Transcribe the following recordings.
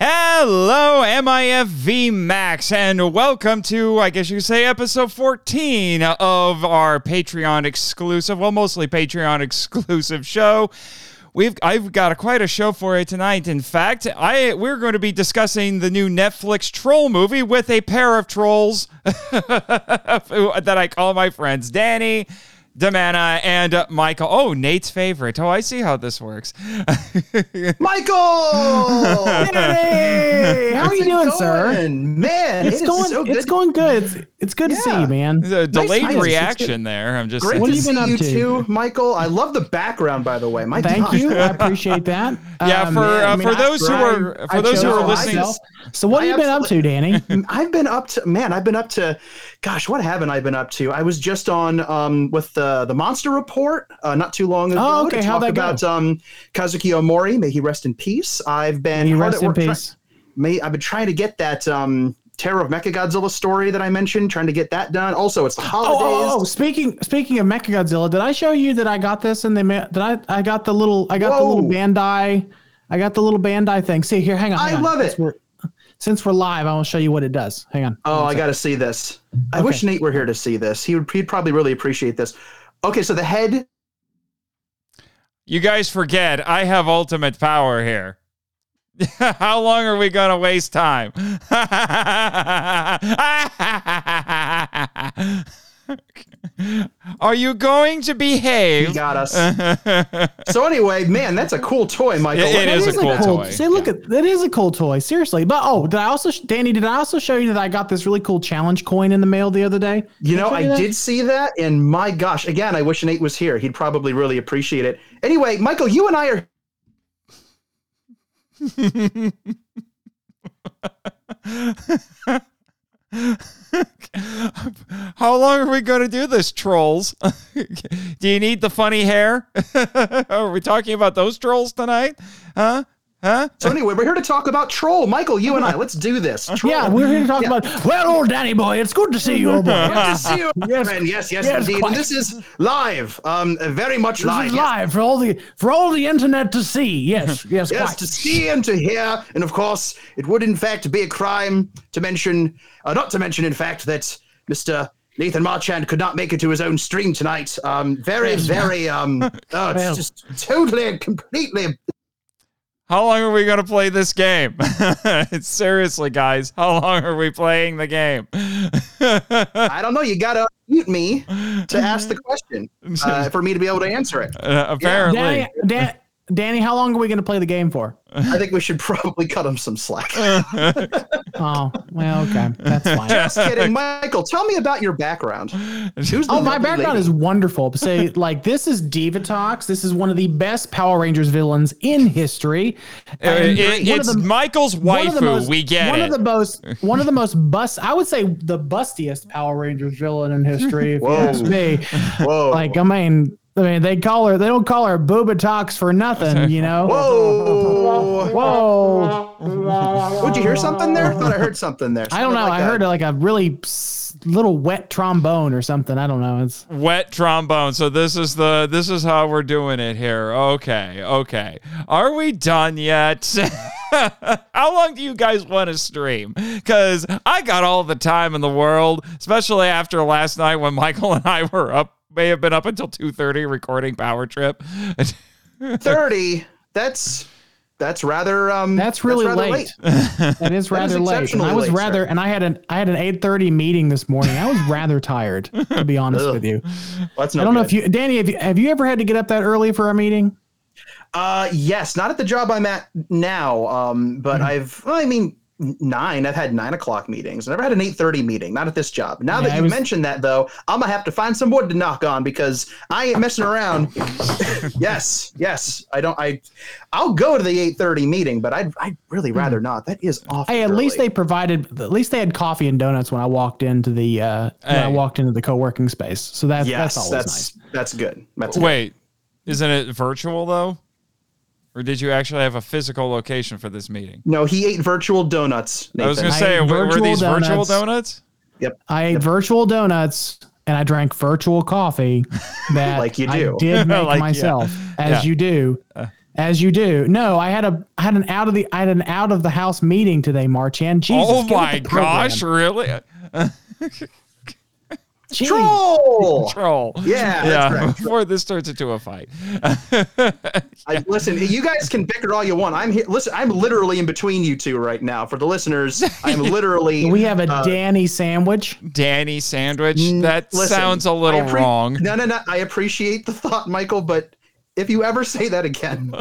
Hello, MIFV Max, and welcome to, I guess you could say, episode 14 of our Patreon exclusive, well, mostly Patreon exclusive show. We've I've got a, quite a show for you tonight. In fact, I we're going to be discussing the new Netflix troll movie with a pair of trolls that I call my friends Danny DiManna and uh, Michael. Oh, Nate's favorite. Oh, I see how this works. Michael! Hey, how are you doing, sir? Man, It's it is going. so good. it's going good. It's, it's good to see you, man. The delayed nice. Reaction there. I'm just Great What to have you been see up you to? too, Michael. I love the background, by the way. My Thank gosh. you. I appreciate that. Yeah, Um, for uh, I mean, for I- those who are for I those who are listening, myself. So what I have you been up to, Danny? I've been up to man. I've been up to, gosh, what haven't I been up to? I was just on um with the the Monster Report uh, not too long ago. Oh, okay. To How'd talk go? about um Kazuki Omori. May he rest in peace. I've been May you hard rest in work try- peace. may I've been trying to get that um Terror of Mechagodzilla story that I mentioned, trying to get that done. Also, it's the Oh, holidays. oh, oh, speaking speaking of Mechagodzilla, did I show you that I got this and they ma- that I I got the little I got the little Bandai I got the little Bandai thing. See here, hang on. I on. love Since it. we're, since we're live, I will show you what it does. Hang on. Oh, I got to see this. I wish Nate were here to see this. He would he'd probably really appreciate this. Okay, so the head. you guys forget I have ultimate power here. How long are we going to waste time? are you going to behave? He got us. So anyway, man, that's a cool toy, Michael. It- it That is a cool toy. See, look at that is a cool toy. Seriously, but oh, did I also, Danny? Did I also show you that I got this really cool challenge coin in the mail the other day? You know, Did I show that? did see that, and my gosh, again, I wish Nate was here. He'd probably really appreciate it. Anyway, Michael, you and I are. How long are we going to do this, trolls? do you need the funny hair? are we talking about those trolls tonight? Huh? Huh? So anyway, we're here to talk about Troll. Michael, you and I, let's do this. Troll. Yeah, we're here to talk Yeah. about. Well, old Danny boy, it's good to see you, old boy. Good to see you, Yes. friend. Yes, yes, Yes, indeed. quite. And this is live, um, very much live. This live. is yes. live for all the for all the internet to see. Yes, yes, Yes, quite. to see and to hear, and of course, it would in fact be a crime to mention, uh, not to mention, in fact, that Mister Nathan Marchand could not make it to his own stream tonight. Um, very, very, um, oh, it's just totally and completely. How long are we going to play this game? Seriously, guys, how long are we playing the game? I don't know. You gotta mute me to ask the question uh, for me to be able to answer it. Uh, apparently. Danny, Dan, Danny, how long are we going to play the game for? I think we should probably cut him some slack. Oh, well, okay, that's fine. Just kidding, Michael. Tell me about your background. Who's the Oh, my background lady? is wonderful. Say, like, this is Divatox. This is one of the best Power Rangers villains in history. Uh, And it- one of it's the- Michael's one of the waifu. most- we get one it. of the most one of the most bust I would say the bustiest Power Rangers villain in history if you Whoa. ask me. Whoa. Like I mean I mean they call her they don't call her Booba Talks for nothing, you know. Whoa. Whoa. Would you hear something there? I thought I heard something there. I don't know. Like I that. heard like a really little wet trombone or something. I don't know. It's wet trombone. So this is the this is how we're doing it here. Okay, okay. Are we done yet? how long do you guys want to stream? Because I got all the time in the world, especially after last night when Michael and I were up. May have been up until two thirty recording Power Trip. 30 that's that's rather um that's really rather late. It is rather late. And I was late, rather sir. and I had an I had an eight thirty meeting this morning. I was rather tired, to be honest Ugh. with you. That's I don't know if you, Danny, have you, have you ever had to get up that early for a meeting? uh yes not at the job i'm at now um but Mm-hmm. i've well, i mean nine i've had nine o'clock meetings i never had an 8.30 meeting not at this job now Yeah, that I you was- mentioned that though i'm gonna have to find some wood to knock on because i ain't messing around yes yes i don't i i'll go to the 8.30 meeting but i'd, I'd really rather not that is awful Hmm. Hey, at least they provided, at least they had coffee and donuts when I walked into the, uh, when I walked into the co-working space. So that's, yes that's always that's nice. that's good that's good. Wait, isn't it virtual though? Or did you actually have a physical location for this meeting? no he ate virtual donuts I was going to say, ate were, were virtual these virtual donuts. Yep. I ate virtual donuts and I drank virtual coffee that Like you I do. did make Like, yeah. myself, as Yeah. you do. Uh. As you do. No, I had a I had an out of the I had an out of the house meeting today, Marchand. Jesus, oh my gosh, really? Jeez. Troll. Troll. Yeah, Yeah, right. before this turns into a fight. I, listen, you guys can bicker all you want. I'm here. Listen, I'm literally in between you two right now. For the listeners, I'm literally. We have a uh, Danny sandwich. Danny sandwich. That listen, sounds a little appre- wrong. No, no, no. I appreciate the thought, Michael, but if you ever say that again,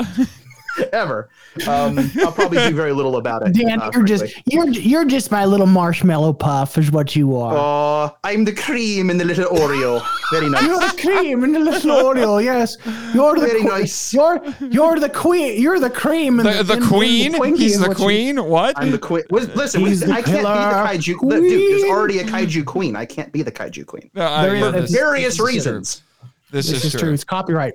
ever, um, I'll probably do very little about it. Dan, uh, you're just you're you're just my little marshmallow puff, is what you are. Oh, I'm the cream in the little Oreo. Very nice. You're the cream in the little Oreo. Yes, you're the Very que- nice. You're you're the queen. You're the cream. in The, the in- in queen? Twinkie He's the what you- queen? What? I'm the queen. Listen, He's listen I can't be the kaiju. Queen. Dude, there's already a kaiju queen. I can't be the kaiju queen. No, I There mean, is- this, Various this is true. reasons. This, This is, is true. It's copyright.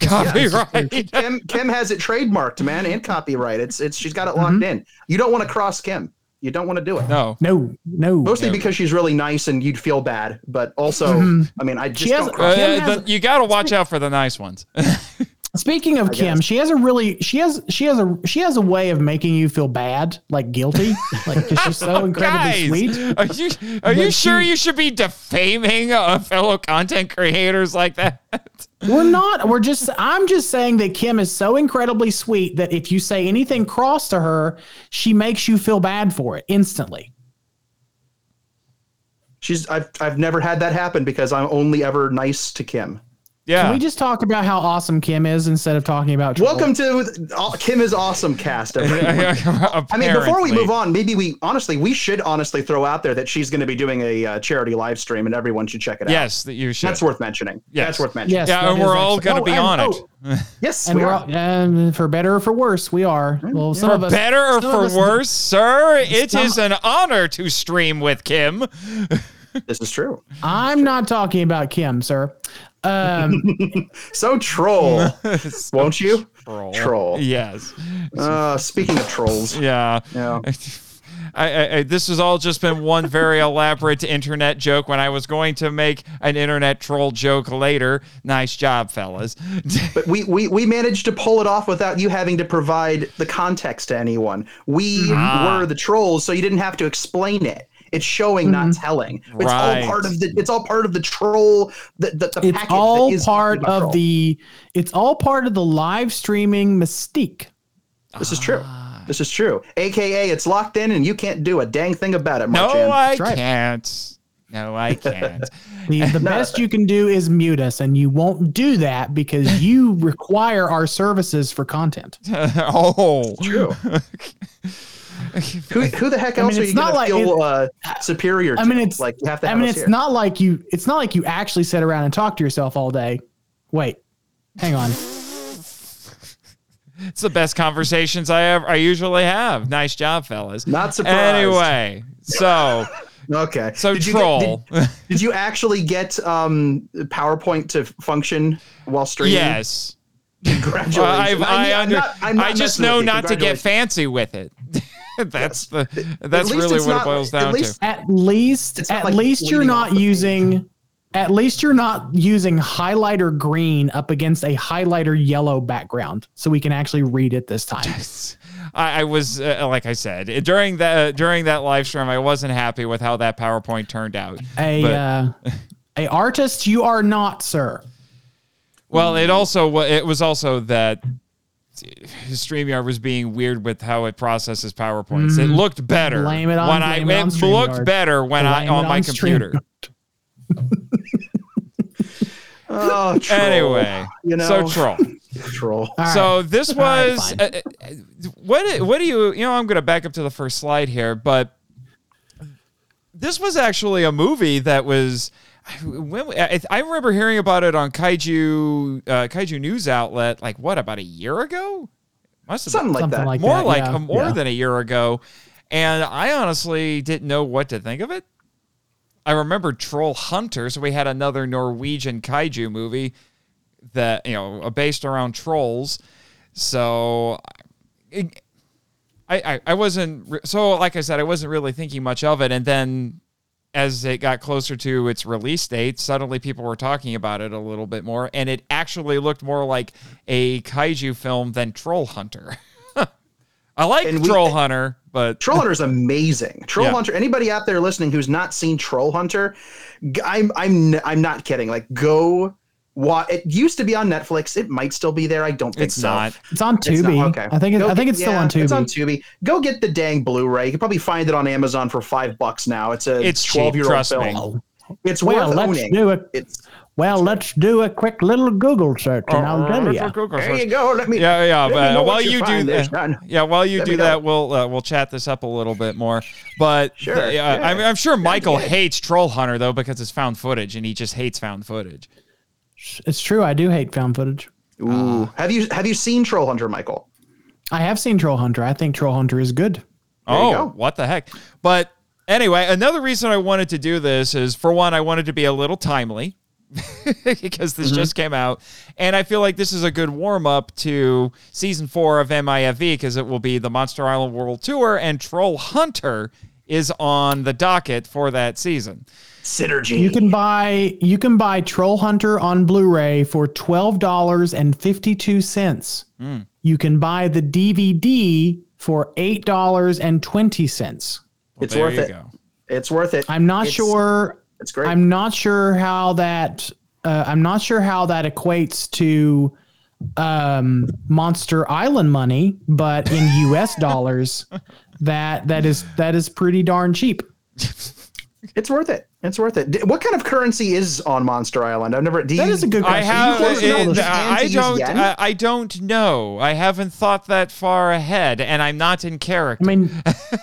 Copyright. Kim Kim has it trademarked, man, and copyright. It's it's she's got it locked Mm-hmm. in. You don't want to cross Kim. You don't want to do it. no. No, no. Mostly Yeah. because she's really nice and you'd feel bad, but also, Mhm. I mean, I just has- don't Uh, cross. Kim has- the- you got to watch out for the nice ones. Speaking of Kim, guess. she has a really she has she has a she has a way of making you feel bad, like guilty, like cause she's so incredibly Guys, sweet. Are you are you sure she- you should be defaming uh, fellow content creators like that? We're not. We're just. I'm just saying that Kim is so incredibly sweet that if you say anything cross to her, she makes you feel bad for it instantly. She's I've I've never had that happen because I'm only ever nice to Kim. Yeah. Can we just talk about how awesome Kim is instead of talking about? Troll? Welcome to uh, Kim is awesome cast. I mean, before we move on, maybe we honestly we should honestly throw out there that she's going to be doing a uh, charity live stream, and everyone should check it out. Yes, that you should. that's worth mentioning. Yes. That's worth mentioning. Yes, yeah, and we're all going to Oh, be and- on oh, it. Yes, And we we're are. all, um, for better or for worse, we are. Well, some of us Better or some of for us- worse, sir, it Some- is an honor to stream with Kim. This is true. I'm not talking about Kim, sir. Um, So troll, won't you? Troll. Troll. Yes. Uh, speaking of trolls, Yeah. yeah. I, I, I, this has all just been one very elaborate internet joke when I was going to make an internet troll joke later. Nice job, fellas. But we, we we managed to pull it off without you having to provide the context to anyone. We Ah. were the trolls, so you didn't have to explain it. It's showing, not telling. It's Right. all part of the. It's all part of the troll. The the, the it's package all that is part of troll. the. It's all part of the live streaming mystique. This is true. Ah. This is true. AKA, it's locked in, and you can't do a dang thing about it, no, Marchand. I right. can't. No, I can't. The, the best you can do is mute us, and you won't do that because you require our services for content. oh, True. who, who the heck I else mean, are it's you not gonna like feel uh, superior to? I mean, it's like you have to. I mean, it's here. not like you. It's not like you actually sit around and talk to yourself all day. Wait, hang on. it's the best conversations I ever, I usually have. Nice job, fellas. Not surprised. Anyway, so Okay. so Did you get- troll. did, did you actually get um, PowerPoint to function while streaming? yes. Congratulations. Well, I've, I, I'm under, not- I'm not I just know not to get fancy with it. that's the that's really what not- it boils at down least- to. At least, It's at like least you're not off the using. At least you're not using highlighter green up against a highlighter yellow background, so we can actually read it this time. I, I was uh, like I said during that during that live stream, I wasn't happy with how that PowerPoint turned out. A But- uh, a artist, you are not, sir. Well, it also wa- it was also that StreamYard was being weird with how it processes PowerPoints. It looked better Mm. Blame it on- when I blame it on it looked better when I Blame on my computer. Oh, troll. Anyway, you know, so troll. troll. All So this was fine. uh, uh, what what do you you know I'm going to back up to the first slide here, but this was actually a movie that was when I, I remember hearing about it on Kaiju uh, Kaiju news outlet like what about a year ago? Must have been Something like Something that. like more that, like yeah. more Yeah. than a year ago, and I honestly didn't know what to think of it. I remember Troll Hunter, so we had another Norwegian kaiju movie that you know uh, based around trolls. So I, I I wasn't re- so like I said I wasn't really thinking much of it, and then as it got closer to its release date, suddenly people were talking about it a little bit more, and it actually looked more like a kaiju film than Troll Hunter. I like And we- Troll Hunter, but Troll Hunter is amazing. Troll Yeah. Hunter. Anybody out there listening who's not seen Troll Hunter, I'm I'm I'm not kidding. Like go. Wa- it used to be on Netflix. It might still be there. I don't think it's so. not. It's on It's not- Tubi. okay. I think it, Go I think get- it's still yeah, on Tubi. It's on Tubi. Go get the dang Blu-ray. You can probably find it on Amazon for five bucks now. It's a It's twelve-year-old film. me. It's well, worth let's owning. do it. It's Well, let's do a quick little Google search, and I'll tell you. there you go. Let me. Uh, Yeah, yeah. let me But know while what you do find there, that, yeah, while you Let do me know. that, we'll uh, we'll chat this up a little bit more. But Sure, the- yeah, yeah. I mean, I'm sure Michael hates Troll Hunter though because it's found footage, and he just hates found footage. It's true. I do hate found footage. Ooh. have you have you seen Troll Hunter, Michael? I have seen Troll Hunter. I think Troll Hunter is good. There oh, go. what the heck? But anyway, another reason I wanted to do this is for one, I wanted to be a little timely because this Mm-hmm. just came out, and I feel like this is a good warm up to season four of MIFV because it will be the Monster Island World Tour, and Troll Hunter is on the docket for that season. Synergy. You can buy you can buy Troll Hunter on Blu-ray for twelve dollars and fifty two cents. Hmm. You can buy the DVD for eight dollars and twenty cents. It's worth it. go. It's worth it. I'm not It's- sure. It's great. I'm not sure how that. Uh, I'm not sure how that equates to um, Monster Island money, but in U.S. dollars, that that is that is pretty darn cheap. It's worth it. It's worth it. What kind of currency is on Monster Island? I've never. Do That you, is a good I question. have. close to all it- I hands to use don't. yen? I, I don't know. I haven't thought that far ahead, and I'm not in character. I mean,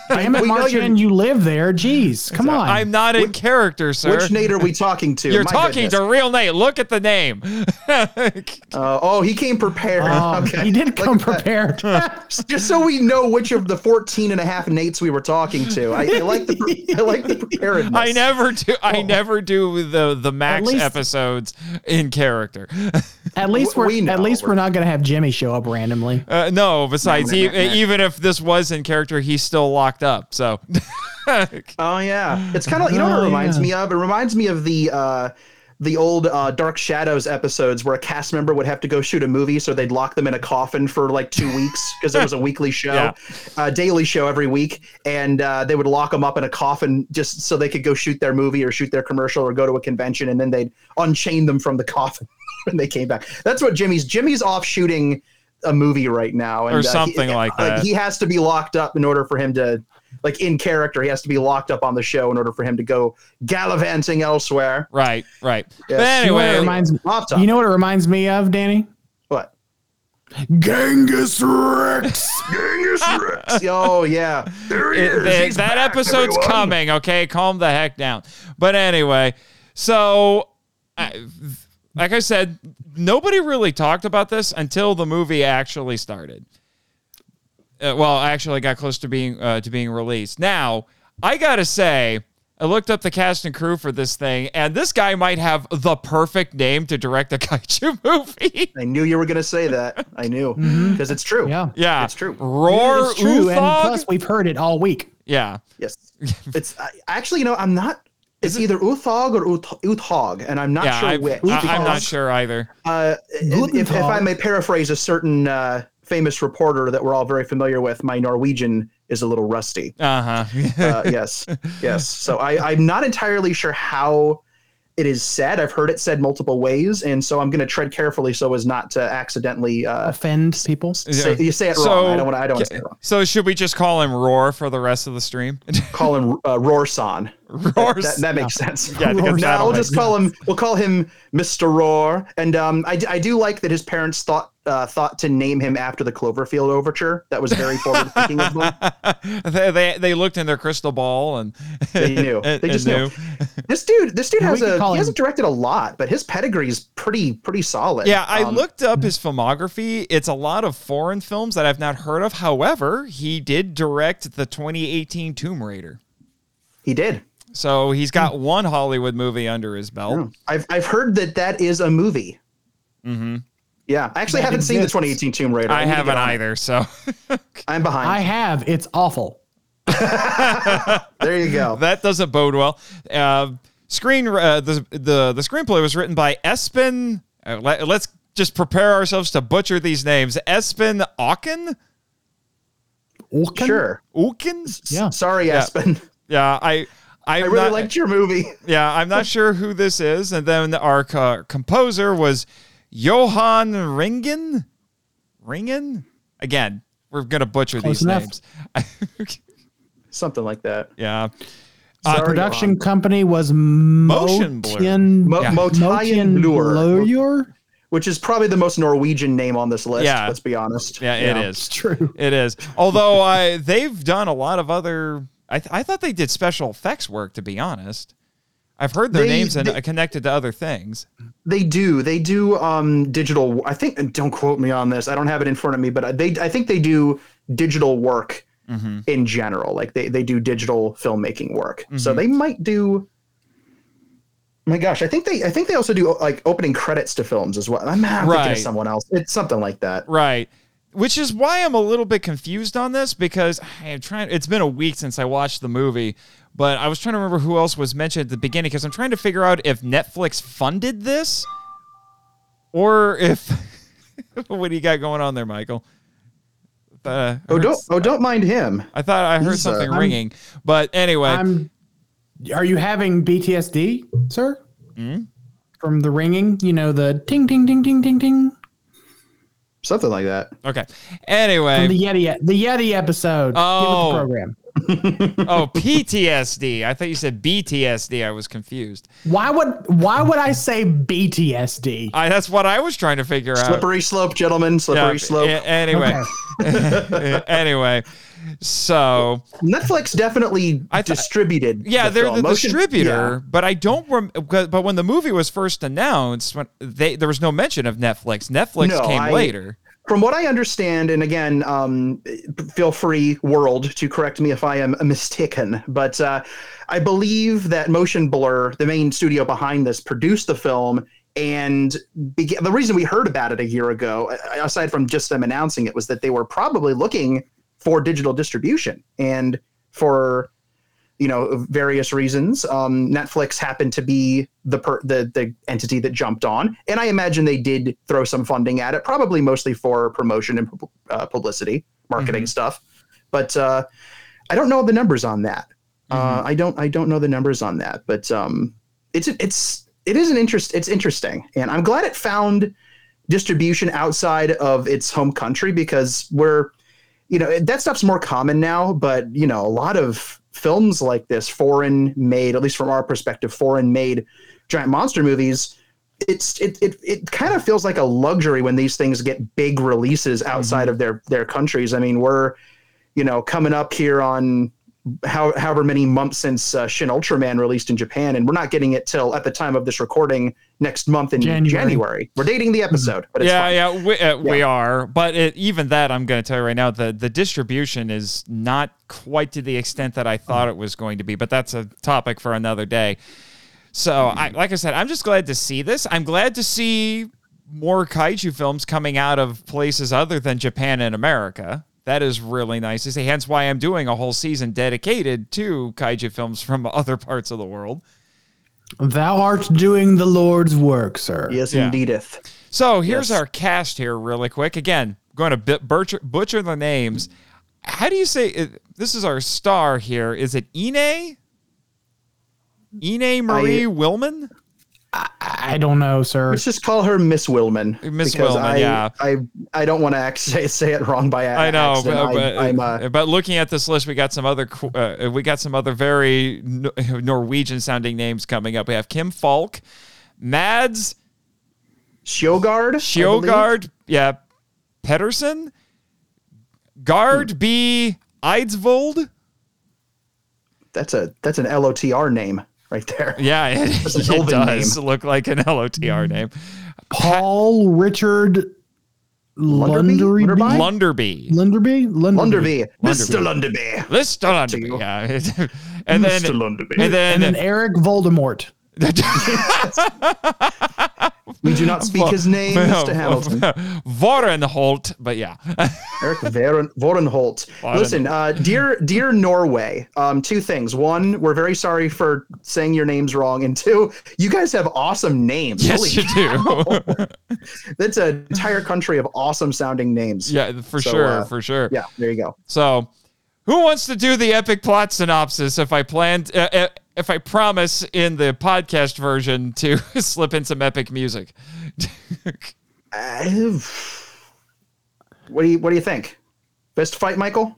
damn it, we know you're- you live there. Jeez, come on. I'm not in character, sir. Which Nate are we talking to? You're My talking goodness. to real Nate. Look at the name. Uh, oh, he came prepared. Oh, okay. He did come at that. prepared. Just so we know which of the 14 and a half Nates we were talking to. I, I like the pre- I like the preparedness. I never do. I never do the the max least- episodes in character. At least We- we're we at least we're not gonna have Jimmy show up randomly. Uh, no, besides, No, no, e- no, no. even if this was in character, he's still locked up. So, Oh yeah, it's kind of you know what Oh, it reminds yeah. me of. It reminds me of the uh, the old uh, Dark Shadows episodes where a cast member would have to go shoot a movie, so they'd lock them in a coffin for like two weeks because it was a weekly show, Yeah. uh, daily show every week, and uh, they would lock them up in a coffin just so they could go shoot their movie or shoot their commercial or go to a convention, and then they'd unchain them from the coffin when they came back. That's what Jimmy's Jimmy's off shooting a movie right now, and Or uh, he- something like that. he has to be locked up in order for him to like in character he has to be locked up on the show in order for him to go gallivanting elsewhere right, right. Yes. But You know what it anyway, reminds off top you know what it reminds me of, Danny? what Genghis Rex. Genghis Rex. oh yeah there he it- is. th- that back, episode's everyone. coming. Okay, calm the heck down. But anyway, so I, like I said, nobody really talked about this until the movie actually started. Uh, well, actually got close to being uh, to being released. Now, I gotta say. I looked up the cast and crew for this thing, and this guy might have the perfect name to direct a kaiju movie. I knew you were going to say that. I knew because it's true. Yeah. yeah, It's true. Roar it's true, and Uthaug? plus we've heard it all week. yeah, Yes. It's I, actually, you know, I'm not. It's either Uthaug or Uth- Uthaug, and I'm not yeah. sure I, which. I, am not sure either. Uh, if, if I may paraphrase a certain uh, famous reporter that we're all very familiar with, my Norwegian is a little rusty. Uh huh. Uh, yes, yes. So I, I'm not entirely sure how it is said. I've heard it said multiple ways, and so I'm going to tread carefully so as not to accidentally uh, Offend people. say, you say it wrong. I don't want. I don't want to say it wrong. So should we just call him Roar for the rest of the stream? Call him uh, Roarson. Roar. That, that makes sense. Yeah, because No, we'll just call him. We'll call him Mr. Roar. And um, I, d- I do like that his parents thought uh, thought to name him after the Cloverfield Overture. That was very forward thinking of them. they, they they looked in their crystal ball and They knew. and- They just and knew. This dude, this dude has a. He him- hasn't directed a lot, but his pedigree is pretty pretty solid. Yeah, I Um, looked up his filmography. It's a lot of foreign films that I've not heard of. However, he did direct the 2018 Tomb Raider. He did. So he's got one Hollywood movie under his belt. Yeah. I've I've heard that that is a movie. hmm Yeah, I actually That haven't seen the 2018 Tomb Raider. I need to haven't get it. either. So I'm behind. I have. It's awful. There you go. that doesn't bode well. Uh, screen uh, the the the screenplay was written by Espen. Uh, let, us just prepare ourselves to butcher these names. Espen Aukan. Orkin? Sure. Aukan. Yeah. Sorry, Yeah. Espen. Yeah, I. I I'm really not, liked your movie. Yeah, I'm not sure who this is. And then our co- composer was Johan Ringen. Ringen? Again, we're gonna butcher Close these enough. names. Something like that. yeah. The Sorry, production Johan. company was Motion Blur. Motion Mo- Yeah. Motayen Blur, Blur. which is probably the most Norwegian name on this list. Yeah. Let's be honest. Yeah, it is. It's true. It is. Although I, they've done a lot of other. I, th- I thought they did special effects work. To be honest, I've heard their They- names and they- connected to other things. They do. They do um digital I think don't quote me on this. I don't have it in front of me, but they I think they do digital work Mm-hmm. in general. Like they they do digital filmmaking work. Mm-hmm. So they might do my gosh, I think they I think they also do like opening credits to films as well. I'm, I'm thinking of someone else. It's something like that. Right. Which is why I'm a little bit confused on this because I'm trying. It's been a week since I watched the movie, but I was trying to remember who else was mentioned at the beginning because I'm trying to figure out if Netflix funded this or if. what do you got going on there, Michael? Uh, Oh don't oh don't mind him. I thought I heard He's, uh, something I'm- ringing, but anyway, I'm. Are you having BTSD, sir? Hmm? From the ringing, you know the ting ting ting ting ting ting Something like that. okay. Anyway, from the Yeti the Yeti episode. Oh. The program. oh PTSD. I thought you said BTSD. I was confused. Why would why would I say BTSD? I, that's what I was trying to figure out. Slippery slope, gentlemen. Slippery Yeah, slope. a- anyway, anyway, so Netflix definitely I th- distributed. yeah, the they're film. the Motion- distributor, yeah. but I don't. Rem- but but when the movie was first announced, when they there was no mention of Netflix. Netflix No, came I- later. From what I understand, and again, um, feel free, world, to correct me if I am mistaken, but uh, I believe that Motion Blur, the main studio behind this, produced the film. And began, the reason we heard about it a year ago, aside from just them announcing it, was that they were probably looking for digital distribution. And for you know various reasons. Um, netflix happened to be the, per- the the entity that jumped on and i imagine they did throw some funding at it probably mostly for promotion and uh, publicity marketing stuff. But uh, i don't know the numbers on that. Uh, i don't i don't know the numbers on that but um, it's it's it is an interest it's interesting and i'm glad it found distribution outside of its home country because we're you know that stuff's more common now but you know a lot of films like this foreign made at least from our perspective foreign made giant monster movies it's it it, it kind of feels like a luxury when these things get big releases outside of their their countries. I mean we're you know coming up here on how, however many months since uh, Shin Ultraman released in Japan, and we're not getting it till at the time of this recording next month in January. January. We're dating the episode, but it's yeah, fine. yeah, we, uh, we are. But it, even that, I'm going to tell you right now, the the distribution is not quite to the extent that I thought it was going to be. But that's a topic for another day. So, I, like I said, I'm just glad to see this. I'm glad to see more kaiju films coming out of places other than Japan and America. That is really nice to see. Hence, why I'm doing a whole season dedicated to kaiju films from other parts of the world. Thou art doing the Lord's work, sir. Yes, Yeah. indeedeth. So here's Yes. our cast here, really quick. Again, going to bit- butcher, butcher the names. How do you say it? This is our star here. Is it Ine? Ine Marie I- Wilmann? I don't know, sir. Let's just call her Miss Wilmann. Miss because Wilmann, I, yeah. I I don't want to say, say it wrong by a- I know, accident. but, but, I, am uh, but looking at this list, we got some other uh, we got some other very Norwegian sounding names coming up. We have Kim Falck, Mads Sjogard. I. Sjogard, yeah, Pettersen, Gard B. Eidsvold. That's a that's an LOTR name right there. Yeah, it, it Elven does look like an LOTR mm-hmm. name. Paul Richard Lunderby? Lunderby. Lunderby? Lunderby. Lunderby. Lunderby, Lunderby. Mr. Lunderby, Let's Lunderby. Yeah. and then Mr. Lunderby. and then, And then Eric Voldemort. We do not speak his name, Mr. Hamilton. Vorenholt, but yeah. Eric Varen, Vorenholt. Listen, uh, dear, dear Norway. Um, two things. One, we're very sorry for saying your names wrong, and two, you guys have awesome names. yes, Holy you do. That's an entire country of awesome sounding names. yeah, for So, sure, uh, for sure. Yeah, there you go. So, who wants to do the epic plot synopsis? If I planned, uh, uh, if I promise in the podcast version to slip in some epic music. Uh, what do you What do you think? Best fight, Michael?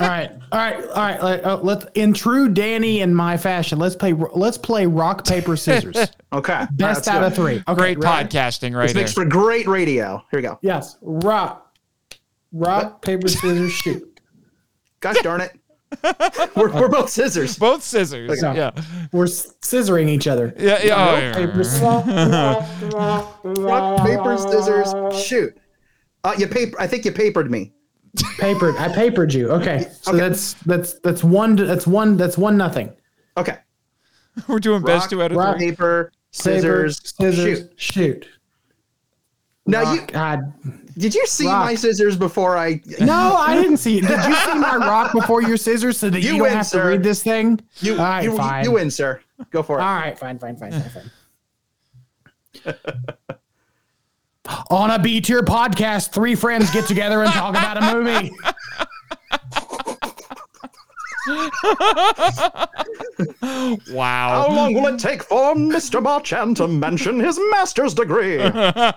All right, all right, all right. Let, uh, let's in true Danny and my fashion. Let's play. Let's play rock paper scissors. Okay, Best That's out good. of three. Okay, Great ready? podcasting right This there. makes for great radio. Here we go. Yes, rock, rock paper scissors shoot. Gosh darn it. we're, we're both scissors. Both scissors. Okay. Yeah. We're scissoring each other. Yeah. yeah. oh, Rock, yeah. paper, scissors. Rock, paper, scissors, shoot. Uh, you paper. I think you papered me. Papered. I papered you. Okay, so Okay. that's that's that's one. That's one. That's one nothing. Okay. We're doing best Rock, two out of rock, three. Paper, scissors, Paper, scissors, shoot. shoot. Now you God. Did you see Rock. my scissors before I? No, I didn't see it. Did you see my rock before your scissors so that you, You don't win, have sir. to read this thing? You, All right, you, fine. you win, sir. Go for it. All right, fine, fine, fine, fine, fine. On a B tier podcast, three friends get together and talk about a movie. Wow. How long will it take for Mr. Marchand to mention his master's degree? there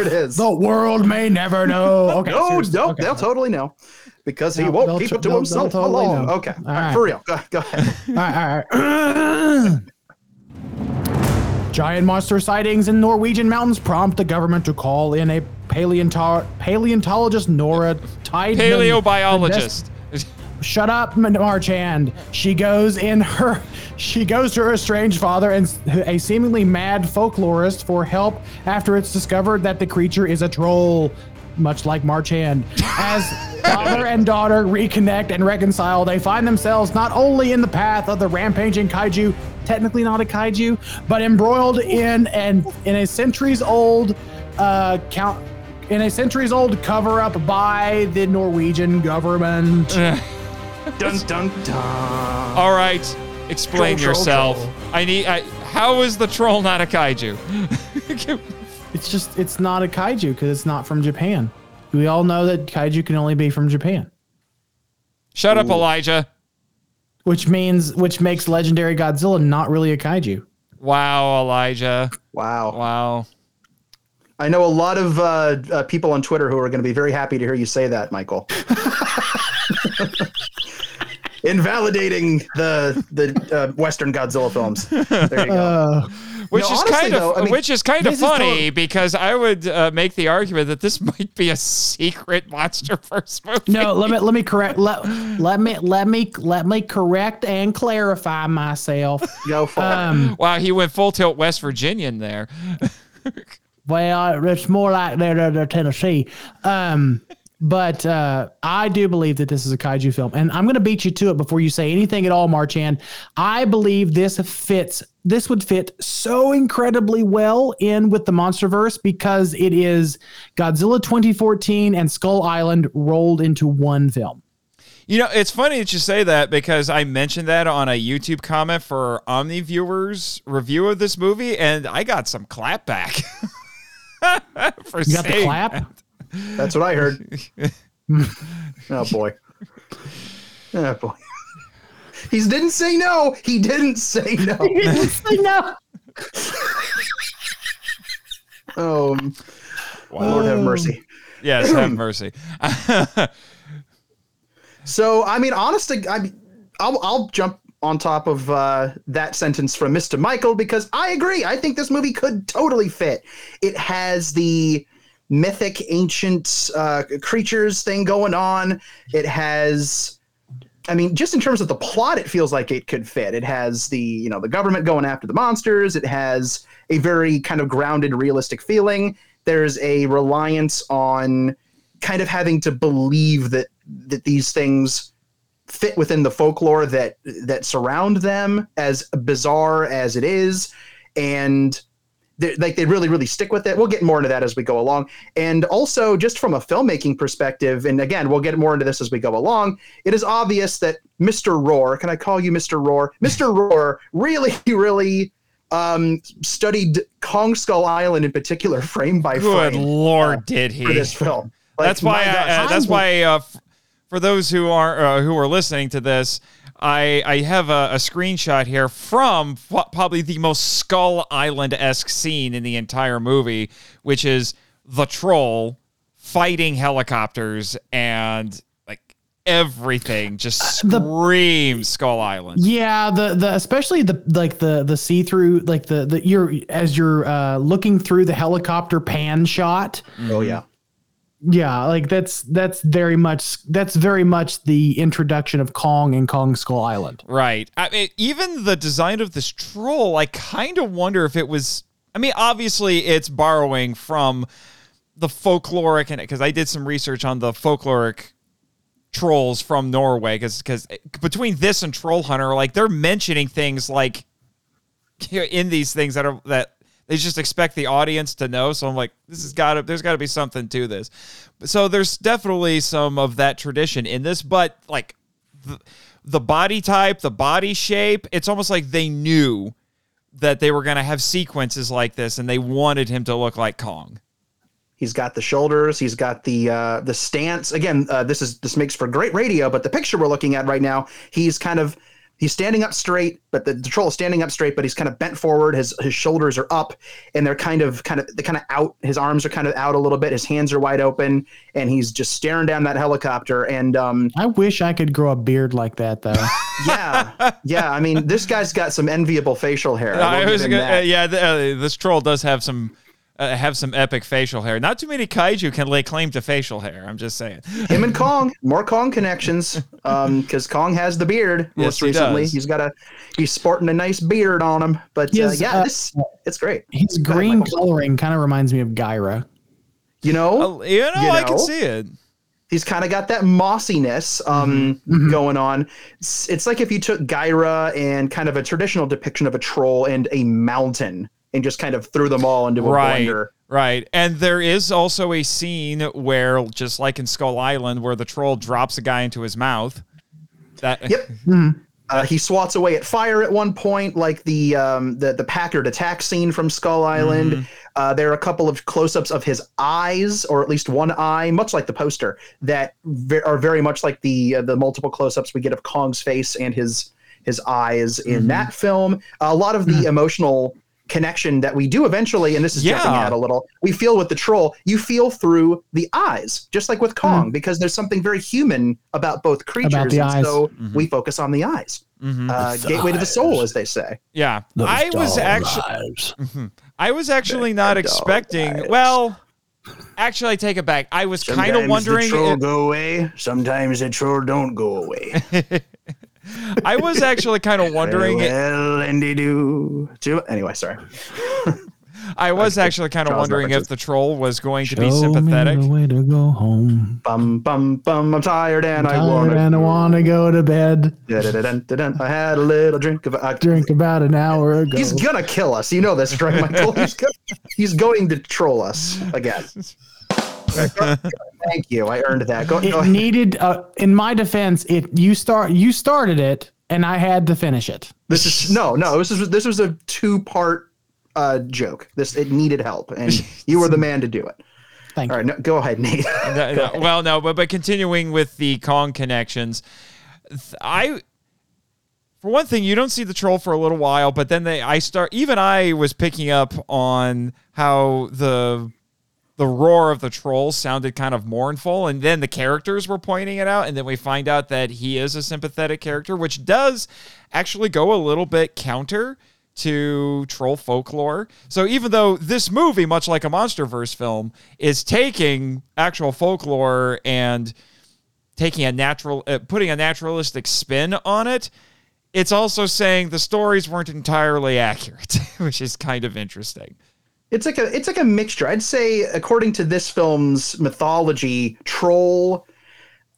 it is. The world may never know. Okay, no, seriously, no, okay. they'll totally know because he No, won't keep it to himself totally long. know. Okay, All all right, right. for real. Go, go ahead. All right, all right. Giant monster sightings in Norwegian mountains prompt the government to call in a paleonto- paleontologist, Nora Tidemann. Paleobiologist. Shut up, Marchand. She goes in her. She goes to her estranged father and a seemingly mad folklorist for help after it's discovered that the creature is a troll, much like Marchand. As father and daughter reconnect and reconcile, they find themselves not only in the path of the rampaging kaiju, technically not a kaiju, but embroiled in an in a centuries old uh, count. In a centuries old cover up by the Norwegian government. dun dun dun. All right. Explain Troll, troll, yourself. troll. I need. I, how is the troll not a kaiju? It's just it's not a kaiju because it's not from Japan. We all know that kaiju can only be from Japan, Shut up, Elijah. which means which makes legendary Godzilla not really a kaiju. Wow, Elijah. Wow. Wow. I know a lot of uh, uh, people on Twitter who are going to be very happy to hear you say that, Michael. Invalidating the the uh, Western Godzilla films. There you go. Uh, Which No, is honestly, kind of though, I mean, which is kind of this is funny because I would uh, make the argument that this might be a secret MonsterVerse movie. no, let me let me correct let, let me let me let me correct and clarify myself. go for it. Um, Wow, he went full tilt West Virginian there. well, it's more like they're, they're, they're Tennessee. Um, but uh, I do believe that this is a kaiju film, and I'm going to beat you to it before you say anything at all, Marchand. I believe this fits. This would fit so incredibly well in with the MonsterVerse because it is Godzilla 2014 and Skull Island rolled into one film. You know, it's funny that you say that because I mentioned that on a YouTube comment for Omni viewers review of this movie, and I got some clap back. for You got the clap. that. That's what I heard. oh boy. Oh boy. He didn't say no. He didn't say no. He didn't say no. Oh, Lord have mercy. Yes, have mercy. So, I mean, honestly, I, I'll, I'll jump on top of uh, that sentence from Mr. Michael because I agree. I think this movie could totally fit. It has the mythic ancient uh, creatures thing going on. It has, I mean, just in terms of the plot, it feels like it could fit. It has the, you know, the government going after the monsters. It has a very kind of grounded, realistic feeling. There's a reliance on kind of having to believe that that these things fit within the folklore that that surround them as bizarre as it is and they, like they really really stick with it. We'll get more into that as we go along. And also just from a filmmaking perspective, and again we'll get more into this as we go along. It is obvious that Mr. Roar, can I call you Mr. Roar? Mr. Roar really really um, studied Kong Skull Island in particular, frame by Good frame. lord, uh, did he? for this film. Like, that's why. I, uh, that's why. Uh, f- for those who are uh, who are listening to this, I I have a, a screenshot here from f- probably the most Skull Island esque scene in the entire movie, which is the troll fighting helicopters and like everything just the- screams Skull Island. Yeah, the the especially the like the the see through like the the you're as you're uh, looking through the helicopter pan shot. oh yeah. Yeah, like that's that's very much that's very much the introduction of Kong and Kong Skull Island. Right. I mean, even the design of this troll, I kind of wonder if it was. I mean, obviously, it's borrowing from the folkloric, and because I did some research on the folkloric trolls from Norway, because because between this and Troll Hunter, like they're mentioning things like in these things that are that they just expect the audience to know. So I'm like, this has got to, there's got to be something to this. So there's definitely some of that tradition in this, but like the, the body type, the body shape, it's almost like they knew that they were going to have sequences like this and they wanted him to look like Kong. He's got the shoulders. He's got the uh, the stance. Again, uh, this is this makes for great radio. But the picture we're looking at right now, he's kind of he's standing up straight, but the, the troll is standing up straight, but he's kind of bent forward. His his shoulders are up, and they're kind of kind of they kind of out. His arms are kind of out a little bit. His hands are wide open, and he's just staring down that helicopter. And um, I wish I could grow a beard like that though. yeah, yeah. I mean, this guy's got some enviable facial hair. I I was gonna- uh, yeah, th- uh, this troll does have some. Uh, have some epic facial hair. Not too many kaiju can lay claim to facial hair. I'm just saying. him and Kong, more Kong connections. Um, because Kong has the beard Yes, most he recently. does. He's got a he's sporting a nice beard on him. But He uh, yeah, uh, this it's great. His Go ahead, green coloring kind of reminds me of Gaira. You know, Uh, you know, You I can see it. he's kind of got that mossiness um Mhm. going on. It's, it's like if you took Gaira and kind of a traditional depiction of a troll and a mountain and just kind of threw them all into a Right. blender. Right. And there is also a scene where, just like in Skull Island, where the troll drops a guy into his mouth. That Yep. Mhm. Uh, he swats away at fire at one point, like the um, the the Packard attack scene from Skull Island. Mm-hmm. Uh, there are a couple of close-ups of his eyes, or at least one eye, much like the poster, that ve- are very much like the uh, the multiple close-ups we get of Kong's face and his his eyes in Mm-hmm. that film. a lot of the emotional connection that we do eventually, and this is jumping Yeah. ahead a little, we feel with the troll. You feel through the eyes, just like with Kong, because there's something very human about both creatures, Mm-hmm. the and eyes. so Mhm. we focus on the eyes Mhm. uh, gateway to the soul, as they say. yeah. I was actually I was actually not Dog expecting. eyes. Well, actually, I take it back. I was kind of wondering. if- go away. Sometimes the troll don't go away. I was actually kind of wondering. Well, and do. Anyway, sorry. I was actually kind of Jaws wondering if the troll was going to be Show sympathetic. Me the way to go home. Bum bum bum. I'm tired and I Tired want and I want to go to bed. I had a little drink of. I, Drink about an hour ago. He's gonna kill us. You know this, right, Michael? He's, gonna, he's going to troll us again. Thank you. I earned that. Go, go it ahead. needed. Uh, in my defense, it you start you started it, and I had to finish it. This is no, no. This is this was a two part uh, joke. This it needed help, and you were the man to do it. Thank All you. right, no, go ahead, Nate. No, no, well, no, but but continuing with the Kong connections, th- I for one thing, you don't see the troll for a little while, but then they I start even I was picking up on how the the roar of the trolls sounded kind of mournful and then the characters were pointing it out and then we find out that he is a sympathetic character which does actually go a little bit counter to troll folklore. So even though this movie much like a monsterverse film is taking actual folklore and taking a natural uh, putting a naturalistic spin on it, it's also saying the stories weren't entirely accurate, which is kind of interesting. It's like a it's like a mixture. I'd say, according to this film's mythology, troll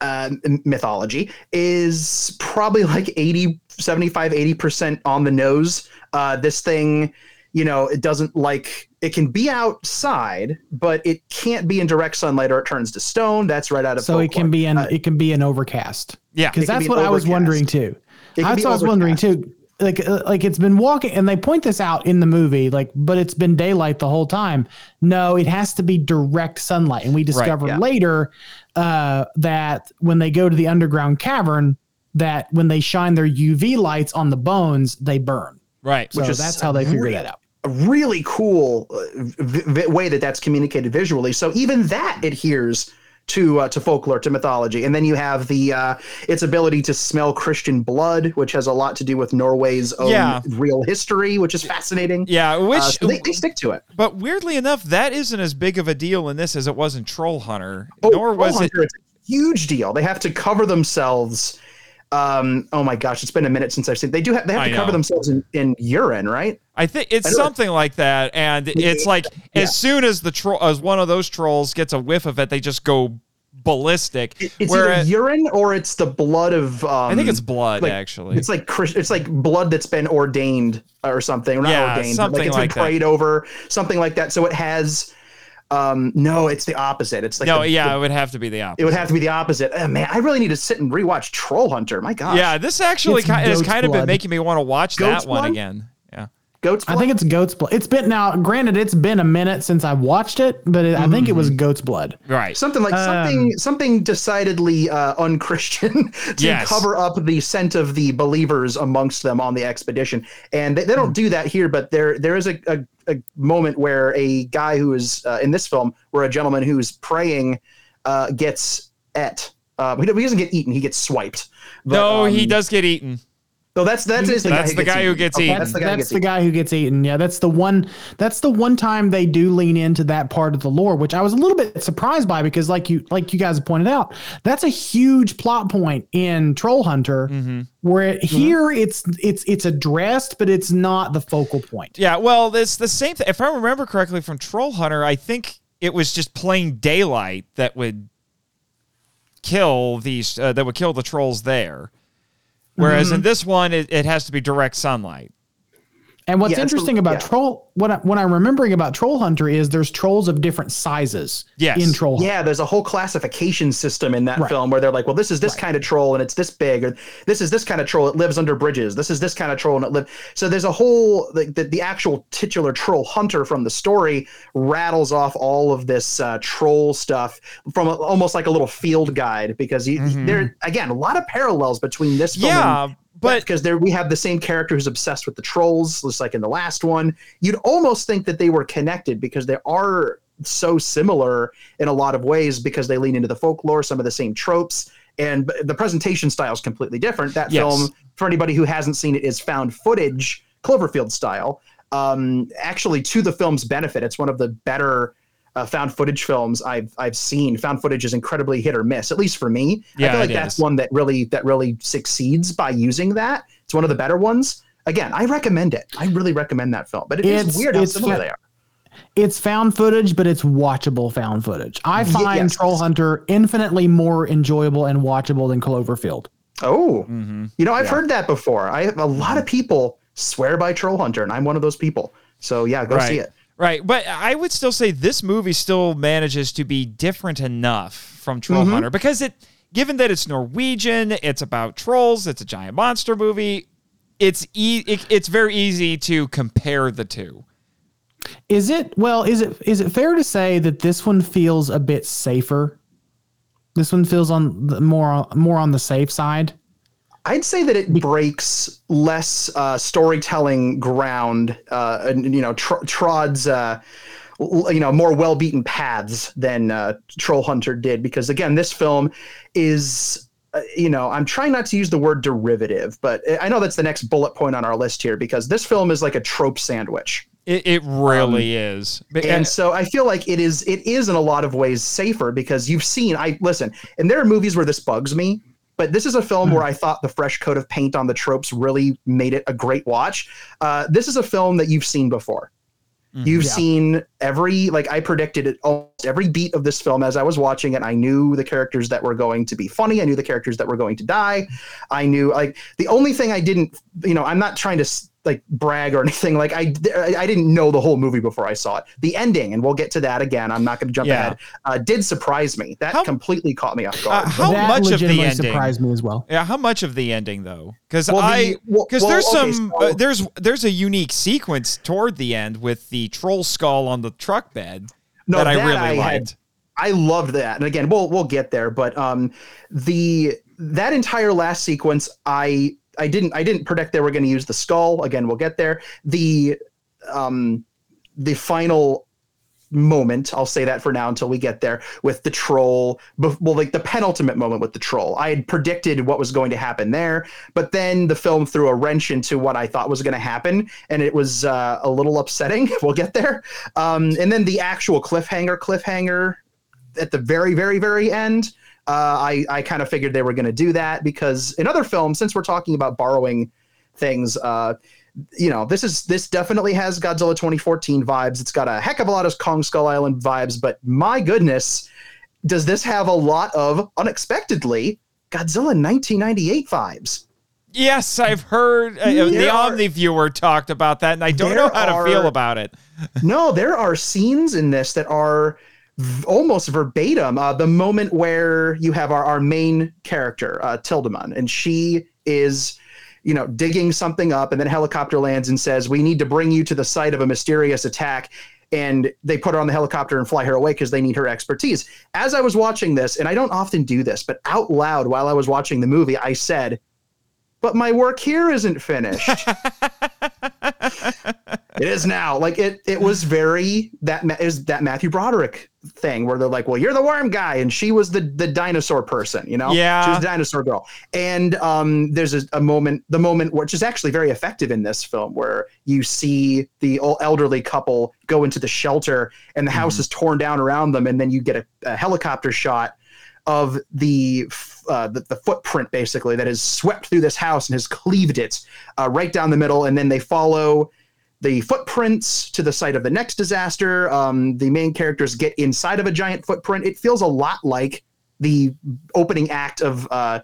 uh, mythology is probably like 80, 75, 80% on the nose. Uh, this thing, you know, it doesn't like it can be outside, but it can't be in direct sunlight or it turns to stone. That's right out of So it can be an Uh, it can be an overcast. Yeah. because that's be what I was wondering too. It can That's be what I was wondering too. Like uh, like it's been walking, and they point this out in the movie. Like, but it's been daylight the whole time. No, it has to be direct sunlight, and we discover yeah. later uh, that when they go to the underground cavern, that when they shine their UV lights on the bones, they burn. Right. So Which is that's how they figure re- that out. a really cool uh, v- v- way that that's communicated visually. So even that adheres to uh, to folklore, to mythology, and then you have the uh, its ability to smell Christian blood, which has a lot to do with Norway's own Yeah. real history, which is fascinating. Yeah, which Uh, so they, they stick to it. but weirdly enough, that isn't as big of a deal in this as it was in Trollhunter. Oh, nor was it a huge deal. They have to cover themselves. Um, oh my gosh, it's been a minute since I've seen. They do have they have I to cover themselves in, in urine, right? I think it's I something like that, and it's like Yeah. as soon as the troll, as one of those trolls gets a whiff of it, they just go ballistic. It- It's either urine or it's the blood of. Um, I think it's blood, like, actually. It's like it's like blood that's been ordained or something. Not Yeah, ordained, something like it's like been that. prayed over, something like that. So it has. Um, no, it's the opposite. It's like no, the- yeah, the- it would have to be the opposite. it would have to be the opposite. Oh, man, I really need to sit and rewatch Trollhunter. My God. Yeah, this actually It's ki- has kind of been making me want to watch Goat's that one blood? again. Yeah. Goat's I think it's goat's blood. It's been now. Granted, it's been a minute since I watched it, but it, I think it was goat's blood. Right. something like something something decidedly uh, unchristian to Yes. cover up the scent of the believers amongst them on the expedition and they, they don't do that here but there there is a, a, a moment where a guy who is uh, in this film where a gentleman who's praying uh, gets et uh, he he doesn't get eaten he gets swiped But, no, he um, does get eaten. So that's that's, is the That's the guy guy who gets eaten. that's the guy who That's gets the eaten. guy who gets eaten. Yeah, that's the one. That's the one time they do lean into that part of the lore, which I was a little bit surprised by because, like you, like you guys have pointed out, that's a huge plot point in Trollhunter. Mm-hmm. Where it- here it's it's it's addressed, but it's not the focal point. Yeah, well, it's the same thing. If I remember correctly from Trollhunter, I think it was just plain daylight that would kill these uh, that would kill the trolls there. Whereas Mm-hmm. in this one, it, it has to be direct sunlight. And what's Yeah, the- interesting about yeah. Troll, what I, what I'm remembering about Trollhunter is there's trolls of different sizes. Yes. in Troll. Hunter. Yeah, there's a whole classification system in that Right. film where they're like, well, this is this kind of troll and it's this big, or this is this kind of troll, it lives under bridges. This is this kind of troll and it lives. So there's a whole like the, the actual titular troll hunter from the story rattles off all of this uh, troll stuff from a, almost like a little field guide because he, there again a lot of parallels between this film and Yeah, but because there we have the same character who's obsessed with the trolls, just like in the last one. You'd almost think that they were connected because they are so similar in a lot of ways because they lean into the folklore, some of the same tropes, and the presentation style is completely different. That Yes. film, for anybody who hasn't seen it, is found footage, Cloverfield style. Um, actually, to the film's benefit, it's one of the better. Uh, found footage films I've I've seen. Found footage is incredibly hit or miss, at least for me. Yeah, I feel like that's one that really that really succeeds by using that. It's one of the better ones. Again, I recommend it. I really recommend that film. But it is It's- weird how it's similar fa- they are. It's found footage, but it's watchable found footage. I find yes. Trollhunter infinitely more enjoyable and watchable than Cloverfield. Oh, Mm-hmm. you know, I've heard that before. I have a lot of people swear by Trollhunter, and I'm one of those people. So yeah, go see it. Right, but I would still say this movie still manages to be different enough from Troll Mm-hmm. Hunter because it, given that it's Norwegian, it's about trolls, it's a giant monster movie. It's e- it, it's very easy to compare the two. Is it well? Is it is it fair to say that this one feels a bit safer? This one feels on the more more on the safe side. I'd say that it breaks less uh, storytelling ground, uh, and you know, tr- Trod's, uh, l- you know, more well-beaten paths than uh, Trollhunter did, because again, this film is, uh, you know, I'm trying not to use the word derivative, but I know that's the next bullet point on our list here, because this film is like a trope sandwich. It, it really is. But- Um, and so I feel like it is it is in a lot of ways safer because you've seen I listen, and there are movies where this bugs me, but this is a film where I thought the fresh coat of paint on the tropes really made it a great watch. Uh, this is a film that you've seen before. You've Yeah. seen every like I predicted it almost every beat of this film as I was watching it. I knew the characters that were going to be funny. I knew the characters that were going to die. I knew like the only thing I didn't, you know, I'm not trying to s- like brag or anything. Like I, I didn't know the whole movie before I saw it. The ending, and we'll get to that again. I'm not going to jump Yeah. ahead. Uh, did surprise me. That How- completely caught me off Uh, guard. how that much of the ending? surprised me as well. Yeah, how much of the ending though? Because Well, I because well, there's okay, some so- uh, there's there's a unique sequence toward the end with the troll skull on the truck bed No, that I really I had- liked. I loved that. And again, we'll we'll get there, but um the that entire last sequence I I didn't I didn't predict they were going to use the skull. Again, we'll get there. The um the final moment, I'll say that for now until we get there with the troll, well like the penultimate moment with the troll. I had predicted what was going to happen there, but then the film threw a wrench into what I thought was going to happen and it was uh, a little upsetting. we'll get there. Um and then the actual cliffhanger cliffhanger at the very, very, very end. Uh, I, I kind of figured they were going to do that because in other films, since we're talking about borrowing things, uh, you know, this is this definitely has Godzilla 2014 vibes. It's got a heck of a lot of Kong Skull Island vibes, but my goodness, does this have a lot of unexpectedly Godzilla 1998 vibes? Yes, I've heard uh, the are- Omni viewer talked about that, and I don't know how to feel about it. no, there are scenes in this that are almost verbatim. Uh, the moment where you have our, our main character, uh, Tidemann, and she is, you know, digging something up, and then helicopter lands and says, "We need to bring you to the site of a mysterious attack." And they put her on the helicopter and fly her away because they need her expertise. As I was watching this, and I don't often do this, but out loud while I was watching the movie, I said, "But my work here isn't finished." it is now. Like it, it was very that is that Matthew Broderick thing where they're like, "Well, you're the worm guy, and she was the the dinosaur person," you know? Yeah. she was the dinosaur girl. And um, there's a, a moment, the moment which is actually very effective in this film, where you see the old elderly couple go into the shelter, and the house is torn down around them, and then you get a, a helicopter shot of the, uh, the the footprint basically that has swept through this house and has cleaved it uh, right down the middle, and then they follow the footprints to the site of the next disaster. Um, the main characters get inside of a giant footprint. It feels a lot like the opening act of uh,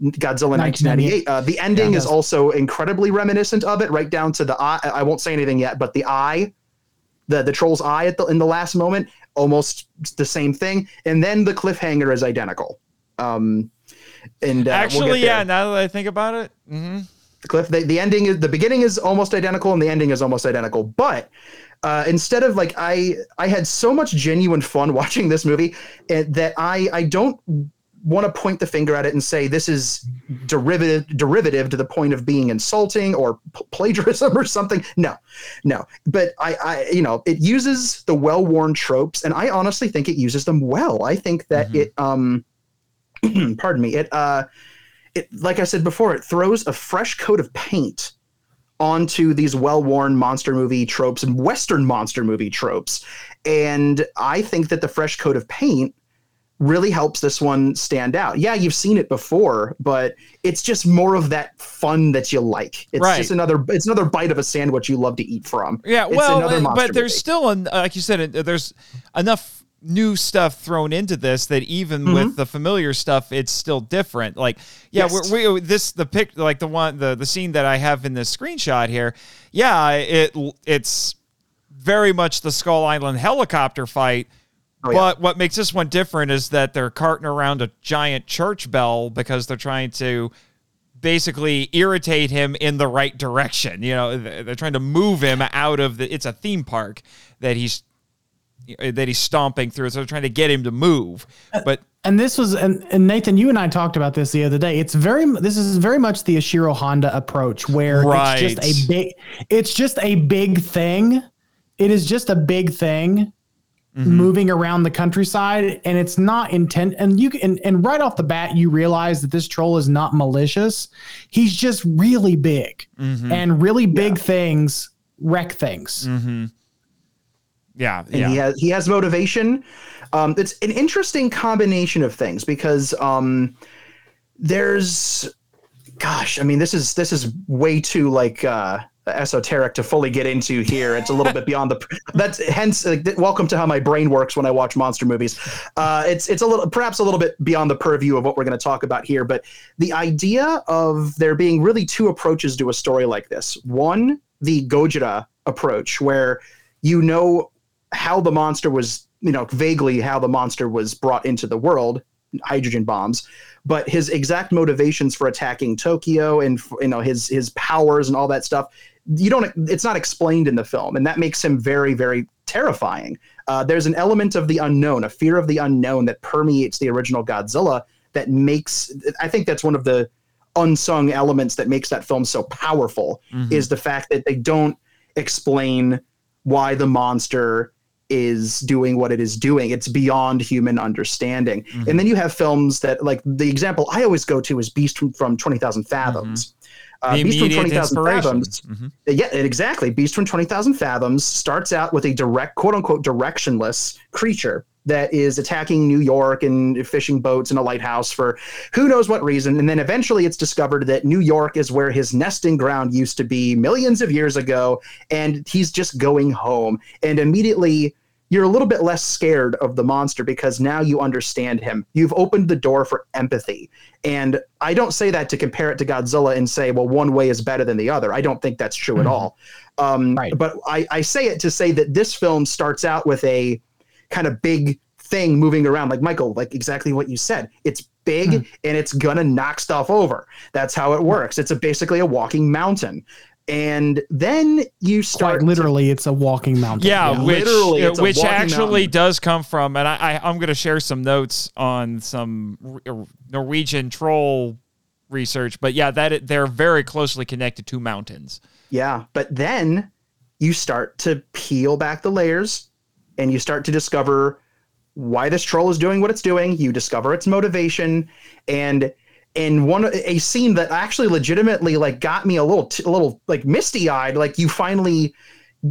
Godzilla 1998. Uh, the ending Yeah, is also incredibly reminiscent of it, right down to the eye. I won't say anything yet, but the eye, the the troll's eye at the in the last moment, almost the same thing. And then the cliffhanger is identical. Um, and uh, we'll Actually, yeah. Now that I think about it, mm-hmm. cliff the, the ending is the beginning is almost identical and the ending is almost identical but uh, instead of like i i had so much genuine fun watching this movie uh, that i i don't want to point the finger at it and say this is derivative derivative to the point of being insulting or p- plagiarism or something. No no. But i i you know it uses the well-worn tropes and i honestly think it uses them well. I think that Mhm. it um pardon me it uh it like i said before it throws a fresh coat of paint onto these well-worn monster movie tropes and western monster movie tropes. And i think that the fresh coat of paint really helps this one stand out yeah you've seen it before but it's just more of that fun that you like it's Right. just another it's another bite of a sandwich you love to eat from Yeah, It's well, but there's movie. still, an, like you said, uh, there's enough new stuff thrown into this that even Mm-hmm. with the familiar stuff, it's still different. Like, yeah, Yes. we're, we this the pic, like the one the the scene that I have in this screenshot here. Yeah, it it's very much the Skull Island helicopter fight. Oh, yeah. But what makes this one different is that they're carting around a giant church bell because they're trying to basically irritate him in the right direction. You know, they're trying to move him out of the. It's a theme park that he's that he's stomping through, so they're trying to get him to move. But And this was and, and Nathan, you and I talked about this the other day. It's very this is very much the Ishiro Honda approach where Right. it's just a big it's just a big thing. It is just a big thing moving around the countryside and it's not intent and you can and, and right off the bat you realize that this troll is not malicious. He's just really big. And really big things wreck things. yeah, and yeah, he has he has motivation. Um, it's an interesting combination of things because um, there's, gosh, I mean, this is this is way too like uh, esoteric to fully get into here. It's a little bit beyond the. That's hence. Like, welcome to how my brain works when I watch monster movies. Uh, it's it's a little perhaps a little bit beyond the purview of what we're going to talk about here. But the idea of there being really two approaches to a story like this. One, the Gojira approach, where you know how the monster was, you know, vaguely how the monster was brought into the world, hydrogen bombs but his exact motivations for attacking Tokyo and you know his his powers and all that stuff you don't it's not explained in the film and that makes him very very terrifying uh, there's an element of the unknown a fear of the unknown that permeates the original godzilla that makes i think that's one of the unsung elements that makes that film so powerful mm-hmm. is the fact that they don't explain why the monster is doing what it is doing. It's beyond human understanding. Mm-hmm. And then you have films that, like the example I always go to is Beast from, from 20,000 Fathoms. Uh, Beast from 20,000 Fathoms. Mm-hmm. Yeah, exactly. Beast from 20,000 Fathoms starts out with a direct, quote unquote, directionless creature that is attacking New York and fishing boats in a lighthouse for who knows what reason. And then eventually it's discovered that New York is where his nesting ground used to be millions of years ago. And he's just going home. And immediately you're a little bit less scared of the monster because now you understand him. You've opened the door for empathy. And I don't say that to compare it to Godzilla and say, well, one way is better than the other. I don't think that's true mm-hmm. at all. Um, right. But I, I say it to say that this film starts out with a kind of big thing moving around, like Michael, like exactly what you said. It's big mm-hmm. and it's gonna knock stuff over. That's how it works. It's a, basically a walking mountain and then you start Quite literally to, it's a walking mountain yeah, yeah. which, literally uh, which actually mountain. does come from and I, I i'm going to share some notes on some uh, norwegian troll research but yeah that they're very closely connected to mountains yeah but then you start to peel back the layers and you start to discover why this troll is doing what it's doing you discover its motivation and in one a scene that actually legitimately like got me a little a little like misty eyed. Like you finally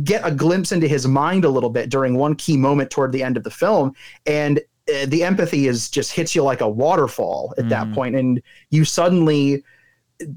get a glimpse into his mind a little bit during one key moment toward the end of the film, and uh, the empathy is just hits you like a waterfall at mm. that point, and you suddenly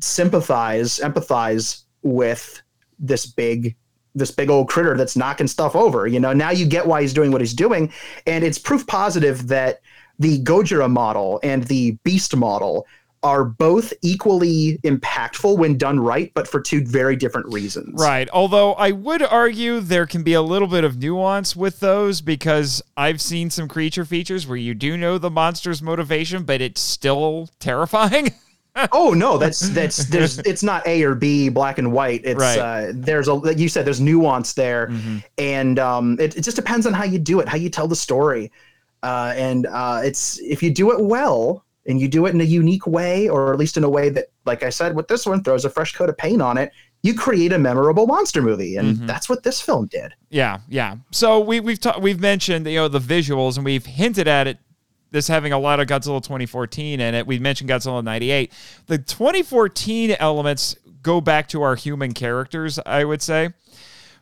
sympathize, empathize with this big this big old critter that's knocking stuff over. You know, now you get why he's doing what he's doing, and it's proof positive that the Gojira model and the Beast model are both equally impactful when done right, but for two very different reasons. Right. Although I would argue there can be a little bit of nuance with those because I've seen some creature features where you do know the monster's motivation, but it's still terrifying. oh no, that's that's there's it's not A or B, black and white. It's right. uh, there's a like you said there's nuance there, mm-hmm. and um, it, it just depends on how you do it, how you tell the story, uh, and uh, it's if you do it well and you do it in a unique way, or at least in a way that, like I said, with this one, throws a fresh coat of paint on it, you create a memorable monster movie, and mm-hmm. that's what this film did. Yeah, yeah. So we, we've ta- we've mentioned you know the visuals, and we've hinted at it. This having a lot of Godzilla 2014 in it. We mentioned Godzilla 98. The 2014 elements go back to our human characters, I would say,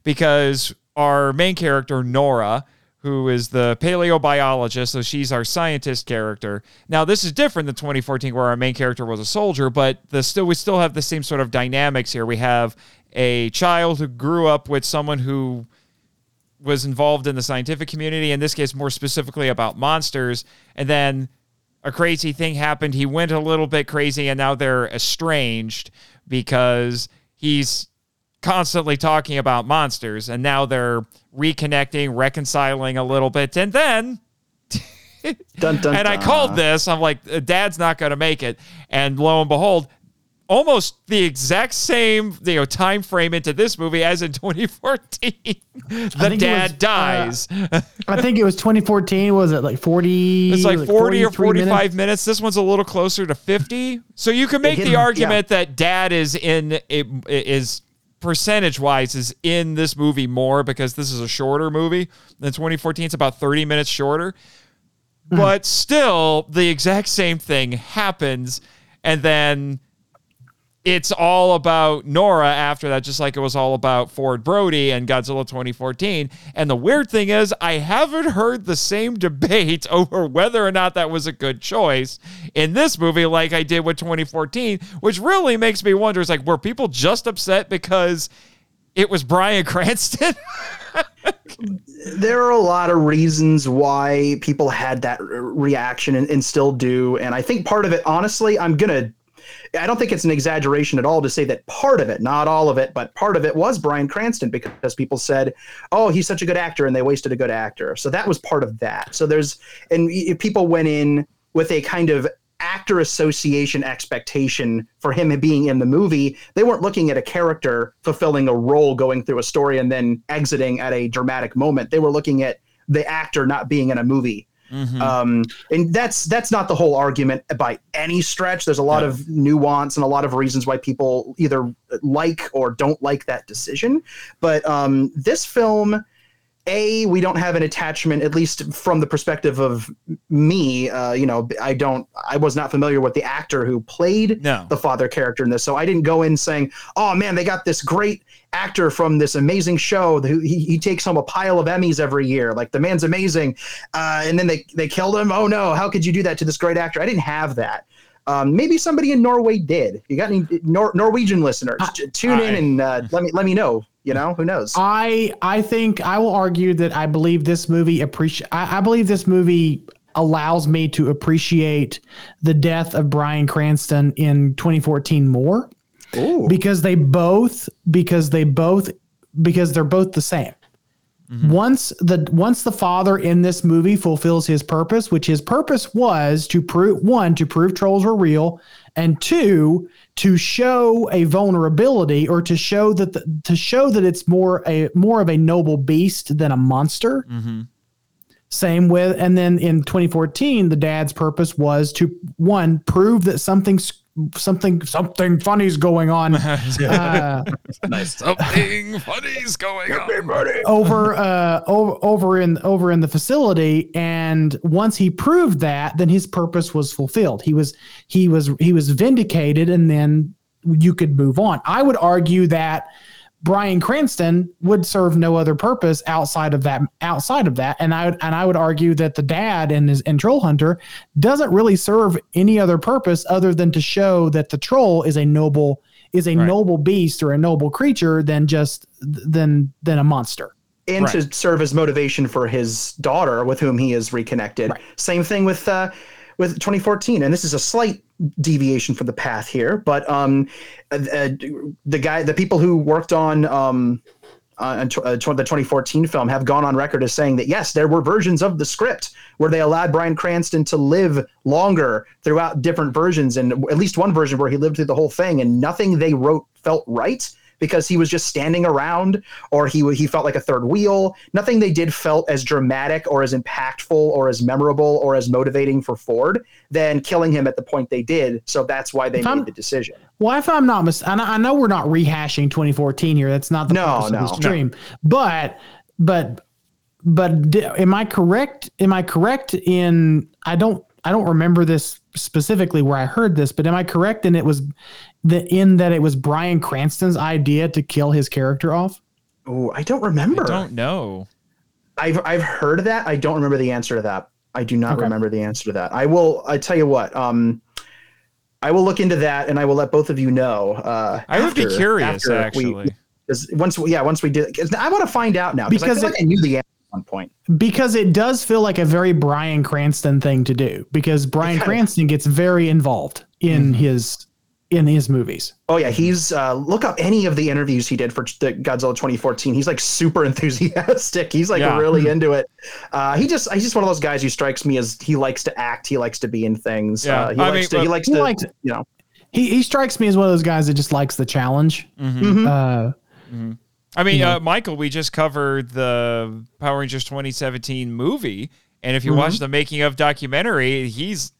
because our main character Nora who is the paleobiologist. So she's our scientist character. Now, this is different than 2014, where our main character was a soldier, but the still we still have the same sort of dynamics here. We have a child who grew up with someone who was involved in the scientific community. In this case, more specifically about monsters, and then a crazy thing happened. He went a little bit crazy, and now they're estranged because he's constantly talking about monsters, and now they're reconnecting, reconciling a little bit, and then. dun, dun, and I called this. I'm like, Dad's not going to make it, and lo and behold, almost the exact same you know time frame into this movie as in 2014 the dad was, uh, dies uh, i think it was 2014 was it like 40 it's like 40 or 45 minutes? minutes? this one's a little closer to 50 so you can make the argument yeah. that dad is in it is percentage wise is in this movie more because this is a shorter movie than 2014. It's about 30 minutes shorter. Mm. But still, the exact same thing happens. And then it's all about Nora after that, just like it was all about Ford Brody and Godzilla 2014. And the weird thing is, I haven't heard the same debate over whether or not that was a good choice in this movie, like I did with 2014, which really makes me wonder is like, were people just upset because it was Bryan Cranston. there are a lot of reasons why people had that reaction and, and, still do. And I think part of it, honestly, I'm going to, I don't think it's an exaggeration at all to say that part of it, not all of it, but part of it was Bryan Cranston because people said, oh, he's such a good actor and they wasted a good actor. So that was part of that. So there's, and people went in with a kind of actor association expectation for him being in the movie. They weren't looking at a character fulfilling a role, going through a story, and then exiting at a dramatic moment. They were looking at the actor not being in a movie. Mm-hmm. Um, and that's that's not the whole argument by any stretch. There's a lot yeah. of nuance and a lot of reasons why people either like or don't like that decision. But um, this film a we don't have an attachment at least from the perspective of me uh, you know i don't i was not familiar with the actor who played no. the father character in this so i didn't go in saying oh man they got this great actor from this amazing show who he, he takes home a pile of emmys every year like the man's amazing. Uh, and then they they killed him? Oh no how could you do that to this great actor? I didn't have that. Um, maybe somebody in Norway did. You got any Nor- Norwegian listeners? Tune in and uh, let me let me know you know, who knows? I I think I will argue that I believe this movie appreciate. I, I believe this movie allows me to appreciate the death of Bryan Cranston in 2014 more Ooh. because they both because they both because they're both the same. Mm-hmm. Once the once the father in this movie fulfills his purpose, which his purpose was to prove one to prove trolls were real, and two to show a vulnerability or to show that the, to show that it's more a more of a noble beast than a monster. Mm-hmm. Same with, and then in 2014, the dad's purpose was to one prove that something's something something funny's going on. uh, nice. Something funny's going on over uh over over in over in the facility. And once he proved that, then his purpose was fulfilled. He was he was he was vindicated, and then you could move on. I would argue that Bryan Cranston would serve no other purpose outside of that outside of that and I would and I would argue that the dad in his in Trollhunter doesn't really serve any other purpose other than to show that the troll is a noble is a right. noble beast or a noble creature than just than than a monster and right. to serve as motivation for his daughter with whom he is reconnected right. same thing with uh with 2014 and this is a slight deviation from the path here, but um, uh, uh, the guy, the people who worked on um, uh, uh, the 2014 film have gone on record as saying that yes, there were versions of the script where they allowed Bryan Cranston to live longer throughout different versions, and at least one version where he lived through the whole thing, and nothing they wrote felt right because he was just standing around or he he felt like a third wheel. Nothing they did felt as dramatic or as impactful or as memorable or as motivating for Ford than killing him at the point they did. So that's why they if made I'm, the decision. Well, if I'm not mis- I know we're not rehashing 2014 here. That's not the no, purpose no, of the stream. No. But but but am I correct? Am I correct in I don't I don't remember this specifically where I heard this, but am I correct in it was the in that it was Bryan Cranston's idea to kill his character off? Oh, I don't remember. I don't know. I've I've heard that. I don't remember the answer to that. I do not okay. remember the answer to that. I will. I tell you what. Um, I will look into that, and I will let both of you know. Uh, I would be curious, actually. We, once, we, yeah, once we did, I want to find out now because I, it, like I knew the answer at one point. Because it does feel like a very Bryan Cranston thing to do. Because Bryan Cranston gets very involved in mm-hmm. his in his movies. Oh yeah, he's uh, look up any of the interviews he did for the Godzilla 2014. He's like super enthusiastic. He's like yeah. really into it. Uh, he just he's just one of those guys who strikes me as he likes to act. He likes to be in things. Yeah. Uh, he, I likes mean, to, he likes he to likes, you know. He he strikes me as one of those guys that just likes the challenge. Mm-hmm. Mm-hmm. I mean, uh, Michael, we just covered the Power Rangers 2017 movie, and if you watch mm-hmm. the making of documentary, he's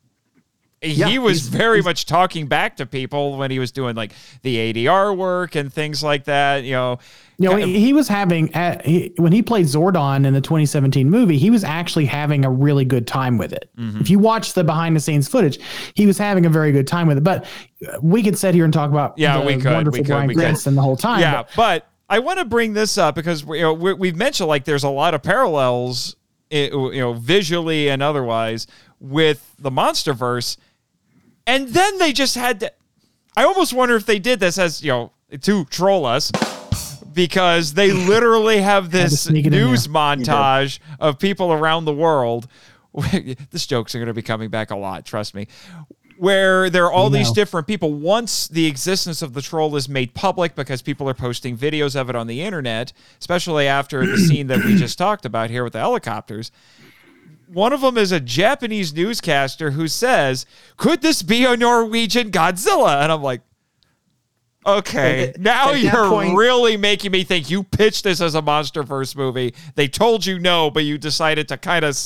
yeah, he was very much talking back to people when he was doing like the ADR work and things like that. You know, you know, he, he was having uh, he, when he played Zordon in the 2017 movie, he was actually having a really good time with it. Mm-hmm. If you watch the behind the scenes footage, he was having a very good time with it. But we could sit here and talk about yeah, we could, wonderful we could, Bryan Cranston the whole time. Yeah, but, but I want to bring this up because you know we've mentioned like there's a lot of parallels, eh, you know, visually and otherwise with the MonsterVerse and then they just had to. I almost wonder if they did this as, you know, to troll us because they literally have this sneak it in news montage of people around the world. this jokes are going to be coming back a lot, trust me. Where there are all We these know. different people. Once the existence of the troll is made public because people are posting videos of it on the internet, especially after the scene that we just talked about here with the helicopters, one of them is a Japanese newscaster who says, "Could this be a Norwegian Godzilla?" And I'm like, "Okay, At- now at you're point- really making me think you pitched this as a MonsterVerse movie. They told you no, but you decided to kind of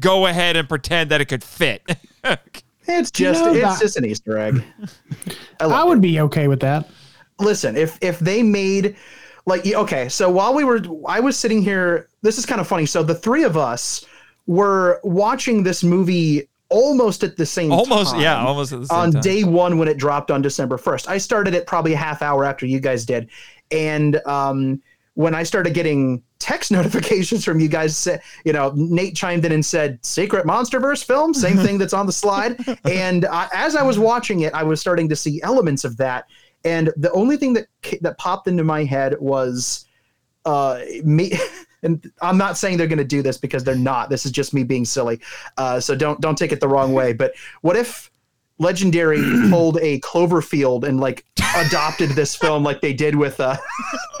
go ahead and pretend that it could fit." It's just know, it's that- just an Easter egg. I, love I it. would be okay with that. listen if if they made like okay so while we were i was sitting here this is kind of funny so the three of us were watching this movie almost at the same almost, time yeah, almost at the same on time. day one when it dropped on december 1st i started it probably a half hour after you guys did and um when i started getting text notifications from you guys you know nate chimed in and said secret monsterverse film same thing that's on the slide. And I, as i was watching it i was starting to see elements of that. And the only thing that that popped into my head was uh me and i'm not saying they're going to do this because they're not. This is just me being silly. Uh so don't don't take it the wrong way. But what if legendary pulled a cloverfield and like adopted this film like they did with uh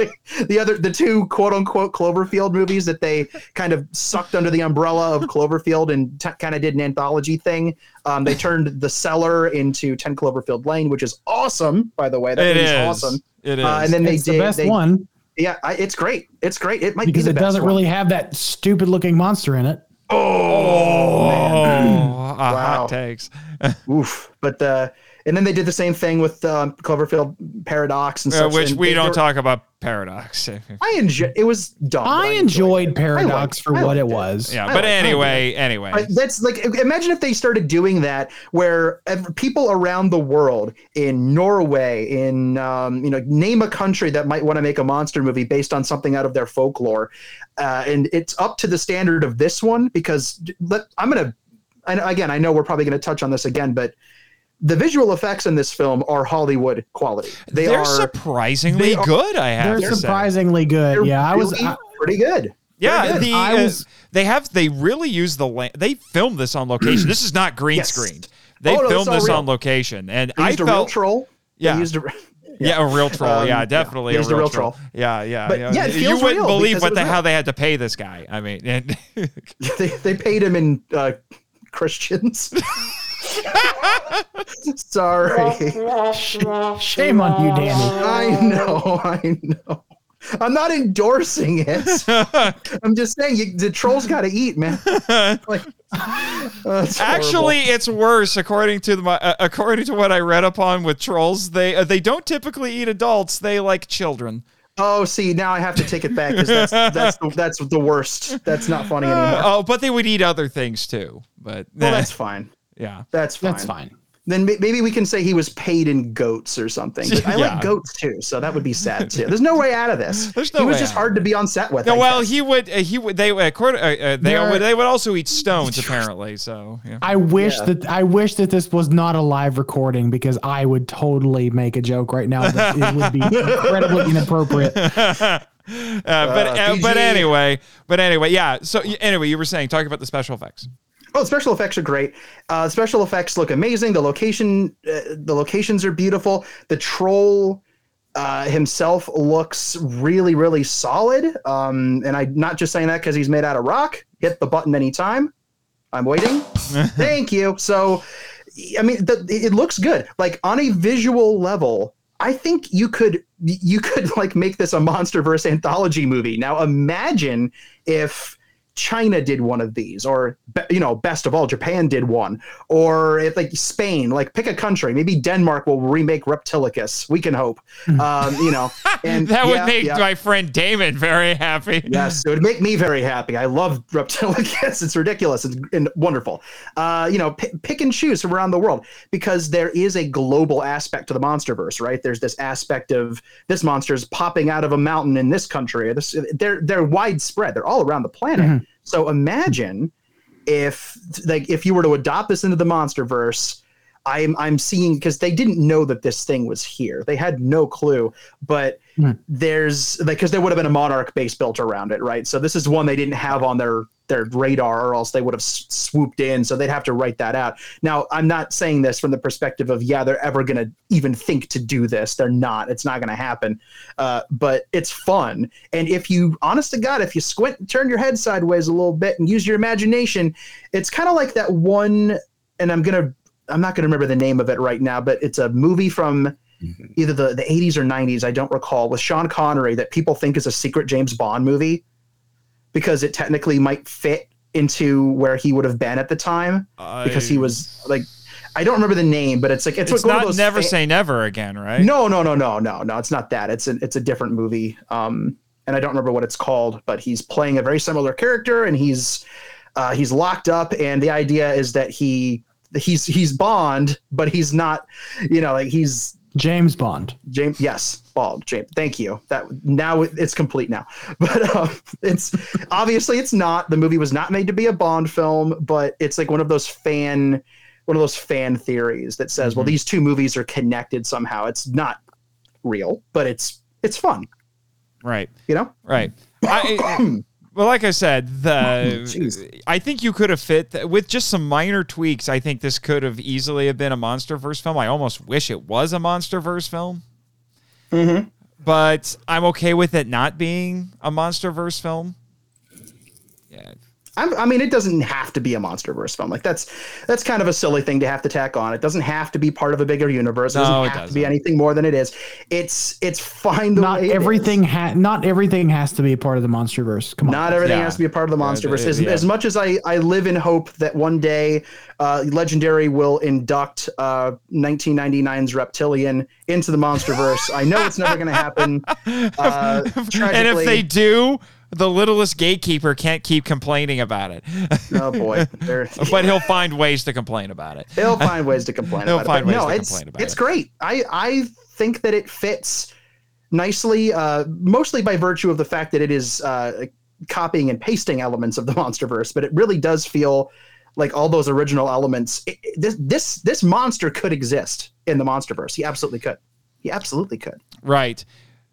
the other the two quote unquote cloverfield movies that they kind of sucked under the umbrella of cloverfield and t- kind of did an anthology thing. Um, they turned the cellar into 10 cloverfield lane which is awesome by the way. That it movie's is awesome. It is. uh, and then they it's did the best they- one. Yeah I, it's great. It's great. It might because be it best doesn't one. really have that stupid looking monster in it. Oh, oh a Wow. hot takes. Oof. But the and then they did the same thing with um, Cloverfield Paradox and Uh, such. which and we they- don't were- talk about Paradox. I enjoy. It was dumb. but I enjoyed Paradox liked- for I what it liked it. was. Yeah, I but like- anyway, anyway. I- that's like imagine if they started doing that where people around the world in Norway in um, you know name a country that might want to make a monster movie based on something out of their folklore uh, and it's up to the standard of this one because let, I'm gonna I, know- again I know we're probably gonna touch on this again but the visual effects in this film are Hollywood quality they They're are surprisingly they are- good. I have They're to say. surprisingly good. they're Yeah, I was. I, pretty good Yeah, They're good. the I uh, they have they really use the land. They filmed this on location. this is not green Yes. screen. They Oh, no, filmed this real. on location, and they I used a real felt troll They Yeah. used a, yeah. a real troll. Um, yeah, yeah, definitely they a used a real, real troll. troll. Yeah, yeah, But, yeah. yeah, it you wouldn't real believe what the was how they had to pay this guy. I mean, and they, they paid him in uh, Christians. Sorry. shame on you, Danny. I know. I know. I'm not endorsing it. I'm just saying you, the trolls got to eat, man. Like, uh, it's Actually, it's worse according to the, my, uh, according to what I read upon with trolls. They uh, they don't typically eat adults. They like children. oh, see, now I have to take it back because that's that's the, that's the worst. That's not funny anymore. oh, but they would eat other things too. But well, that's fine. Yeah. That's fine. That's fine. Then maybe we can say he was paid in goats or something. But I Yeah. like goats too, so that would be sad too. There's no way out of this. There's no he was way just out. hard to be on set with. No, well, guess. he would. Uh, he would. They according. Uh, uh, they There- would. They would also eat stones apparently. So yeah. I wish Yeah. that I wish that this was not a live recording because I would totally make a joke right now that it would be incredibly inappropriate. Uh, but uh, but anyway, but anyway, yeah. So anyway, you were saying talking about the special effects. Oh, special effects are great. Uh, special effects look amazing. The location, uh, the locations are beautiful. The troll uh, himself looks really, really solid. Um, and I'm not just saying that because he's made out of rock. Hit the button anytime. I'm waiting. Thank you. So, I mean, the, it looks good. Like on a visual level, I think you could you could like make this a MonsterVerse anthology movie. Now, imagine if China did one of these, or you know, best of all, Japan did one, or if like Spain, like pick a country. Maybe Denmark will remake Reptilicus. We can hope. Um, you know, and That yeah, would make yeah. my friend Damon very happy. Yes, it would make me very happy. I love Reptilicus. It's ridiculous and, and wonderful. Uh, you know, p- pick and choose from around the world because there is a global aspect to the MonsterVerse, right? There's this aspect of this monster's popping out of a mountain in this country. This, they're they're widespread. They're all around the planet. So imagine if like if you were to adopt this into the MonsterVerse. I'm I'm seeing because they didn't know that this thing was here. They had no clue, but Hmm. there's like because there would have been a Monarch base built around it, right? So this is one they didn't have on their their radar, or else they would have s- swooped in. So they'd have to write that out. Now, I'm not saying this from the perspective of yeah, they're ever gonna even think to do this. They're not. It's not gonna happen. Uh, but it's fun, and if you, honest to God, if you squint, and turn your head sideways a little bit, and use your imagination, it's kind of like that one. And I'm gonna I'm not going to remember the name of it right now, but it's a movie from either the, the 80s or 90s, I don't recall, with Sean Connery that people think is a secret James Bond movie because it technically might fit into where he would have been at the time because he was like I don't remember the name, but it's like it's, It's like one of not those never fa- say never again, right? no, no, no, no, no, no. It's not that. It's a it's a different movie. Um, and I don't remember what it's called, but he's playing a very similar character, and he's uh, he's locked up, and the idea is that he he's he's Bond, but he's not. You know, like he's James Bond. James. Yes, Bond. James. Thank you. That now it's complete now. But um, it's obviously it's not. The movie was not made to be a Bond film, but it's like one of those fan one of those fan theories that says, well, Mhm. these two movies are connected somehow. It's not real, but it's it's fun. Right. You know. Right. I, well, like I said, the Jeez. I think you could have fit with just some minor tweaks. I think this could have easily have been a MonsterVerse film. I almost wish it was a MonsterVerse film, Mm-hmm. but I'm okay with it not being a MonsterVerse film. Yeah. I'm, I mean, it doesn't have to be a MonsterVerse film. Like that's that's kind of a silly thing to have to tack on. It doesn't have to be part of a bigger universe. It No, doesn't it have to be anything more than it is. It's it's fine the Not way everything is. ha- not everything has has to be a part of the MonsterVerse. Come on. Not everything Yeah. has to be a part of the Yeah, MonsterVerse. As, yeah. as much as I, I live in hope that one day uh, Legendary will induct uh, 1999's Reptilian into the MonsterVerse, I know it's never going to happen. Uh, and if they do, the littlest gatekeeper can't keep complaining about it. oh boy, but he'll find ways to complain about it. He'll find ways to complain He'll about find it. Ways no, to it's, complain about it's it. great. I, I think that it fits nicely, uh, mostly by virtue of the fact that it is uh, copying and pasting elements of the MonsterVerse, but it really does feel like all those original elements. It- this this this monster could exist in the MonsterVerse. He absolutely could. He absolutely could. Right.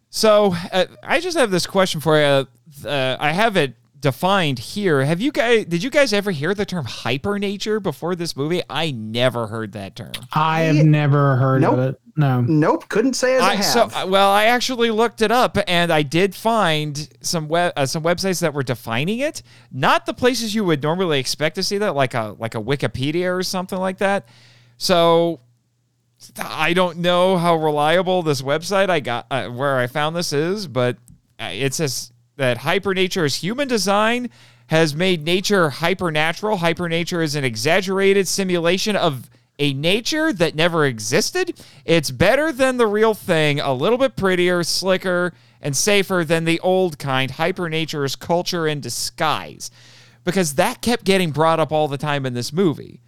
So uh, I just have this question for you. Uh, I have it defined here. Have you guys? Did you guys ever hear the term hyper nature before this movie? I never heard that term. I have never heard Nope. of it. No. Nope, couldn't say as I, I, have. so uh, well, I actually looked it up, and I did find some web uh, some websites that were defining it. Not the places you would normally expect to see that, like a like a Wikipedia or something like that. So I don't know how reliable this website I got uh, where I found this is, but uh, it says that hypernature is human design has made nature hypernatural. Hypernature is an exaggerated simulation of a nature that never existed. It's better than the real thing, a little bit prettier, slicker, and safer than the old kind. Hypernature is culture in disguise. Because that kept getting brought up all the time in this movie.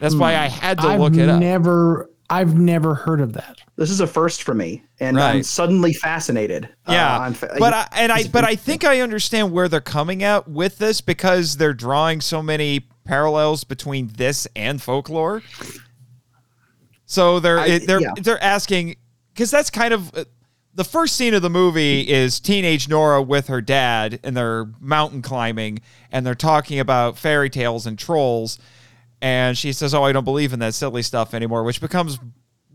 That's why hmm. I had to I've look it up. never I've never heard of that. this is a first for me, and I'm suddenly fascinated. Yeah, Uh, I'm fa- but I, and I but I think I understand where they're coming at with this because they're drawing so many parallels between this and folklore. So they're I- they're yeah. they're asking because that's kind of uh, the first scene of the movie is teenage Nora with her dad and they're mountain climbing and they're talking about fairy tales and trolls and she says, "Oh, I don't believe in that silly stuff anymore," which becomes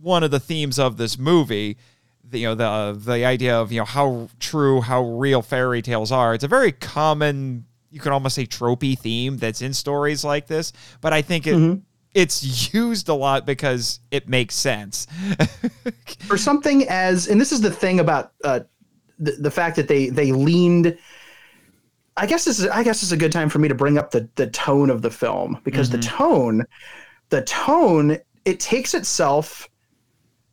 one of the themes of this movie. The, you know the the idea of you know how true, how real fairy tales are. It's a very common, you could almost say tropey theme that's in stories like this. But I think it it's used a lot because it makes sense. for something as and this is the thing about uh, the, the fact that they they leaned i guess this is i guess is a good time for me to bring up the the tone of the film because the mm-hmm. tone the tone it takes itself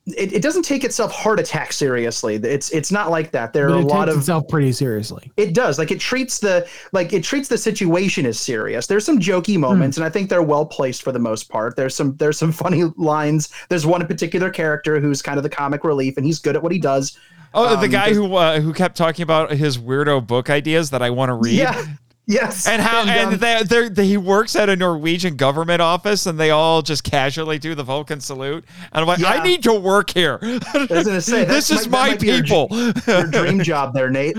it, it doesn't take itself heart attack seriously. It's it's not like that. There But are a it lot takes of itself pretty seriously. it does. Like it treats the like it treats the situation as serious. There's some jokey moments hmm. and i think they're well placed for the most part. There's some there's some funny lines. There's one particular character who's kind of the comic relief and he's good at what he does oh, the Um, guy who uh, who kept talking about his weirdo book ideas that I want to read. yeah Yes, And how? And, um, they, they're, they, he works at a Norwegian government office, and they all just casually do the Vulcan salute. And I'm like, I need to work here. I was gonna say this that's- is my might be your- people. your dream job there, Nate.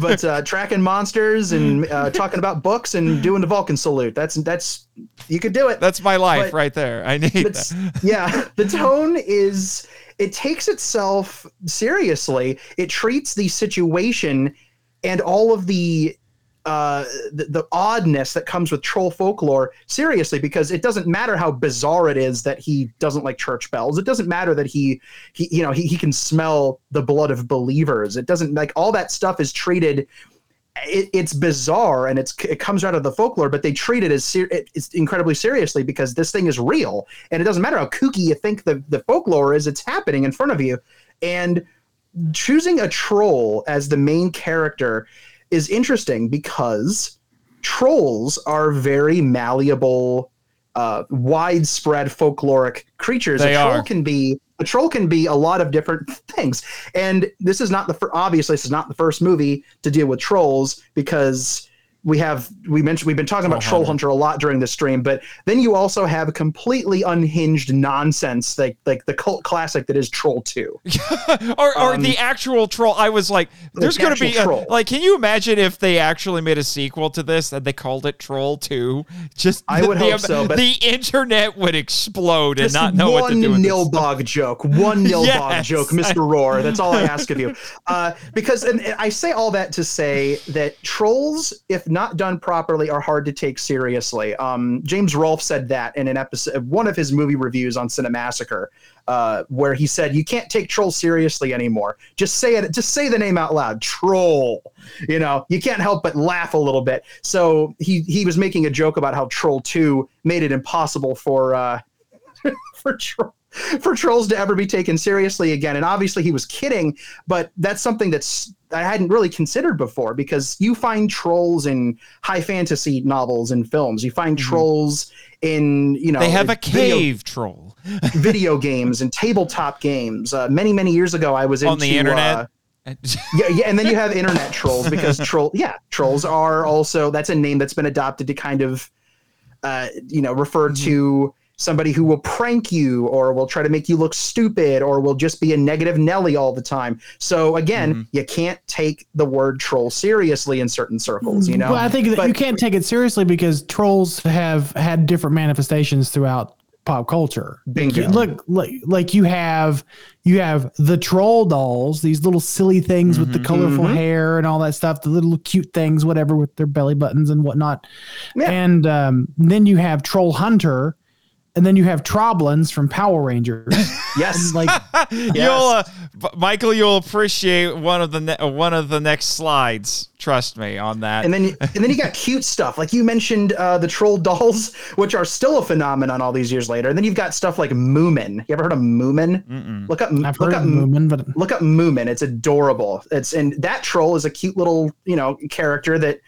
But uh, tracking monsters and uh, talking about books and doing the Vulcan salute. That's that's you could do it. That's my life But- right there. I need that. yeah, the tone is it takes itself seriously. It treats the situation and all of the uh, the, the oddness that comes with troll folklore seriously because it doesn't matter how bizarre it is that he doesn't like church bells. It doesn't matter that he he you know he, he can smell the blood of believers. It doesn't like all that stuff is treated it, it's bizarre and it's it comes out of the folklore, but they treat it as ser- it- it's incredibly seriously because this thing is real, and it doesn't matter how kooky you think the the folklore is; it's happening in front of you. And choosing a troll as the main character is interesting because trolls are very malleable, uh, widespread folkloric creatures. They a troll are. can be a troll can be a lot of different things, and this is not the fir- obviously this is not the first movie to deal with trolls because we have we mentioned we've been talking about Trollhunter a lot during this stream, but then you also have completely unhinged nonsense like like the cult classic that is Troll Two. or, or Um, the actual troll. I was like, there's going to be a, troll. like, can you imagine if they actually made a sequel to this and they called it Troll Two? Just I the, would the, hope so, but- the internet would explode and not know what to one do. with this Nilbog joke, one Nilbog Yes. joke, Mr. Roar. That's all I ask of you. Uh, because and and I say all that to say that trolls, if not done properly, are hard to take seriously. Um, James Rolfe said that in an episode, one of his movie reviews on Cinemassacre, uh, where he said you can't take Troll seriously anymore. Just say it. Just say the name out loud. Troll. You know, you can't help but laugh a little bit. So he he was making a joke about how Troll Two made it impossible for. Uh, for tro- for trolls to ever be taken seriously again. And obviously he was kidding, but that's something that's I hadn't really considered before because you find trolls in high fantasy novels and films. You find trolls in you know Mm-hmm. They have a video- cave troll video games and tabletop games. Uh, many many years ago, I was on into the internet. uh, yeah, yeah, and then you have internet trolls because troll, yeah, trolls are also that's a name that's been adopted to kind of, uh, you know, refer to somebody who will prank you or will try to make you look stupid or will just be a negative Nelly all the time. So again, you can't take the word troll seriously in certain circles. You know, Well, I think that But- you can't take it seriously because trolls have had different manifestations throughout pop culture. Bingo. Look, like, like you have you have the troll dolls, these little silly things with the colorful Mhm. hair and all that stuff, the little cute things, whatever, with their belly buttons and whatnot. Yeah. And um, then you have Trollhunter, and then you have Troblins from Power Rangers. yes, like You'll, uh, Michael, you'll appreciate one of the ne- uh, one of the next slides. Trust me on that. and then you- and then you got cute stuff like you mentioned uh, the troll dolls, which are still a phenomenon all these years later. And then you've got stuff like Moomin. You ever heard of Moomin? Look up, I've look heard up, of Moomin, but look up Moomin. It's adorable. It's and that troll is a cute little you know character that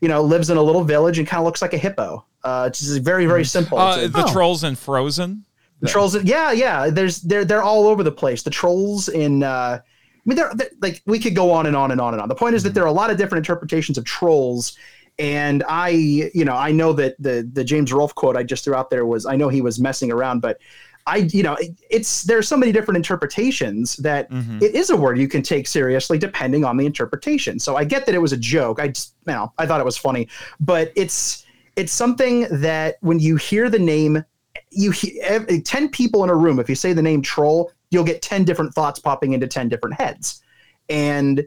you know lives in a little village and kind of looks like a hippo. Uh, it's just very very simple. uh, a- the Oh. trolls in Frozen. the trolls, yeah, yeah. There's they're they're all over the place. The trolls in, uh, I mean, they're, they're like we could go on and on and on and on. The point is that there are a lot of different interpretations of trolls, and I, you know, I know that the the James Rolfe quote I just threw out there was I know he was messing around, but I, you know, it- it's there's so many different interpretations that Mhm. it is a word you can take seriously depending on the interpretation. So I get that it was a joke. I just, you know, I thought it was funny, but it's it's something that when you hear the name, you he- ev- ten people in a room. If you say the name troll, you'll get ten different thoughts popping into ten different heads, and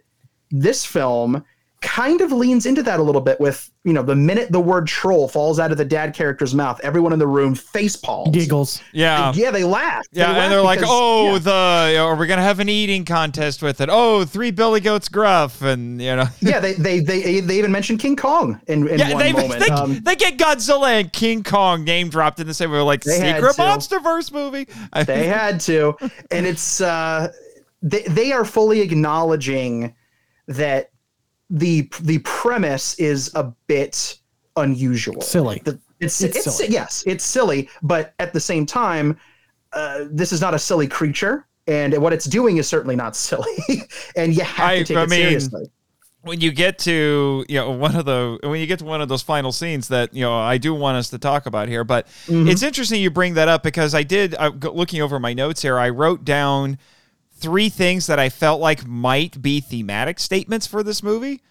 this film kind of leans into that a little bit with you know the minute the word troll falls out of the dad character's mouth everyone in the room face palms giggles. Yeah. yeah they laugh They Yeah, laugh and they're like, "Oh, yeah. the are we gonna have an eating contest with it? Oh, three Billy Goats Gruff, and you know, yeah, they, they they they even mentioned King Kong in, in yeah, one they moment. they, Um, they get Godzilla and King Kong name dropped in the same way, like They had secret to. MonsterVerse movie. They had to, and it's uh, they they are fully acknowledging that the the premise is a bit unusual, Silly. The, it's It's it's, silly. yes, it's silly, but at the same time, uh, this is not a silly creature. And what it's doing is certainly not silly, and you have I- to take I it mean, seriously. when you get to you know one of the when you get to one of those final scenes that you know I do want us to talk about here, but it's interesting you bring that up because I did I, looking over my notes here. I wrote down three things that I felt like might be thematic statements for this movie.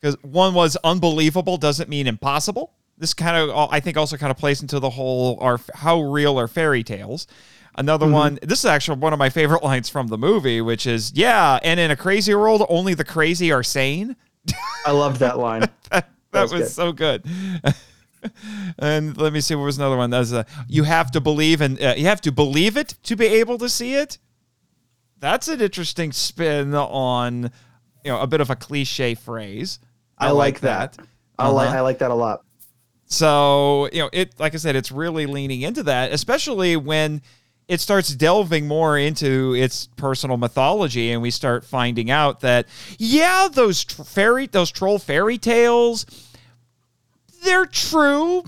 Because one was unbelievable doesn't mean impossible. This kind of uh, I think also kind of plays into the whole are how real are fairy tales. Another mm-hmm. one, this is actually one of my favorite lines from the movie, which is, yeah, and in a crazy world, only the crazy are sane. I loved that line. that, was, was good. so good. and let me see what was another one. That's a, uh, you have to believe and uh, you have to believe it to be able to see it. That's an interesting spin on, you know, a bit of a cliche phrase. I, like that. I like Uh-huh. I like that a lot. So, you know, it like I said, it's really leaning into that, especially when it starts delving more into its personal mythology and we start finding out that yeah, those tr- fairy those troll fairy tales they're true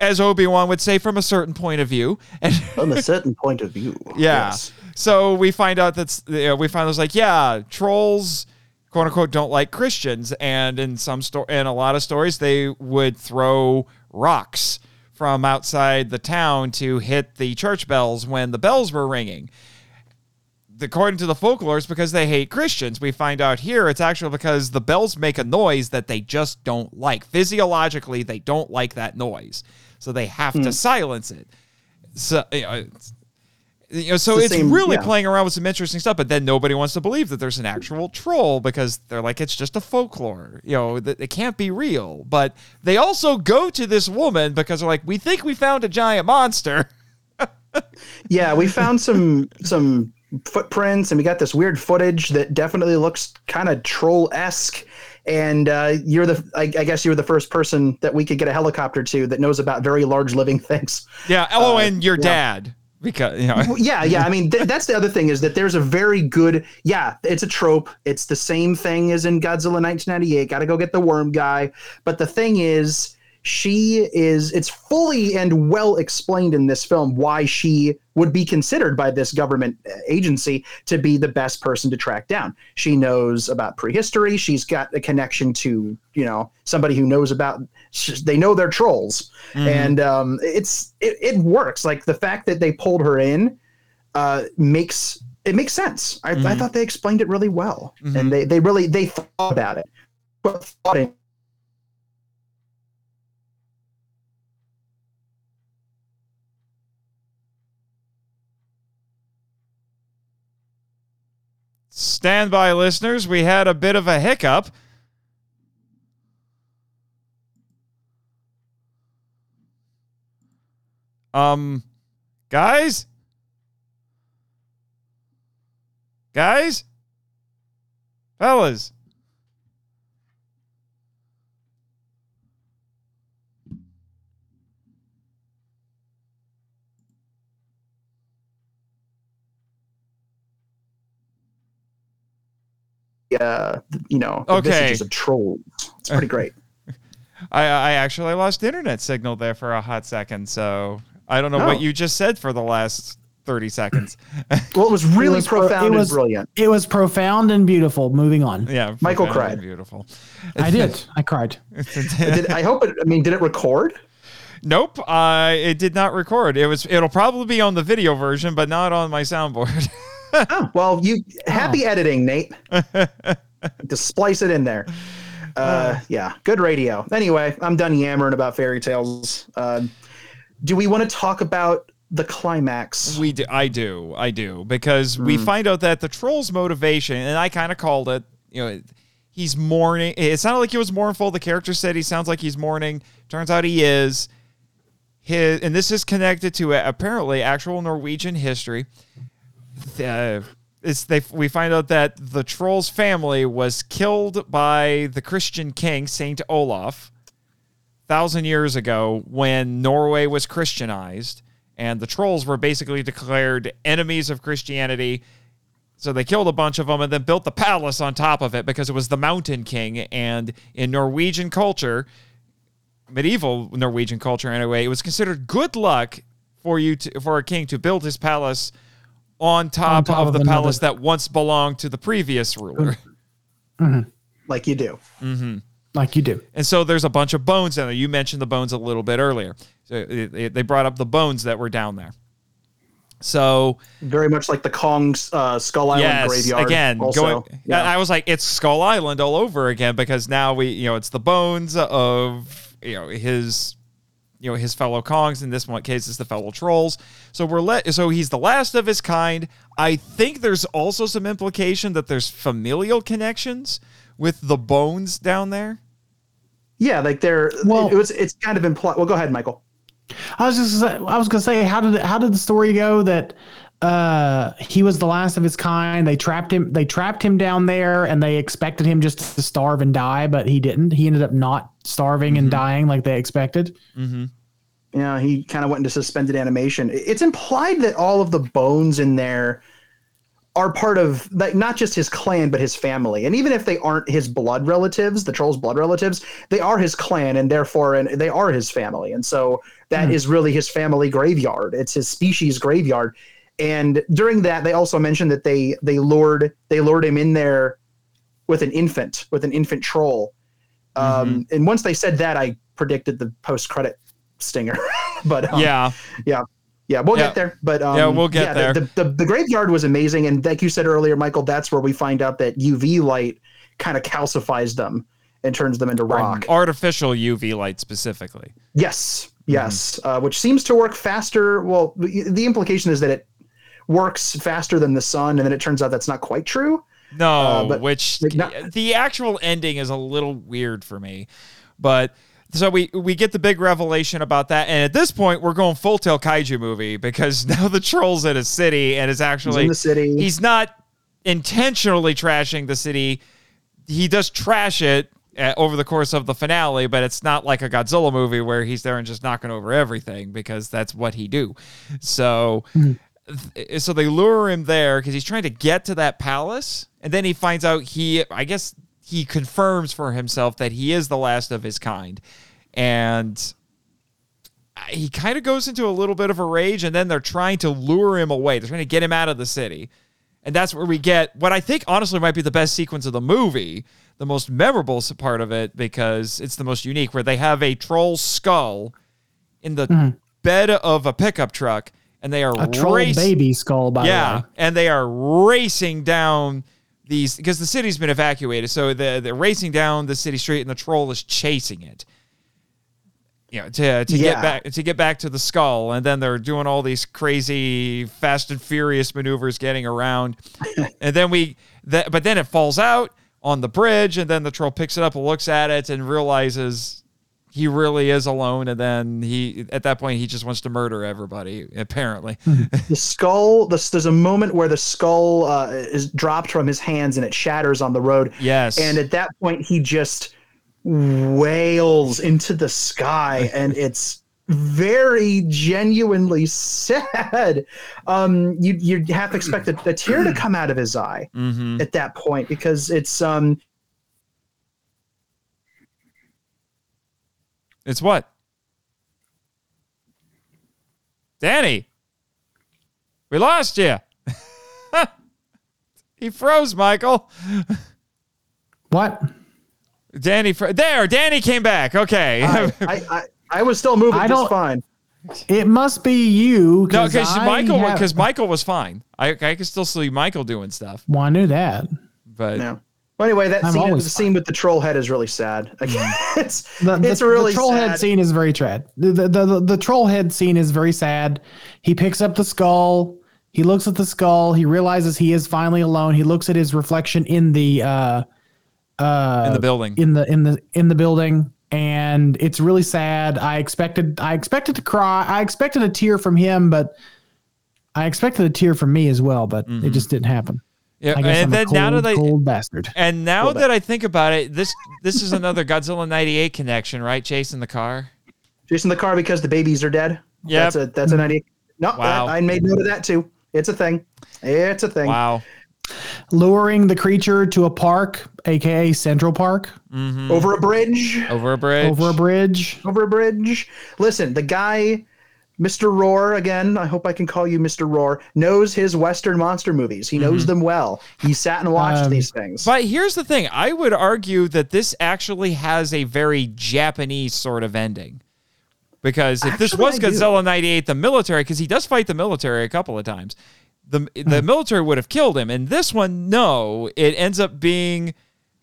as Obi-Wan would say from a certain point of view. And From a certain point of view. yeah. Yes. So we find out that's you know, we find out like yeah, trolls quote unquote don't like Christians, and in some sto- in a lot of stories they would throw rocks from outside the town to hit the church bells when the bells were ringing. According to the folklore, it's because they hate Christians. We find out here it's actually because the bells make a noise that they just don't like. Physiologically, they don't like that noise, so they have to hmm. silence it. So you know, it's- you know, so the it's same- really yeah. playing around with some interesting stuff. But then nobody wants to believe that there's an actual troll because they're like it's just a folklore. You know, that it can't be real. But they also go to this woman because they're like, we think we found a giant monster. Yeah, we found some some footprints and we got this weird footage that definitely looks kind of troll esque. And uh, you're the I, I guess you're the first person that we could get a helicopter to that knows about very large living things. Yeah. Oh, Uh, your yeah. dad because you know. Yeah, yeah. I mean, th- that's the other thing is that there's a very good. Yeah, it's a trope. It's the same thing as in Godzilla 1998. Got to go get the worm guy. But the thing is, she is. It's fully and well explained in this film why she would be considered by this government uh, agency to be the best person to track down. She knows about prehistory. She's got a connection to you know somebody who knows about. They know they're trolls, and um, it's it, it works. Like the fact that they pulled her in uh, makes it makes sense. I, I thought they explained it really well, and they they really they thought about it. But thought it Stand by, listeners. We had a bit of a hiccup. Um, guys? Guys? Fellas? Uh, you know, the Okay. visages of trolls. It's pretty great. I, I actually lost internet signal there for a hot second, so I don't know what Oh. you just said for the last 30 seconds. Well, it was really was pro- profound it was- and brilliant. It was profound and beautiful. Moving on. yeah. Michael cried. Beautiful. I did. I cried. Did, I hope it. I mean, did it record? Nope, uh, it did not record. It was. It'll probably be on the video version, but not on my soundboard. Oh, well, you happy editing, Nate. to splice it in there. Uh, yeah, good radio. Anyway, I'm done yammering about fairy tales. Uh, do we want to talk about the climax? we do. I do. I do because we Hmm. find out that the troll's motivation, and I kind of called it. You know, he's mourning. It sounded like he was mournful. The character said he sounds like he's mourning. Turns out he is. His, and this is connected to uh, apparently actual Norwegian history. Uh, it's they we find out that the troll's family was killed by the Christian king Saint Olaf thousand years ago when Norway was Christianized, and the trolls were basically declared enemies of Christianity. So they killed a bunch of them and then built the palace on top of it because it was the Mountain King. And in Norwegian culture, medieval Norwegian culture anyway, it was considered good luck for you to, for a king to build his palace on top, top of of the another- palace that once belonged to the previous ruler. like you do. like you do. And so there's a bunch of bones down there. You mentioned the bones a little bit earlier. So it- it- they brought up the bones that were down there. So Very much like the Kong's uh, Skull Island yes, graveyard. again, also. going. Yeah. I was like, it's Skull Island all over again because now we, you know, it's the bones of you know his, you know, his fellow Kongs. In this one case, it's the fellow trolls. So we're let. So he's the last of his kind. I think there's also some implication that there's familial connections with the bones down there. yeah, like they're Well- it was it's kind of implied. Well, go ahead, Michael. I was just I was gonna say how did how did the story go that uh he was the last of his kind they trapped him they trapped him down there and they expected him just to starve and die but he didn't he ended up not starving and dying like they expected Mm-hmm. Yeah, he kind of went into suspended animation. It's implied that all of the bones in there are part of like not just his clan but his family. And even if they aren't his blood relatives, the troll's blood relatives, they are his clan and therefore and they are his family. And so that is really his family graveyard. It's his species graveyard. And during that they also mentioned that they they lured they lured him in there with an infant, with an infant troll. Um, and once they said that I predicted the post credit stinger. but um, yeah. yeah. Yeah, we'll Yeah. get there. But um, Yeah, we'll get the- there. The, the, the graveyard was amazing. And like you said earlier, Michael, that's where we find out that UV light kind of calcifies them and turns them into rock. Artificial UV light specifically. Yes, Mm-hmm. yes, uh, which seems to work faster. Well, the implication is that it works faster than the sun, and then it turns out that's not quite true. No, Uh, but- which like, not- the actual ending is a little weird for me. But so we we get the big revelation about that, and at this point we're going full tail kaiju movie because now the troll's in a city and is actually in the city. He's not intentionally trashing the city. He does trash it uh, over the course of the finale, but it's not like a Godzilla movie where he's there and just knocking over everything because that's what he do. So th- so they lure him there because he's trying to get to that palace, and then he finds out he, I guess, he confirms for himself that he is the last of his kind, and he kind of goes into a little bit of a rage, and then they're trying to lure him away. They're trying to get him out of the city, and that's where we get what I think honestly might be the best sequence of the movie, the most memorable part of it because it's the most unique, where they have a troll skull in the mm-hmm. bed of a pickup truck, and they are a troll race- baby skull by yeah, the way and they are racing down these because the city's been evacuated. So they're, they're racing down the city street, and the troll is chasing it. You know, to to Yeah. get back to get back to the skull, and then they're doing all these crazy Fast and Furious maneuvers, getting around, and then we, that, but then it falls out on the bridge, and then the troll picks it up and looks at it and realizes he really is alone, and then he at that point he just wants to murder everybody. Apparently, the skull. The, there's a moment where the skull uh, is dropped from his hands and it shatters on the road. yes, And at that point, he just wails into the sky, and it's very genuinely sad. Um, you you have to expect a, a tear to come out of his eye hmm at that point because it's um It's what? Danny, we lost you. he froze, Michael. what Danny, fro- there. Danny came back. Okay. I, I, I I was still moving I just don't- fine. it must be you no, because I Michael, have- because Michael was fine. I, I could still see Michael doing stuff, well I knew that but Yeah. Well, anyway, that I'm scene, the always scene with the troll head is really sad. Like, it's the, the, it's really the troll sad. head scene is very sad. The, the, the, the troll head scene is very sad. He picks up the skull. He looks at the skull. He realizes he is finally alone. He looks at his reflection in the uh, uh, in the building. in the in the in the building, and it's really sad. I expected I expected to cry. I expected a tear from him, but I expected a tear from me as well. But it just didn't happen. Yeah, I guess and I'm then a now cold, that I, cold bastard. and now that I think about it, this this is another Godzilla '98 connection, right? Chasing the car. Jason the car because the babies are dead. Yep. That's a that's an idea. No, Wow. that- I made note of that too. It's a thing. It's a thing. Wow. Luring the creature to a park, aka Central Park, hmm Over a bridge. Over a bridge. over a bridge. Over a bridge. Listen, the guy Mr. Roar, again, I hope I can call you Mr. Roar, knows his Western monster movies. He knows mm-hmm. them well. He sat and watched Um, these things. But here's the thing I would argue that this actually has a very Japanese sort of ending. Because if this was I. Godzilla 98, the military, because he does fight the military a couple of times, the, the hmm. military would have killed him. And this one, no, it ends up being.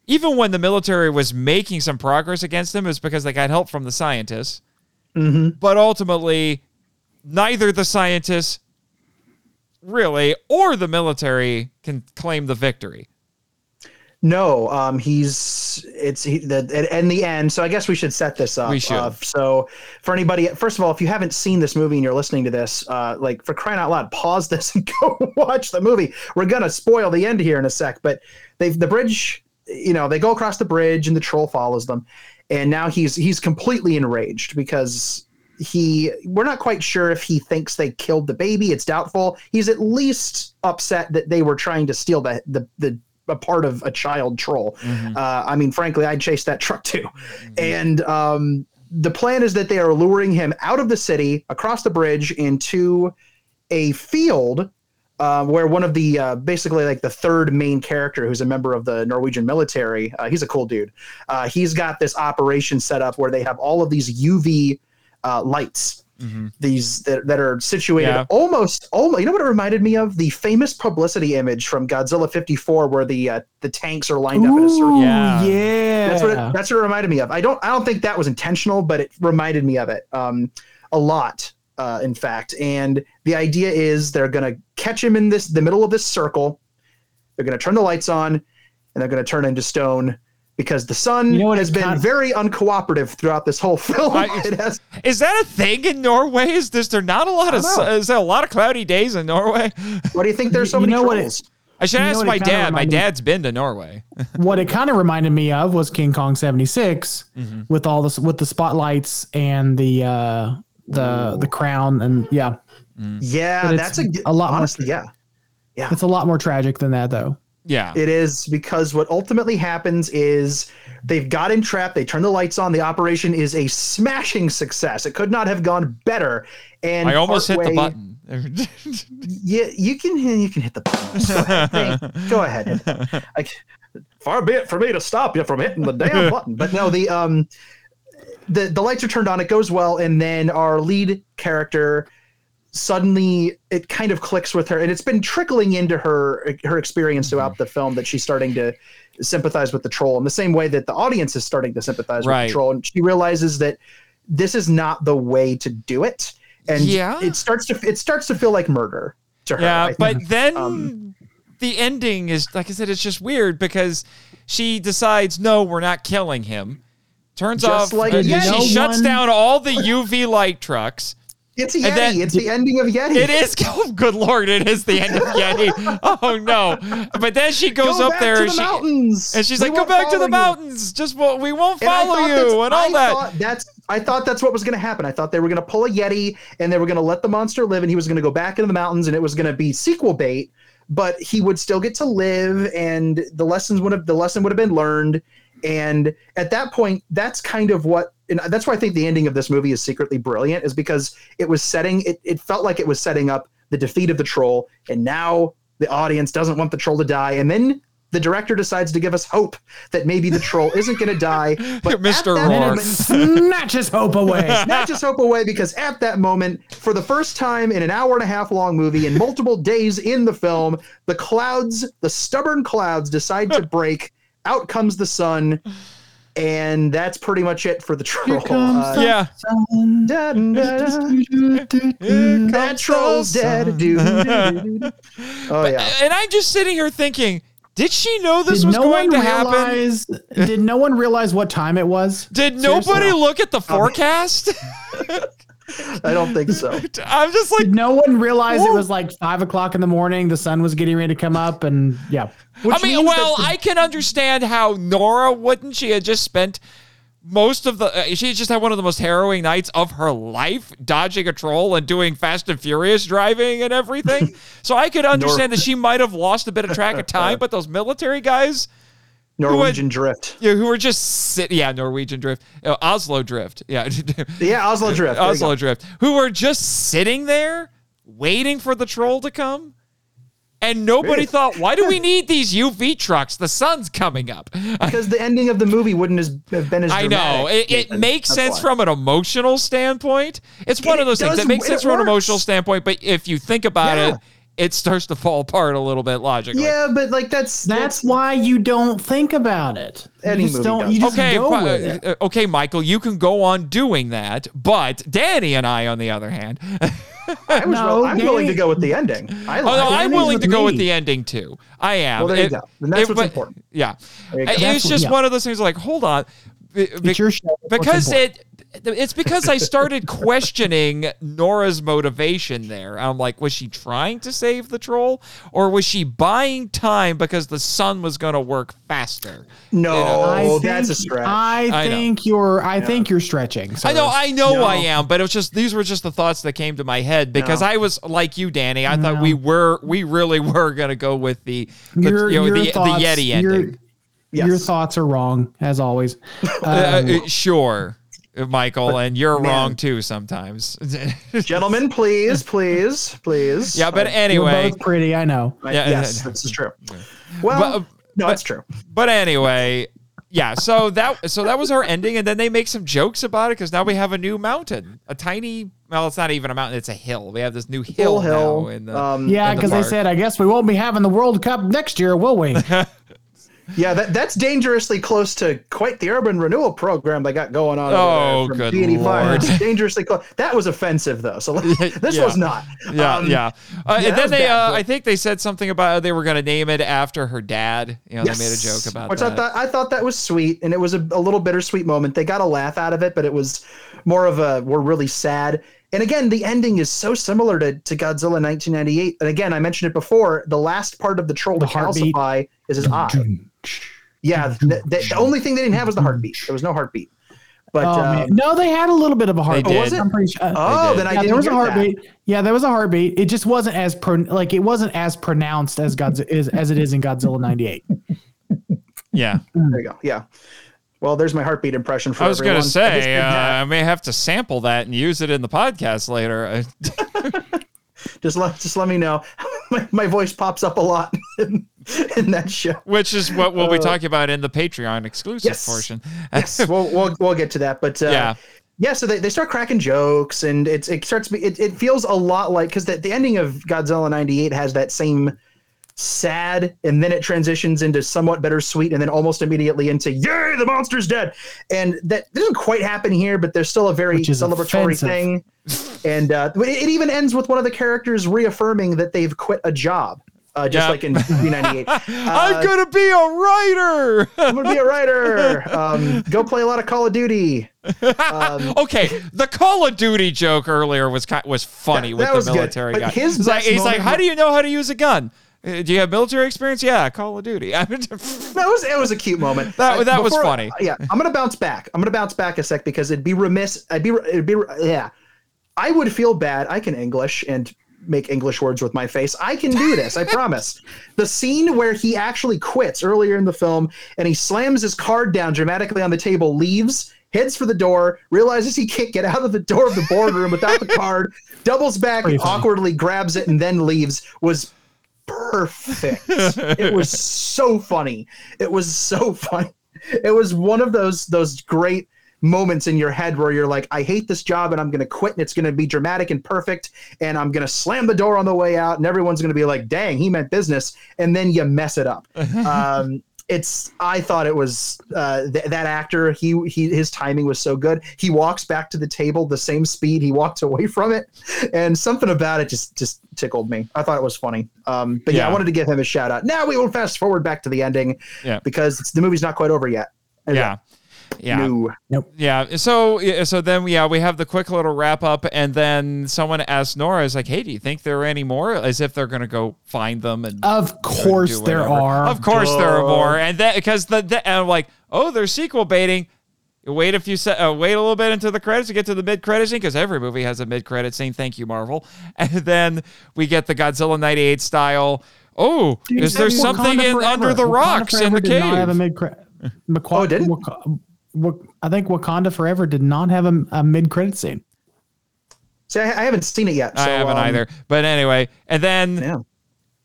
Even when the military was making some progress against him, it was because they got help from the scientists. Mm-hmm. But ultimately, neither the scientists really or the military can claim the victory. No, um, he's it's he, the in the end. So I guess we should set this up. We should. Uh, so for anybody, first of all, if you haven't seen this movie and you're listening to this, uh, like for crying out loud, pause this and go watch the movie. We're gonna spoil the end here in a sec, but they the bridge. You know, they go across the bridge and the troll follows them, and now he's he's completely enraged because he we're not quite sure if he thinks they killed the baby. It's doubtful. He's at least upset that they were trying to steal the the the a part of a child troll. Uh, I mean, frankly, I'd chase that truck too. And um, the plan is that they are luring him out of the city, across the bridge, into a field uh, where one of the uh, basically like the third main character, who's a member of the Norwegian military, uh, he's a cool dude. Uh, he's got this operation set up where they have all of these UV uh, lights. These that, that are situated Yeah. almost almost you know what it reminded me of the famous publicity image from Godzilla 54 where the uh, the tanks are lined up in a circle Yeah. yeah. that's what it, that's what it reminded me of. I don't I don't think that was intentional, but it reminded me of it um, a lot, uh, in fact. And the idea is they're gonna catch him in this the middle of this circle. They're gonna turn the lights on, and they're gonna turn into stone because the sun You know has been kind- very uncooperative throughout this whole film. I- it has Is that a thing in Norway? Is this there not a lot of know. is there a lot of cloudy days in Norway? What do you think there's so You many know what it- trolls? I should You ask my dad. My dad's been to Norway. what it kind of reminded me of was King Kong 76 Mm-hmm. with all this with the spotlights and the uh the the crown and yeah yeah, But it's that's a, g- a lot more- yeah, yeah. it's a lot more tragic than that though Yeah. It is because what ultimately happens is they've got him trapped. They turn the lights on. The operation is a smashing success. It could not have gone better. And I almost hit the button. Yeah, you can you can hit the button. Go ahead. Hey, Go ahead. I, far be it for me to stop you from hitting the damn button. But no, the um the the lights are turned on. It goes well, and then our lead character suddenly it kind of clicks with her, and it's been trickling into her her experience throughout the film that she's starting to sympathize with the troll in the same way that the audience is starting to sympathize Right. with the troll, and she realizes that this is not the way to do it, and Yeah. it starts to it starts to feel like murder to her. Yeah, but then um, the ending is like I said, it's just weird because she decides, no, we're not killing him. Turns off, like uh, Yeti. she No shuts one- down all the UV light trucks. It's Yeti. then- it's the ending of Yeti. It is, oh, good lord, it is the end of Yeti. Oh no! But then she goes Go up back there to and the she, mountains. and she's We like, "Go back to the you." mountains. Just well, we won't follow thought you and all I that." That's I thought that's what was going to happen. I thought they were going to pull a Yeti and they were going to let the monster live, and he was going to go back into the mountains, and it was going to be sequel bait. But he would still get to live, and the lessons would have the lesson would have been learned. And at that point, that's kind of what, and that's why I think the ending of this movie is secretly brilliant, is because it was setting it. It felt like it was setting up the defeat of the troll, and now the audience doesn't want the troll to die, and then. The director decides to give us hope that maybe the troll isn't going to die, but Mr. that Rourke. moment- snatches hope away snatches hope away because at that moment, for the first time in an hour and a half long movie and multiple days in the film, the clouds, the stubborn clouds, decide to break. Out comes the sun, and that's pretty much it for the troll. comes Uh, the yeah, da- da- da- that troll's dead. Oh yeah. and I'm just sitting here thinking, did she know this did was no going one to happen? realize did no one realize what time it was Did Seriously? nobody look at the forecast? I don't think so. I'm just like, did no one realize it was like five o'clock in the morning the sun was getting ready to come up and yeah Which I mean, well, the- I can understand how Nora wouldn't. She had just spent most of the. Uh, she just had one of the most harrowing nights of her life, dodging a troll and doing Fast and Furious driving and everything. so I could understand that she might have lost a bit of track of time. But those military guys, Norwegian drift. Yeah, who were just sit. Yeah, Norwegian drift, uh, Oslo drift. Yeah, Yeah, Oslo drift. There Oslo drift. Who were just sitting there waiting for the troll to come. And nobody Really? thought, why do we need these UV trucks? The sun's coming up. Because the ending of the movie wouldn't have been as I know. It, it makes That's sense why. from an emotional standpoint. It's one It of those things that makes sense from an emotional standpoint, but if you think about Yeah. it, it starts to fall apart a little bit logically. Yeah, but like that's That's why you don't think about it. Any you just don't. does. You just Okay, go fi- with it. uh, okay, Michael, you can go on doing that, but Danny and I, on the other hand, I was No, I'm willing to go with the ending. I Oh, like no, it. I'm willing with to go with the ending too. I am. Well, there you go. Then that's what's but- important. Yeah, you go. it, was just yeah. one of those things. Like, hold on, Be- be- It's your show. Because important? it. It's because I started questioning Nora's motivation there. I'm like, was she trying to save the troll, or was she buying time because the sun was going to work faster? No, I oh, think, that's a stretch. I I think you're. I think you're stretching. I know. I know, No. I am, but it was just these were just the thoughts that came to my head because No. I was like you, Danny. I thought we were, we really were gonna go with the, the Your, you know, your the, thoughts, the Yeti your, ending. Yes. your thoughts are wrong as always. Uh, Um, uh, sure, Michael, and you're man. wrong too sometimes. Gentlemen, please, please, please. yeah, but you're anyway, both pretty. I know. I- yeah, yes, this is true. Well, But, no, but- it's true. but anyway. Yeah, so that so that was our ending, and then they make some jokes about it because now we have a new mountain, a tiny. Well, it's not even a mountain; it's a hill. We have this new hill, Full hill. now in the. um, Yeah, in the because they said, I guess we won't be having the World Cup next year, will we? yeah, that, that's dangerously close to quite the urban renewal program they got going on. Oh, over there good D&E lord. It's dangerously close. That was offensive, though. So this Yeah. was not. Yeah, Um, yeah. Uh, yeah, and then they, bad, uh, but- I think they said something about they were going to name it after her dad. You know, Yes. they made a joke about Which that. I thought I thought that was sweet, and it was a, a little bittersweet moment. They got a laugh out of it, but it was more of a we're really sad. And again, the ending is so similar to, to Godzilla 1998. And again, I mentioned it before. The last part of the troll The to heartbeat. calcify is his eye. Yeah, the, the, the only thing they didn't have was the heartbeat. There was no heartbeat. But oh, um. No, they had a little bit of a heartbeat. did. I'm pretty sure. oh, did. then I yeah, didn't there was a get that. heartbeat. Yeah, there was a heartbeat. It just wasn't as pro- like it wasn't as pronounced as God's is as it is in Godzilla '98. yeah. There you go. Yeah. Well, there's my heartbeat impression for I was going everyone. to I say, did uh. I may have to sample that and use it in the podcast later. Just let just let me know. my, my voice pops up a lot in, in that show. which is what we'll be talking about in the Patreon exclusive Uh, yes. portion. yes, we'll, we'll we'll get to that. But uh, Yeah. yeah, So they, they start cracking jokes, and it's it starts. It, it feels a lot like because the, the ending of Godzilla '98 has that same sad, and then it transitions into somewhat bittersweet, and then almost immediately into "Yay, the monster's dead!" And that doesn't quite happen here, but there's still a very celebratory offensive. thing. And uh, it, it even ends with one of the characters reaffirming that they've quit a job. Uh, just Yeah. like in '98. I'm going to be a writer. I'm gonna be a writer. Um, go play a lot of Call of Duty. Um, okay, the Call of Duty joke earlier was was funny That- with that the was good. military But guy. his he's like, he's like, how do you know how to use a gun? Uh, Do you have military experience? Yeah, Call of Duty. That was it was a cute moment. That- Uh, that was funny. Yeah, I'm gonna bounce back. I'm gonna bounce back a sec because it'd be remiss. I'd be it'd be yeah. I would feel bad. I can English and make English words with my face. I can do this. I promise. The scene where he actually quits earlier in the film and he slams his card down dramatically on the table, leaves, heads for the door, realizes he can't get out of the door of the boardroom without the card, doubles back, Pretty funny. awkwardly grabs it, and then leaves. Was perfect. it was so funny. It was so funny. It was one of those those great moments in your head where you're like, I hate this job and I'm gonna quit and it's gonna be dramatic and perfect and I'm gonna slam the door on the way out and everyone's gonna be like, dang, he meant business, and then you mess it up. um, it's I thought it was uh, th- that actor. He he his timing was so good. He walks back to the table the same speed he walked away from it, and something about it just just tickled me. I thought it was funny. Um, but yeah, Yeah. I wanted to give him a shout out. Now we will fast forward back to the ending, Yeah. because the movie's not quite over yet. yeah, yeah. No. Yeah. So so then yeah, we have the quick little wrap up, and then someone asks Nora, "Is like, hey, do you think there are any more?" As if they're gonna go find them and Of course, there are. Of course, there are more, and that because the, the and I'm like, oh, they're sequel baiting. Wait a few se- uh, wait a little bit into the credits to get to the mid credit scene because every movie has a mid credit scene. Thank you, Marvel. And then we get the Godzilla '98 style. Oh, is there something in under the Wakanda rocks in the did not have a cave? mid cre- Waka- Oh, didn't? Waka- Wak- I think Wakanda Forever did not have a, a mid credit scene. See, I, I haven't seen it yet. I haven't um, either. But anyway, and then Yeah.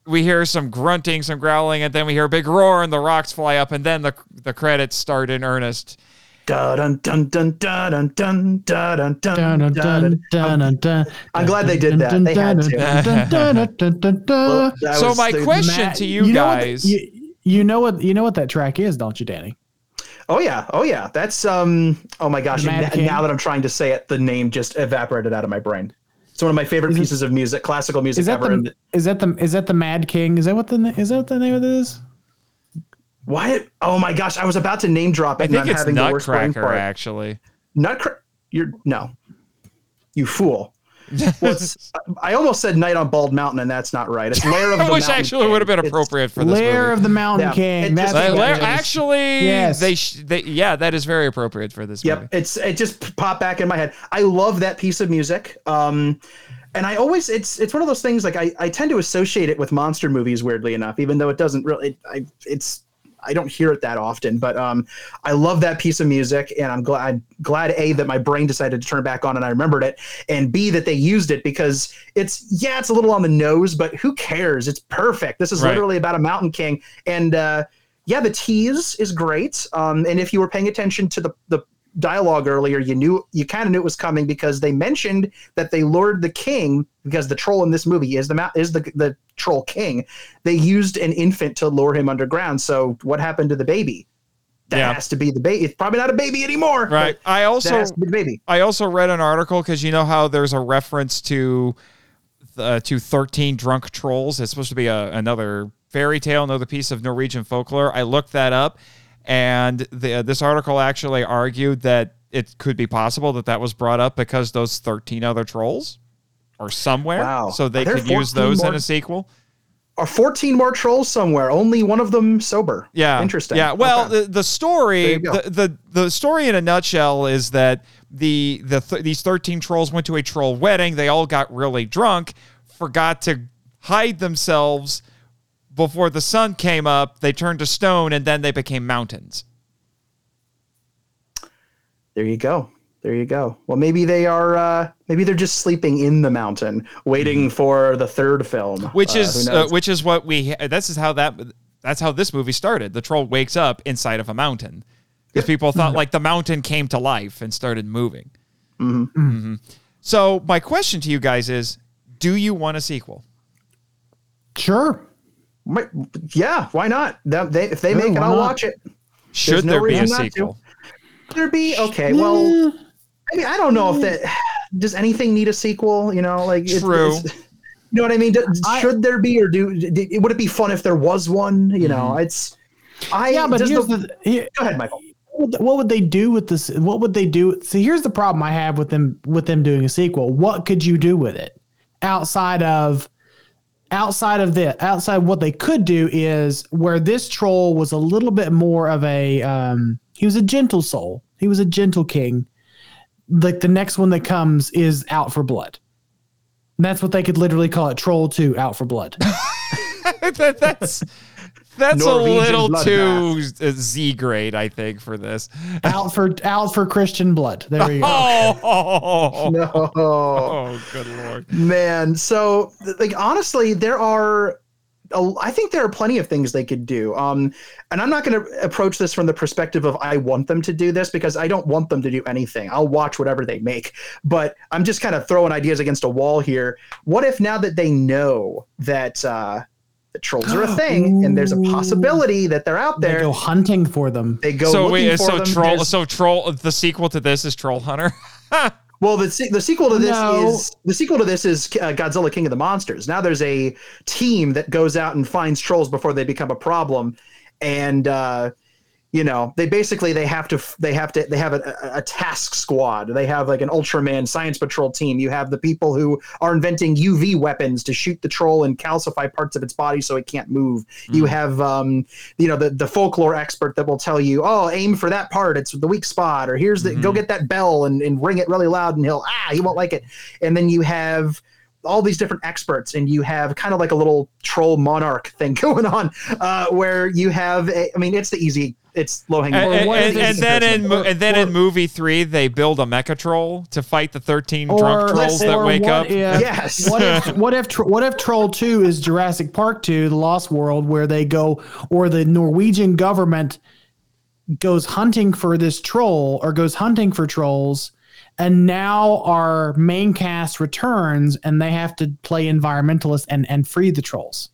we hear some grunting, some growling, and then we hear a big roar, and the rocks fly up, and then the the credits start in earnest. Dun dun dun dun dun dun dun dun Dun, dun dun, dun, dun, dun, dun, I'm glad they did dun, that. They had dun, to. dun, dun, dun, dun, dun, dun. So my question Matt, to you, know what guys. you, you know what you know what that track is, don't you, Danny? Oh yeah, oh yeah. That's um. Oh my gosh! Mad n- now that I'm trying to say it, the name just evaporated out of my brain. It's one of my favorite Is it- pieces of music, classical music Is that ever. the is that the is that the Mad King? Is that what the is that the name of this? why? Oh my gosh! I was about to name drop it, I think and I'm it's having the worst Nutcracker, actually. Nutcracker. You're no. You fool. Well, I almost said Night on Bald Mountain, and that's not right. It's Lair of the Which Mountain actually King. would have been It's- appropriate for this Lair movie. of the Mountain Yeah, King. That's just- Uh, Lair- actually, Yes. they, sh- they yeah, that is very appropriate for this movie. Yep, it's it just popped back in my head. I love that piece of music. Um, and I always it's it's one of those things like I, I tend to associate it with monster movies weirdly enough, even though it doesn't really. It, I it's I don't hear it that often, but um, I love that piece of music, and I'm glad glad a that my brain decided to turn it back on and I remembered it, and b that they used it because it's yeah it's a little on the nose, but who cares? It's perfect. This is Right. literally about a mountain king, and uh, yeah, the tease is great. Um, and if you were paying attention to the the dialogue earlier, you knew you kind of knew it was coming because they mentioned that they lured the king because the troll in this movie is the is the the troll king. They used an infant to lure him underground. So what happened to the baby? That Yeah. has to be the baby. It's probably not a baby anymore. Right. I also has to be the baby. I also read an article because you know how there's a reference to uh, to 13 drunk trolls. It's supposed to be a, another fairy tale, another piece of Norwegian folklore. I looked that up, and the, this article actually argued that it could be possible that that was brought up because those 13 other trolls are somewhere, Wow. so they could use 14 those in a sequel. Are 14 more trolls somewhere? Only one of them sober. Yeah. Interesting. Yeah. Well, Okay. the, the story, There you go. the, the the story in a nutshell is that the the th- these thirteen trolls went to a troll wedding. They all got really drunk, forgot to hide themselves before the sun came up. They turned to stone, and then they became mountains. There you go. There you go. Well, maybe they are. Uh, maybe they're just sleeping in the mountain, waiting for the third film. Mm-hmm. Which Uh, is uh, which is what we. This is how that. That's how this movie started. The troll wakes up inside of a mountain because people thought like the mountain came to life and started moving. Mhm. So my question to you guys is: Do you want a sequel? Sure. Yeah, why not? That, they, if they make it, I'll not? watch it. Should no there be a reason not to. sequel? There be okay. Well, I mean, I don't know if that does anything need a sequel. You know, like True. it's- you know what I mean? I- should there be, or do would it be fun if there was one? You know, mm-hmm. it's. I Yeah, but here's the, the, here, go ahead, Michael. what would- what would they do with this? What would they do? See, here's the problem I have with them with them doing a sequel. What could you do with it outside of outside of this? Outside what they could do is where this troll was a little bit more of a um, he was a gentle soul. He was a gentle king. Like the next one that comes is out for blood. And that's what they could literally call it. Troll two, out for blood. that, that's that's Norwegian a little too uh, Z grade, I think, for this. out for out for Christian blood. There you go. Oh, No. oh, good lord. Man, so like honestly, there are. I think there are plenty of things they could do. Um, and I'm not going to approach this from the perspective of I want them to do this because I don't want them to do anything. I'll watch whatever they make. But I'm just kind of throwing ideas against a wall here. What if now that they know that uh, the trolls are a thing and there's a possibility that they're out They there, go hunting for them. they go So looking wait, for so them. troll, There's- so troll. The sequel to this is Trollhunter. Well, the the sequel to this No. is the sequel to this is uh, Godzilla King of the Monsters. Now there's a team that goes out and finds trolls before they become a problem, and uh, you know they basically they have to they have to they have a, a, task squad. They have like an ultraman science patrol team. You have the people who are inventing uv weapons to shoot the troll and calcify parts of its body so it can't move. You have um you know the the folklore expert that will tell you oh aim for that part. It's the weak spot or here's the go get that bell and, and ring it really loud and he'll ah he won't like it. And then you have all these different experts and you have kind of like a little troll monarch thing going on uh, where you have a, i mean it's the easy it's low hanging And, and, and, and then in Or- and then or- in movie three, they build a mecha troll to fight the thirteen drunk Or, trolls that wake what up. If, Yes. What if what if what if Troll Two is Jurassic Park Two, The Lost World, where they go, or the Norwegian government goes hunting for this troll, or goes hunting for trolls, and now our main cast returns, and they have to play environmentalist and and free the trolls.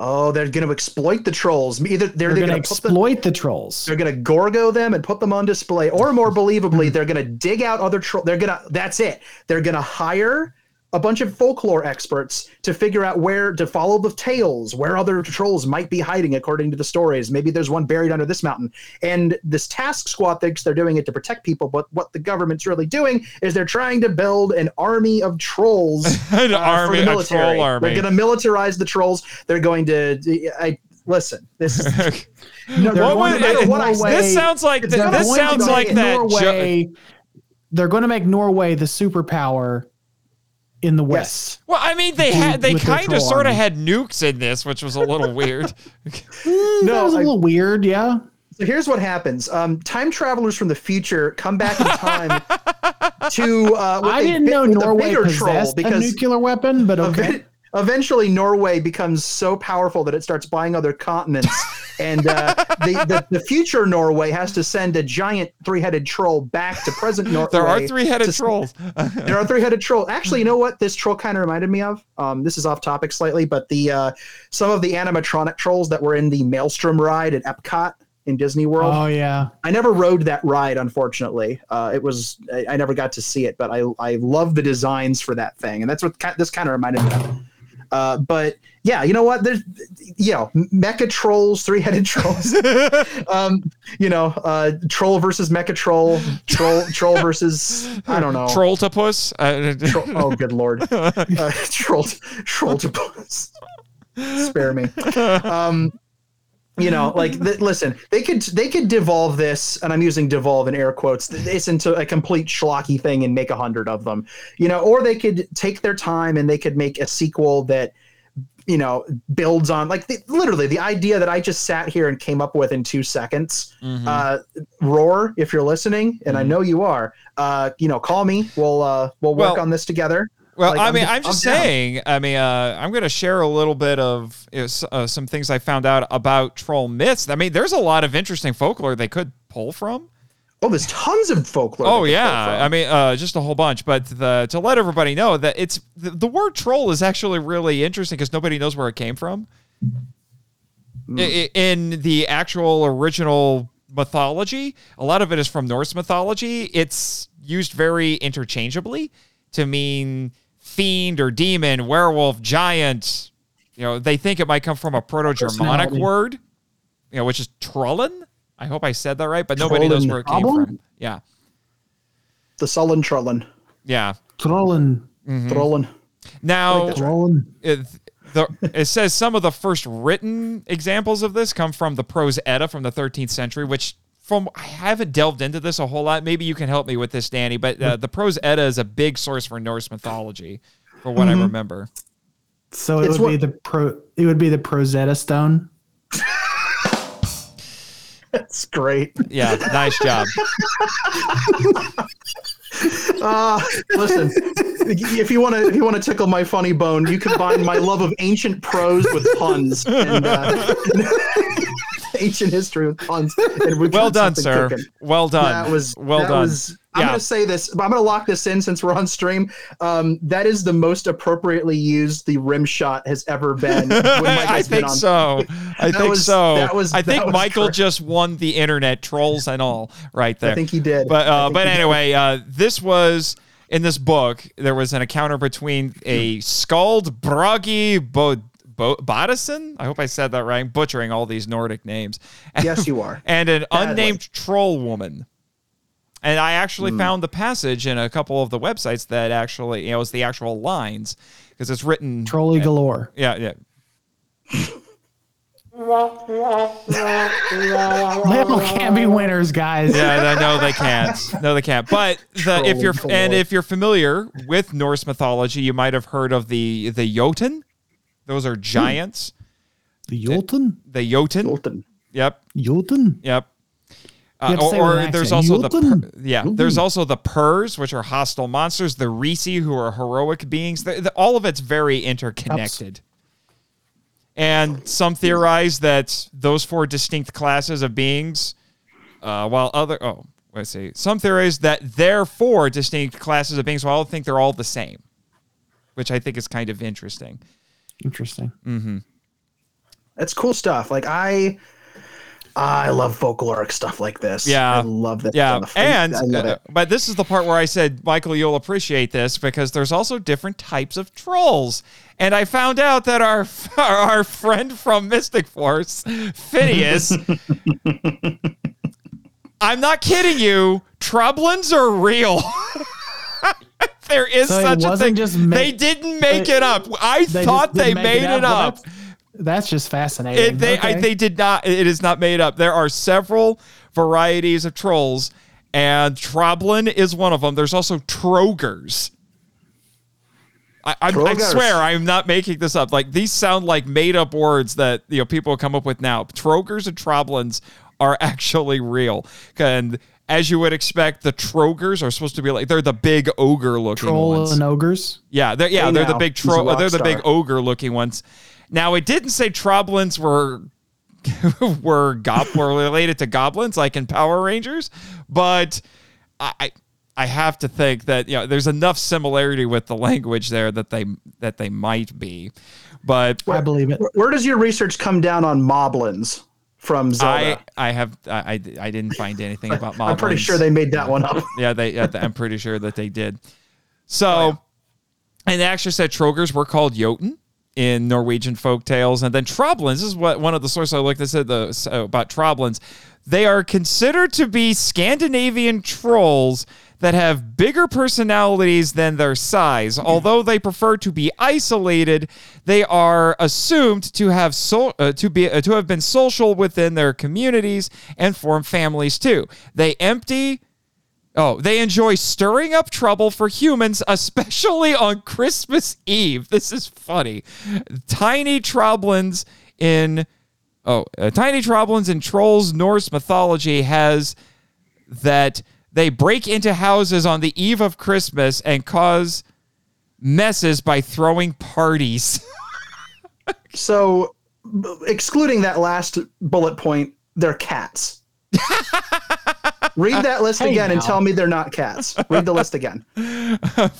Oh they're going to exploit the trolls either they're, They're going to put them exploit the trolls. they're going to gorgo them and put them on display or more believably they're going to dig out other trolls. they're going to that's it they're going to hire a bunch of folklore experts to figure out where to follow the tales where other trolls might be hiding according to the stories maybe there's one buried under this mountain and this task squad thinks they're doing it to protect people but what the government's really doing is they're trying to build an army of trolls An uh, army, for the a troll army. They're going to militarize the trolls. They're going to. I listen. This is No, What would- what this sounds like this sounds like that. jo- Norway. they're going to make Norway the superpower in the West. yes. well, I mean, they had they kind of sort of had nukes in this, which was a little weird. Mm, that was a I- little weird. Yeah. So here's what happens. Um, time travelers from the future come back in time to. Uh, with I a didn't big- know with a Norway bigger possessed troll a nuclear weapon, but okay. Ev- Eventually, Norway becomes so powerful that it starts buying other continents, and uh, the, the the future Norway has to send a giant three-headed troll back to present Norway. there are three-headed trolls. there are three-headed trolls. Actually, you know what? This troll kind of reminded me of. Um, this is off topic slightly, but the uh, some of the animatronic trolls that were in the Maelstrom ride at Epcot in Disney World. Oh yeah. I never rode that ride, unfortunately. Uh, it was I, I never got to see it, but I I love the designs for that thing, and that's what ki- this kind of reminded me of. Uh, but yeah, you know what? There's you know mecha trolls, three headed trolls. um, you know, uh, troll versus mecha troll, troll troll versus I don't know. Trolltopus. Uh, Troll- oh, good lord. Uh, troll, troll to puss. Spare me. Um, you know, like th- listen, they could they could devolve this, and I'm using devolve in air quotes, th- this into a complete schlocky thing and make a hundred of them. You know, or they could take their time and they could make a sequel that you know builds on like the, literally the idea that I just sat here and came up with in two seconds. mhm. Uh, Roar, if you're listening, and I know you are. Uh, you know, call me. We'll uh, we'll work Well, on this together. Well, Like, I I'm mean, just- I'm just I'm down. saying. I mean, uh, I'm going to share a little bit of you know, s- uh, some things I found out about troll myths. I mean, there's a lot of interesting folklore they could pull from. Oh, there's tons of folklore. Oh they could pull yeah. I mean, uh, just a whole bunch. But the, to let everybody know that it's the, the word troll is actually really interesting because nobody knows where it came from. I- in the actual original mythology, a lot of it is from Norse mythology. It's used very interchangeably to mean fiend or demon, werewolf, giant. You know, they think it might come from a Proto-Germanic word, you know, which is trollen. I hope I said that right, but nobody knows where it came Goblin? from. Yeah, the sullen trollen, yeah. Trolling. Mm-hmm. trollen. Now, Trolling. it, the, it says some of the first written examples of this come from the Prose Edda from the 13th century, which from I haven't delved into this a whole lot. Maybe you can help me with this, Danny. But uh, the Prose Edda is a big source for Norse mythology, for what I remember. So it It's would be the pro. It would be the Rosetta Stone. That's great. Yeah, nice job. Uh, listen, if you want to, if you want to tickle my funny bone, you combine my love of ancient prose with puns and uh, ancient history with puns. And we Well done, sir. cooking. Well done. That was well that done. Was, I'm Yeah. gonna say this. but I'm gonna lock this in since we're on stream. Um, that is the most appropriately used the rim shot has ever been. when I been think on. so. I think was- so. that was- I think was Michael correct. just won the internet trolls and all right there. I think he did. But uh, but anyway, uh, this was in this book. There was an encounter between a skald Bragi Bod- Bo- Bodison. I hope I said that right. I'm butchering all these Nordic names. Yes, you are. and an Badly. unnamed troll woman. And I actually hmm. found the passage in a couple of the websites that actually, you know, it's the actual lines because it's written. Trolley galore. Yeah, yeah. They all can't be winners, guys. Yeah, no, they can't. No, they can't. But the, if you're Troll and if you're familiar with Norse mythology, you might have heard of the the Jotun. Those are giants. The Jolton? The Jotun. Jolton. Yep. Jolton? Yep. Uh, or say it with or there's accent. also the Jotun. pur- yeah. There's also the Purs, which are hostile monsters. The Risi, who are heroic beings. The, the- all of it's very interconnected. And some theorize that those four distinct classes of beings, uh, while other oh, let's see, some theorize that they're four distinct classes of beings, while I think they're all the same, which I think is kind of interesting. Interesting. Mm-hmm. That's cool stuff. Like I, I love folkloric stuff like this. Yeah. I love this Yeah, stuff. and I love uh, but this is the part where I said, Michael, you'll appreciate this because there's also different types of trolls, and I found out that our our friend from Mystic Force, Phineas. I'm not kidding you. Troublins are real. there is So such a thing. just ma- they didn't make they- it up. I They thought they didn't make made it but up. That's, that's just fascinating. It, they, I, they did not. It is not made up. There are several varieties of trolls, and Troblin is one of them. There's also Trogers. I, I, I swear I'm not making this up. Like these sound like made up words that you know people come up with now. Trogers and Troblins are actually real, and as you would expect, the Trogers are supposed to be like they're the big ogre looking Troll ones. and ogres. Yeah, they're yeah, Hey they're the big tro- rock they're the big ogre looking ones. Now it didn't say Troblins were were gob were related to goblins like in Power Rangers, but I I- I have to think that you know there's enough similarity with the language there that they that they might be. But I believe it. Where, where does your research come down on moblins from I Zelda? I have I, I I didn't find anything about moblins. I'm pretty sure they made that one up. Yeah, they. yeah, I'm pretty sure that they did. So, oh, and they actually said Trogers were called Jotun in Norwegian folk tales, and then Troblins this is what one of the sources I looked at said the about Troblins. They are considered to be Scandinavian trolls that have bigger personalities than their size. Although they prefer to be isolated, they are assumed to have so, uh, to be uh, to have been social within their communities and form families too. They empty Oh, they enjoy stirring up trouble for humans, especially on Christmas Eve. This is funny. Tiny Troblins in oh, uh, Tiny Troblins in Trolls Norse mythology has that they break into houses on the eve of Christmas and cause messes by throwing parties. So, excluding that last bullet point, they're cats. Read that list Hey again and tell me they're not cats. Read the list again.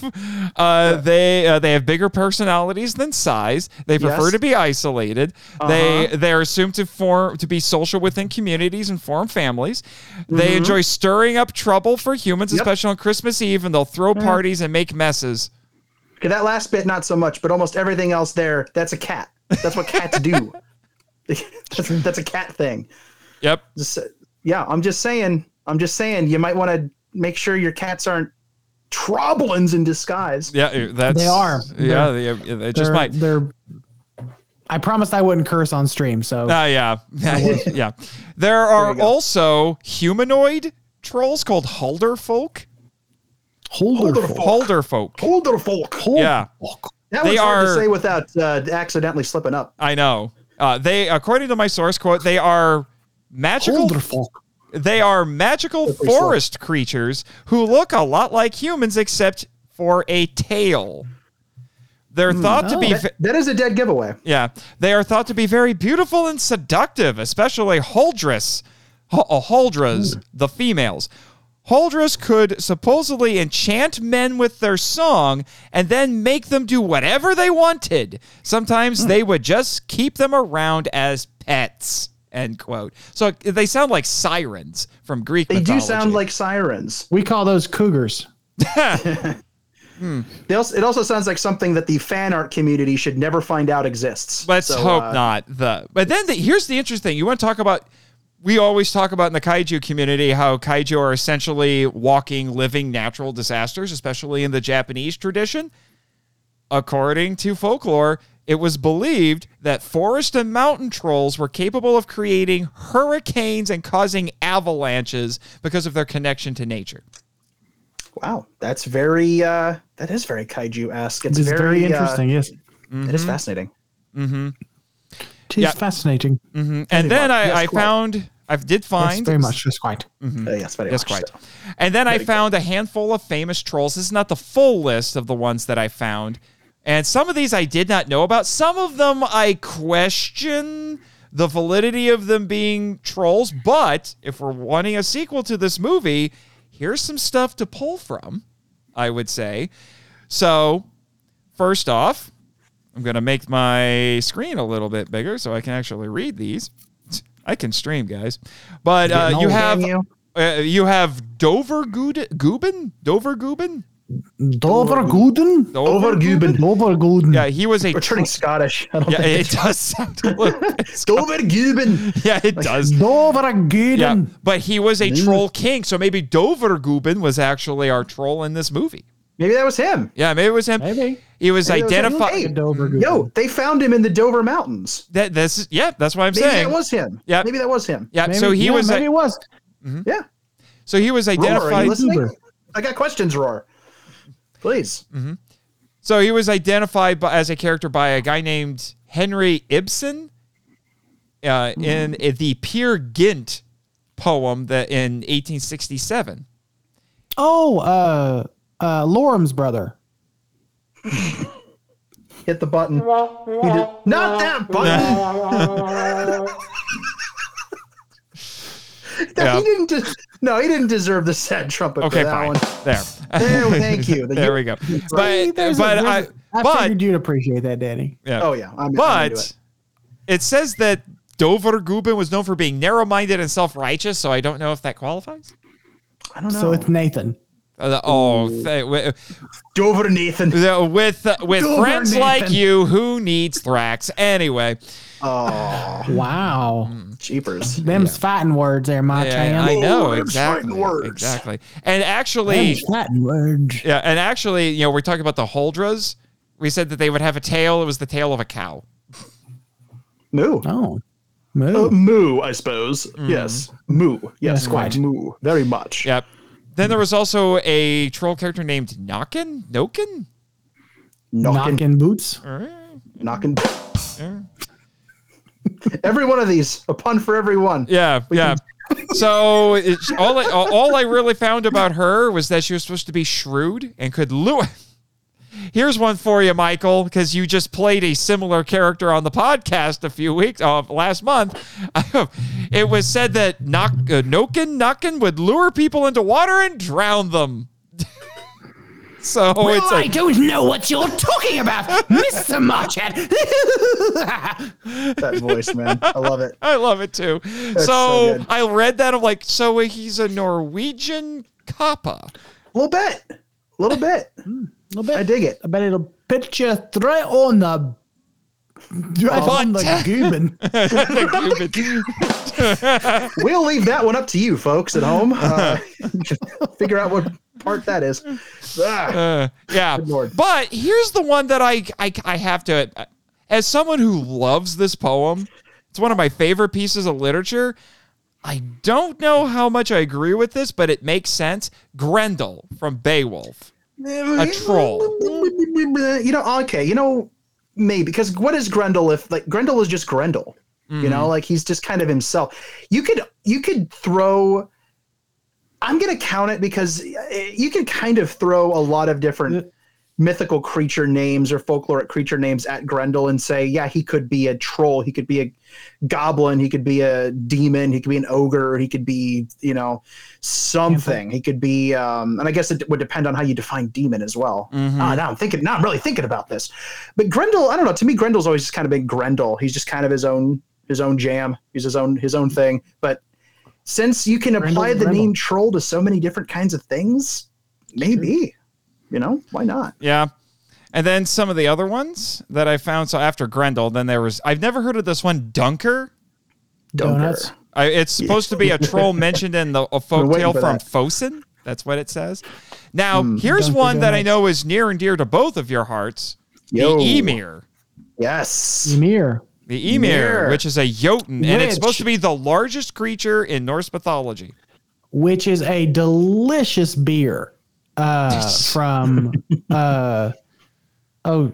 Uh, they uh, they have bigger personalities than size. They prefer Yes. Uh-huh. to be isolated. They they're assumed to form to be social within communities and form families. They enjoy stirring up trouble for humans, Mm-hmm. Yep. especially on Christmas Eve, and they'll throw parties and make messes. Okay, that last bit not so much, but almost everything else there, that's a cat. That's what cats do. that's, that's a cat thing. Yep. Just, yeah, I'm just saying. I'm just saying. You might want to make sure your cats aren't troblins in disguise. Yeah, uh, that's They are. Yeah, they, they just They're, might. they're. I promised I wouldn't curse on stream, so Ah, yeah, yeah. There are you go. also humanoid trolls called Hulderfolk. Holderfolk. Hulderfolk. Holderfolk. Yeah. That They was hard are- to say without uh, accidentally slipping up. I know. Uh, they, according to my source quote, they are magical. They are magical forest creatures who look a lot like humans, except for a tail. They're hmm. thought to be, Oh. ve- That is a dead giveaway. yeah, they are thought to be very beautiful and seductive, especially Holdras, Ho- uh, Holdras, hmm. the females. Holdras could supposedly enchant men with their song and then make them do whatever they wanted. Sometimes hmm. they would just keep them around as pets. End quote. So they sound like sirens from Greek They do sound like sirens. We call those cougars. They also, it also sounds like something that the fan art community should never find out exists. Let's So, hope uh, not. The but then the, here's the interesting. You want to talk about? We always talk about in the kaiju community how kaiju are essentially walking, living natural disasters, especially in the Japanese tradition. According to folklore, it was believed that forest and mountain trolls were capable of creating hurricanes and causing avalanches because of their connection to nature. Wow, that's very. Uh, that is very kaiju-esque. It's It's very, very uh, interesting. yes, It Mm-hmm. is fascinating. it is Yeah. fascinating. And then I, Yes, I found I did Yes, find very much. Just quite. Uh, yes, very Yes, much. quite. so. And then I found a handful of famous trolls. This is not the full list of the ones that I found. And some of these I did not know about. Some of them I question the validity of them being trolls. But if we're wanting a sequel to this movie, here's some stuff to pull from, I would say. So, first off, I'm going to make my screen a little bit bigger so I can actually read these. I can stream, guys. But uh, you have you. uh, you have Dover Guben? Dover Guben? Doverguden. Overguben. Overguden. Yeah, he was a. We're turning Scottish. I don't yeah, think it does sound a little bit. Yeah, it does. Doverguden. Yeah, but he was a troll king, so maybe Dover Guben was actually our troll in this movie. Maybe that was him. Yeah, maybe it was him. Maybe. He was Maybe that was him. identified. Hey, Doverguden. Yo, they found him in the Dover Mountains. That this yeah, that's what I'm Maybe saying. that was him. Yeah. Maybe that was him. yeah, Maybe, so he yeah, was Maybe a, it was. Mm-hmm. Yeah. so he was Roar, are you identified. listening? I got questions, Roar. Please. So he was identified by, as a character by a guy named Henry Ibsen uh, in the Peer Gynt poem that in 1867. Oh, uh, uh, Lorem's brother. Hit the button. Not that button. No, Yeah. he didn't. De- no, he didn't deserve the sad trumpet Okay, for that fine. one. There. There, thank you. The- there we go. Hey, But there's a- but there's I a- I but figured you'd appreciate that, Danny. yeah. Oh yeah, I'm, I'm but it. it says that Dover Gubin was known for being narrow-minded and self-righteous, so I don't know if that qualifies. I don't know. So it's Nathan. Uh, oh, th- wi- Dover Nathan. with uh, with Dover friends Nathan. like you, who needs Thrax anyway? Oh, Wow. jeepers. Them's fighting words there, my Yeah, chan. I know Words, exactly, fighting words. exactly. And actually, Them's fighting words. yeah, and actually, you know, we're talking about the Holdras. We said that they would have a tail. It was the tail of a cow. Moo. Oh. Uh, Moo. moo, I suppose. Mm-hmm. Yes. Moo. Yes, Yes, quite. quite. Moo. Very much. Yep. Then there was also a troll character named Nokken. Nokken. Knocking. Knocking boots. Knocking. Every one of these, a pun for every one. Yeah, yeah. So it's, all I, all I really found about her was that she was supposed to be shrewd and could lure. Here's one for you, Michael, because you just played a similar character on the podcast a few weeks uh, last month. it was said that knock, uh, Noken Noken would lure people into water and drown them. so it's I a, don't know what you're talking about, Mr. Marchand. That voice, man. I love it. I love it too. so so. I read that. I'm like, so he's a Norwegian kappa. A little bit. A little bit. A little bit. I dig it. I bet it'll pitch you right on the right on the Butt. Cuban. We'll leave that one up to you, folks at home. Uh, figure out what part that is. Ah, Uh, yeah. But here's the one that I, I I have to as someone who loves this poem, it's one of my favorite pieces of literature. I don't know how much I agree with this, but it makes sense. Grendel from Beowulf. A troll. You know, okay, you know, maybe because what is Grendel if like Grendel is just Grendel? You know, like he's just kind of himself. You could you could throw. I'm gonna count it because eh, you can kind of throw a lot of different mythical creature names or folkloric creature names at Grendel and say, yeah, he could be a troll, he could be a goblin, he could be a demon, he could be an ogre, he could be, you know, something. He could be, um, and I guess it would depend on how you define demon as well. Ah, now I'm thinking, now I'm really thinking about this. But Grendel, I don't know. To me, Grendel's always just kind of been Grendel. He's just kind of his own, his own jam. He's his own, his own thing. But since you can apply Grendel's the Grendel. name troll to so many different kinds of things, maybe. You know, why not? Yeah. And then some of the other ones that I found. So after Grendel, then there was I've never heard of this one, Dunker. Donuts. Dunker. I, it's supposed to be a troll mentioned in the a waiting folktale from that. Fosen. That's what it says. Now, Hmm. here's Dunker one that I know is near and dear to both of your hearts. Yo. The Emir. Yes. Emir. The Emir, Ymir. which is a Jotun, and it's supposed to be the largest creature in Norse mythology. which is a delicious beer uh, from uh, oh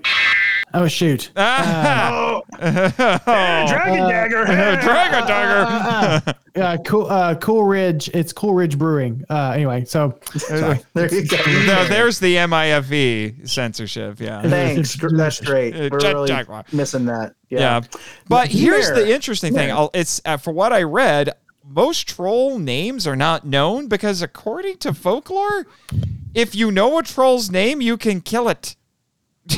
oh shoot Oh, Dragon Dagger. Dragon Dagger. uh, cool uh, Cool Ridge it's Cool Ridge Brewing uh, anyway so sorry there you go. no, there's the MIFE E censorship. Yeah. Thanks. That's great. Uh, We're Jack- really Jaguar. missing that. Yeah. Yeah. But here's Ymir. the interesting thing. Yeah. I'll, it's uh, for what I read, most troll names are not known because according to folklore, if you know a troll's name, you can kill it.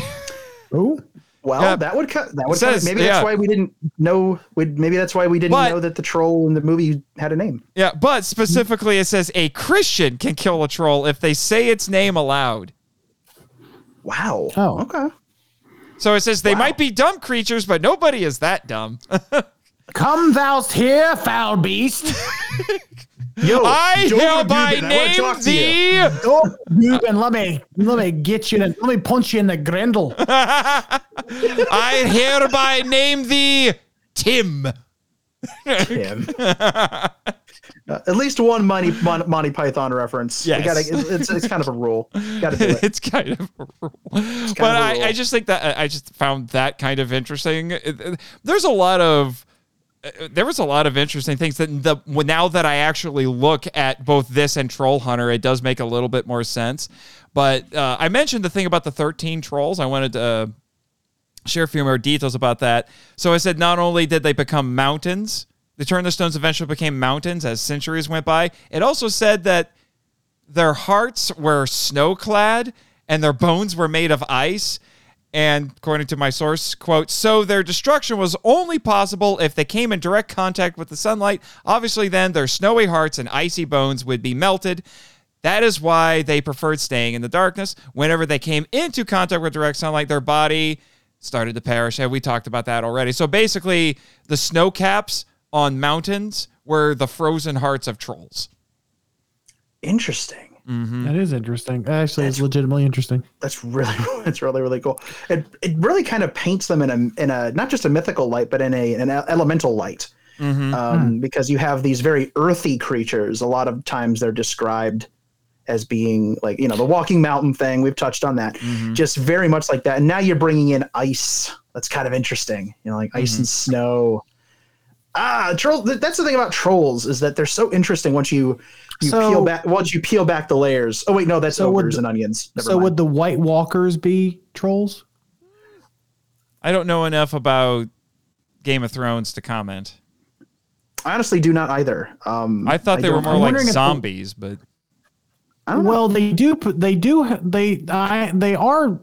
Ooh. Well, Yeah. that would cut. That would says- cut, maybe that's yeah. why we didn't know. We, maybe that's why we didn't But- know that the troll in the movie had a name. Yeah, but specifically it says a Christian can kill a troll if they say its name aloud. Wow. Oh. Okay. So it says they might be dumb creatures, but nobody is that dumb. come thou'st here foul beast Yo, I Joe hereby Dubin, name talk to you. thee. oh Ruben let me let me get you in, let me punch you in the grendel I hereby name thee Tim. Tim. Uh, at least one Monty Mon, Monty Python reference. You Yes. gotta, it's, it's kind of a rule. Got to do it. it's kind of a rule. But of a I, rule. I just think that I just found that kind of interesting. It- it- There's a lot of there was a lot of interesting things that the now that I actually look at both this and Trollhunter, it does make a little bit more sense. But uh, I mentioned the thing about the 13 trolls. I wanted to uh, share a few more details about that. So I said not only did they become mountains, the Stones eventually became mountains as centuries went by. It also said that their hearts were snow clad and their bones were made of ice. And according to my source, quote, so their destruction was only possible if they came in direct contact with the sunlight. Obviously, then their snowy hearts and icy bones would be melted. That is why they preferred staying in the darkness. Whenever they came into contact with direct sunlight, their body started to perish. And we talked about that already. So basically, the snow caps on mountains were the frozen hearts of trolls. Interesting. Mm-hmm. that is interesting actually it's legitimately interesting That's really, that's really, really cool. It, it really kind of paints them in a, in a, not just a mythical light, but in a, an elemental light. Mm-hmm. Um, hmm. Because you have these very earthy creatures. A lot of times they're described as being like, you know, the walking mountain thing. We've touched on that. Mm-hmm. Just very much like that. And now you're bringing in ice. That's kind of interesting. You know, like ice and snow. Ah, troll. th- That's the thing about trolls is that they're so interesting once you you So- peel back once you peel back the layers. Oh wait, no, that's So ogres the- and onions. Never so mind. would the white walkers be trolls I don't know enough about Game of Thrones to comment. I honestly do not either. Um, I thought they were more I'm like wondering if the- zombies, but I don't know. Well, they do. They do. They. I. They are.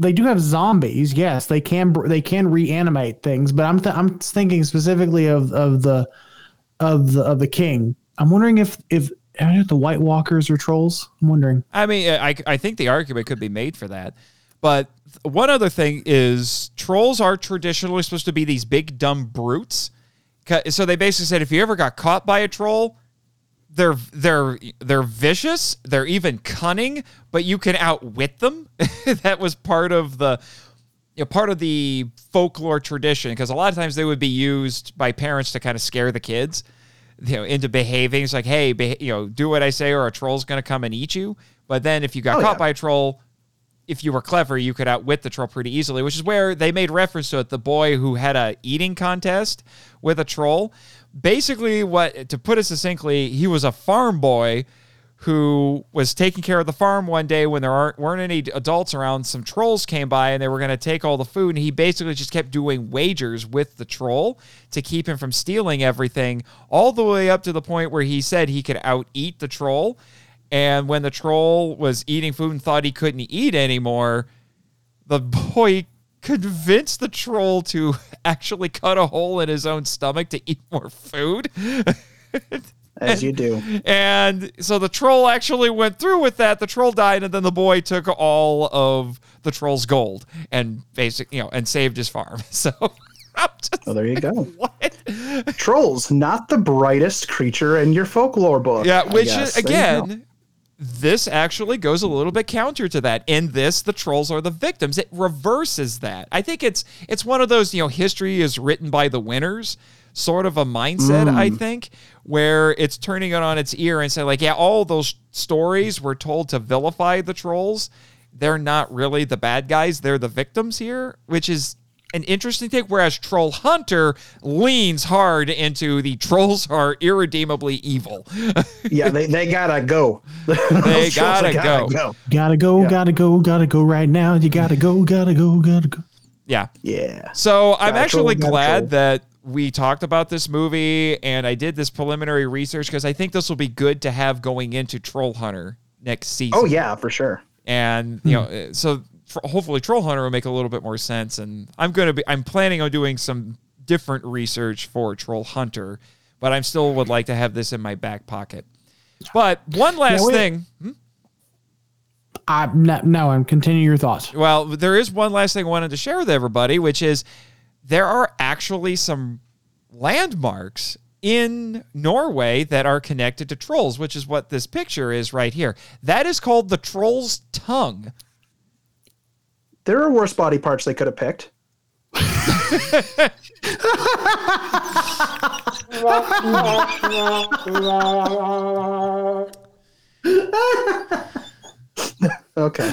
They do have zombies. Yes, they can. They can reanimate things. But I'm. Th- I'm thinking specifically of of the of the of the king. I'm wondering if if, the White Walkers are trolls. I'm wondering. I mean, uh, I, I think the argument could be made for that. But one other thing is trolls are traditionally supposed to be these big dumb brutes. So they basically said if you ever got caught by a troll, they're they're they're vicious, they're even cunning, but you can outwit them. that was part of the you know, part of the folklore tradition because a lot of times they would be used by parents to kind of scare the kids you know into behaving it's like hey beha- you know do what i say or a troll's going to come and eat you but then if you got Oh, caught yeah. by a troll if you were clever you could outwit the troll pretty easily which is where they made reference to it the boy who had a eating contest with a troll basically what to put it succinctly he was a farm boy who was taking care of the farm one day when there aren't, weren't any adults around. Some trolls came by and they were going to take all the food. And he basically just kept doing wagers with the troll to keep him from stealing everything, all the way up to the point where he said he could out eat the troll. And when the troll was eating food and thought he couldn't eat anymore, the boy convinced the troll to actually cut a hole in his own stomach to eat more food. as you do. And so the troll actually went through with that. The troll died, and then the boy took all of the troll's gold and basic, you know, and saved his farm. So Well, there you go. what? Trolls, not the brightest creature in your folklore book. Yeah, which is There you go. again, this actually goes a little bit counter to that. In this, the trolls are the victims. It reverses that. I think it's it's one of those, you know, history is written by the winners sort of a mindset, Mm. I think, where it's turning it on its ear and saying, like, yeah, all those stories were told to vilify the trolls. They're not really the bad guys, they're the victims here, which is an interesting take. Whereas Trollhunter leans hard into the trolls are irredeemably evil. yeah, they, they gotta go. They Those trolls gotta go. Gotta go, Yeah. gotta go, gotta go right now. You gotta go, gotta go, gotta go. yeah. Yeah. So I'm Gotta actually troll, gotta glad troll. that we talked about this movie and I did this preliminary research because I think this will be good to have going into Trollhunter next season. Oh yeah, for sure. and you know, uh, so tr- hopefully Trollhunter will make a little bit more sense. And I'm gonna be, I'm planning on doing some different research for Trollhunter, but I'm still would like to have this in my back pocket. But one last thing. Hmm? I no, no, I'm continuing your thoughts. Well, there is one last thing I wanted to share with everybody, which is there are actually some landmarks in Norway that are connected to trolls, which is what this picture is right here. That is called the troll's tongue. There are worse body parts they could have picked. Okay.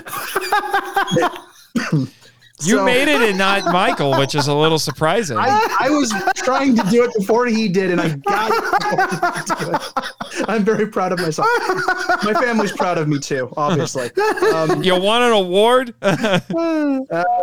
You So- made it and not Michael, which is a little surprising. I, I was trying to do it before he did, and I got it. I'm very proud of myself. My family's proud of me too, obviously. Um, you want an award?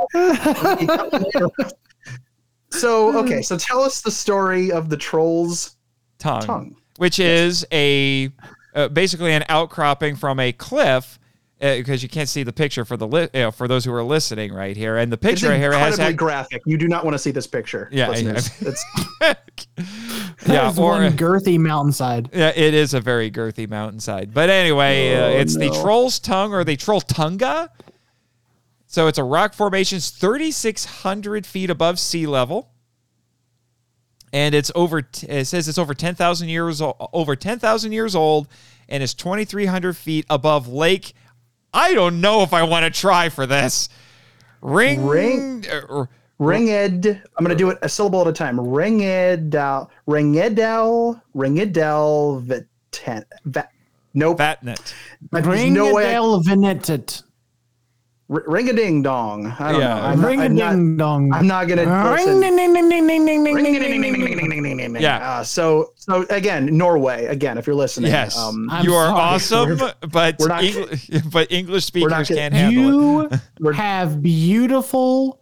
so, okay, so tell us the story of the trolls. tongue, Tongue. which is a uh, basically an outcropping from a cliff. Because you can't see the picture for the li- you know, for those who are listening right here, and the It's picture here has incredibly had, graphic. You do not want to see this picture. Yeah, I- listeners. It's, yeah, or one girthy mountainside. Yeah, it is a very girthy mountainside. But anyway, uh, Oh, it's the. Troll's Tongue or the Trolltunga. So it's a rock formation 3,600 feet above sea level. And it's over, t- it says it's over 10,000 years, o- over 10,000 years old and is 2,300 feet above Lake. I don't know if I want to try for this. Ring. Ring- uh, or- Ringed. I'm going to do it a syllable at a time. Ringedal. Ringedal. Ringedal. Veten. Va- nope. Vatnet. There's Ring no a way. dale. Ring a ding dong. I don't Yeah. know. I'm not, Ring a I'm not, ding dong. I'm not gonna Ring listen. ding ding ding ding ding ding ding Ring ding a ding ding ding ding Yeah. Uh, so so again, Norway. Again, if you're listening. Yes. Um, you are sorry. awesome, but we're not- Engl- but English speakers not can't handle it. You have beautiful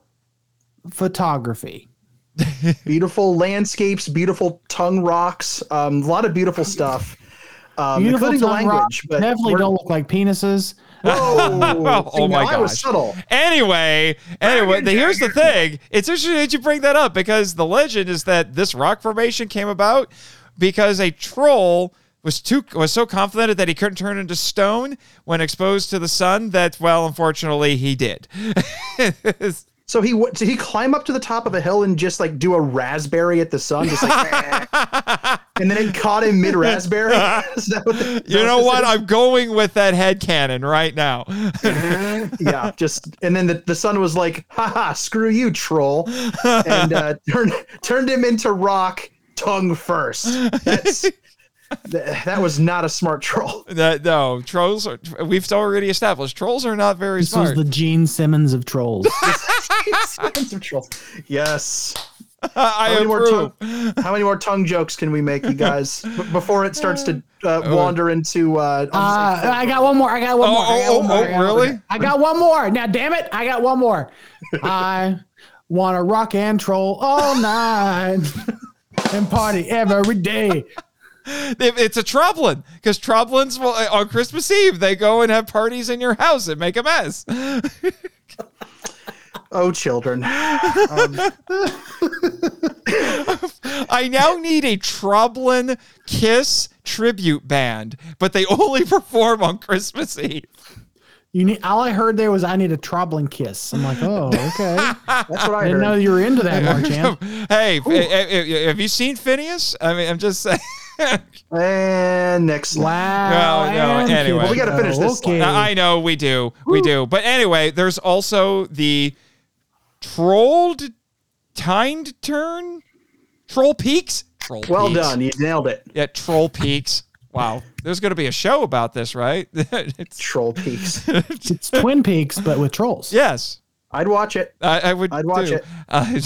photography. beautiful landscapes, beautiful tongue rocks, um, a lot of beautiful stuff. Um, Beautiful including the language, rocks but definitely don't look like penises. Whoa! Oh my now I was gosh. subtle. Anyway, anyway, the, here's the thing. It's interesting that you bring that up because the legend is that this rock formation came about because a troll was too was so confident that he couldn't turn into stone when exposed to the sun that well, unfortunately, he did. So he w- did he climb up to the top of a hill and just like do a raspberry at the sun, just like, and then it caught him mid raspberry. Is that what the- you know what? I'm going with that head canon right now. yeah, just and then the, the sun was like, haha, screw you, troll, and uh, turned turned him into rock tongue first. That's th- that was not a smart troll. that no trolls. Are, we've already established trolls are not very This smart. This was the Gene Simmons of trolls. Sons of trolls. Yes. I How many, more approve. tongue, how many more tongue jokes can we make, you guys, b- before it starts to uh, wander into? Uh, I'm Uh, I got one more. I got one Oh, more. I got oh, one more. oh, I got one really? I got one more. Now, damn it, I got one more. I want to rock and troll all night and party every day. It- It's a Troblin because Troblins will on Christmas Eve they go and have parties in your house and make a mess. oh, children. Um, I I now need a Troblin Kiss tribute band, but they only perform on Christmas Eve. You need. All I heard there was I need a troubling kiss. I'm like, oh, okay. That's what I I didn't know you were into that, Marchand. Hey, f- eh, eh, have you seen Phineas? I mean, I'm just saying. And next slide. Wow. No, no, and anyway. Well, we gotta finish Show. this slide. I know we do, we do. But anyway, there's also the trolled, tined turn, troll peaks. Troll Well Peaks. done. You nailed it. Yeah, troll peaks. Wow, there's going to be a show about this, right? it's, Troll Peaks. It's Twin Peaks, but with trolls. yes, I'd watch it. I, I would. I'd watch too. it. Uh,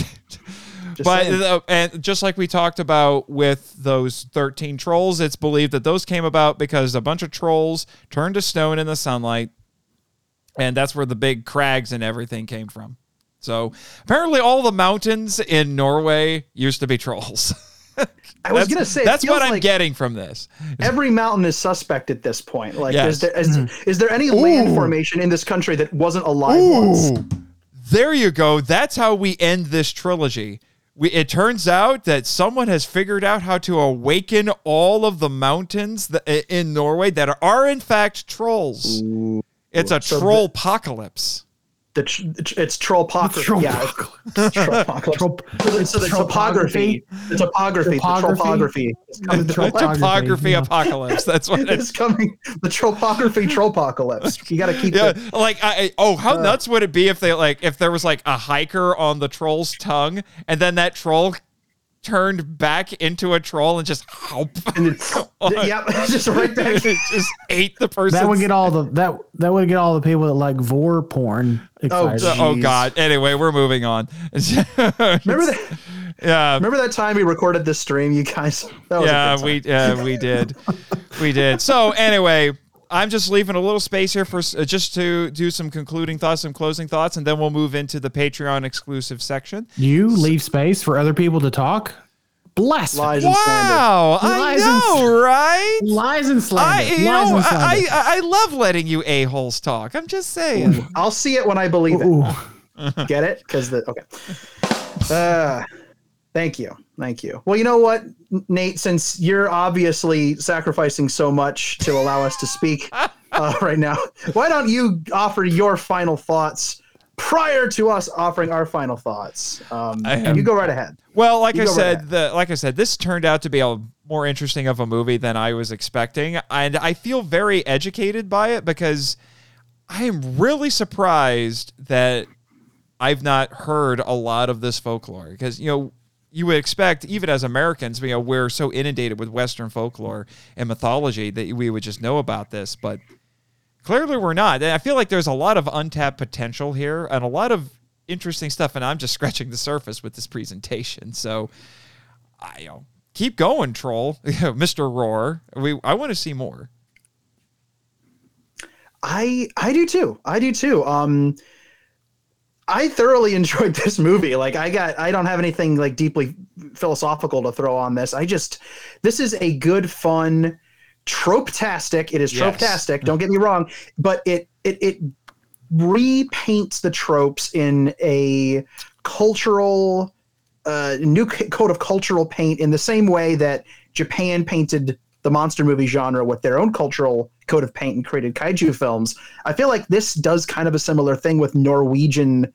Just but uh, and just like we talked about with those 13 trolls, it's believed that those came about because a bunch of trolls turned to stone in the sunlight, and that's where the big crags and everything came from. So apparently, all the mountains in Norway used to be trolls. I was That's- gonna say that's what I'm like getting from this. Every mountain is suspect at this point. Like, Yes. is there is, is there any land formation in this country that wasn't alive once? There you go. That's how we end this trilogy. We, it turns out that someone has figured out how to awaken all of the mountains that, in Norway that are, are in fact trolls. It's a So troll apocalypse. The tr- it's trollpocracy. Troll- yeah, it's trollpocalypse. Troll- so the topography, the topography, Topography? topography is coming. The Topography, topography yeah. apocalypse. That's what it's. It's coming. The trollpography, trollpocalypse. You got to keep Yeah, the like I, I- oh, how uh. nuts would it be if they like if there was like a hiker on the troll's tongue, and then that troll turned back into a troll and just and it's, yep, just right back. it just ate the person. That would get all the that that would get all the people that like vor porn oh, excited. geez. Oh God! Anyway, we're moving on. Remember that? Yeah, Remember that time we recorded this stream, you guys? That was yeah, we yeah we did, we did. So anyway, I'm just leaving a little space here for uh, just to do some concluding thoughts, some closing thoughts, and then we'll move into the Patreon exclusive section. you leave space for other people to talk. Bless lies and slander. Wow, I Lies and know, right? lies and slander. I you lies know and I, slander. I I love letting you a holes talk. I'm just saying. I'll see it when I believe it. Get it? Because the okay. Uh, thank you, thank you. Well, you know what, Nate? Since you're obviously sacrificing so much to allow us to speak uh, right now, why don't you offer your final thoughts prior to us offering our final thoughts? Um, am- you go right ahead. Well, like You I go right said, the like I said, this turned out to be a more interesting of a movie than I was expecting, and I feel very educated by it because I am really surprised that I've not heard a lot of this folklore because you know you would expect even as Americans, you know, we're so inundated with Western folklore and mythology that we would just know about this, but clearly we're not. And I feel like there's a lot of untapped potential here and a lot of interesting stuff, and I'm just scratching the surface with this presentation. So, I you know, keep going, troll, Mr. Roar. We I want to see more. I I do too. I do too. Um I thoroughly enjoyed this movie. Like I got I don't have anything like deeply philosophical to throw on this. I just this is a good fun trope-tastic. It is Yes. trope-tastic, don't get me wrong, but it it it repaints the tropes in a cultural uh, new c- coat of cultural paint in the same way that Japan painted the monster movie genre with their own cultural coat of paint and created kaiju films. I feel like this does kind of a similar thing with Norwegian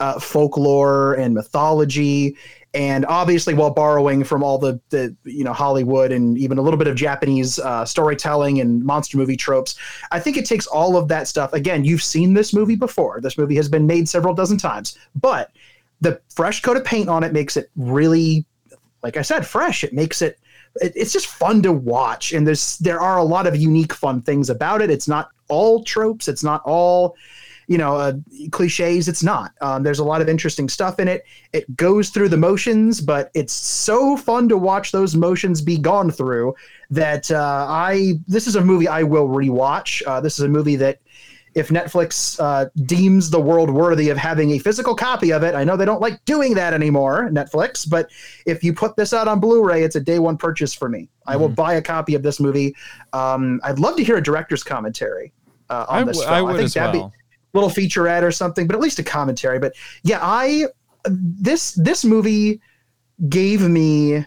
uh, folklore and mythology, and obviously while borrowing from all the the you know Hollywood and even a little bit of Japanese uh, storytelling and monster movie tropes. I think it takes all of that stuff. Again, you've seen this movie before. This movie has been made several dozen times, but the fresh coat of paint on it makes it really like I said, fresh. It makes it, it it's just fun to watch, and there's there are a lot of unique, fun things about it. It's not all tropes. It's not all, you know, uh, cliches. It's not. Um, there's a lot of interesting stuff in it. It goes through the motions, but it's so fun to watch those motions be gone through that uh, I this is a movie I will rewatch. Uh, this is a movie that if Netflix uh, deems the world worthy of having a physical copy of it, I know they don't like doing that anymore, Netflix, but if you put this out on Blu ray, it's a day one purchase for me. I will buy a copy of this movie. Um, I'd love to hear a director's commentary uh, on I this w-. I would as that'd well. be a little featurette or something, but at least a commentary. But yeah, I this this movie gave me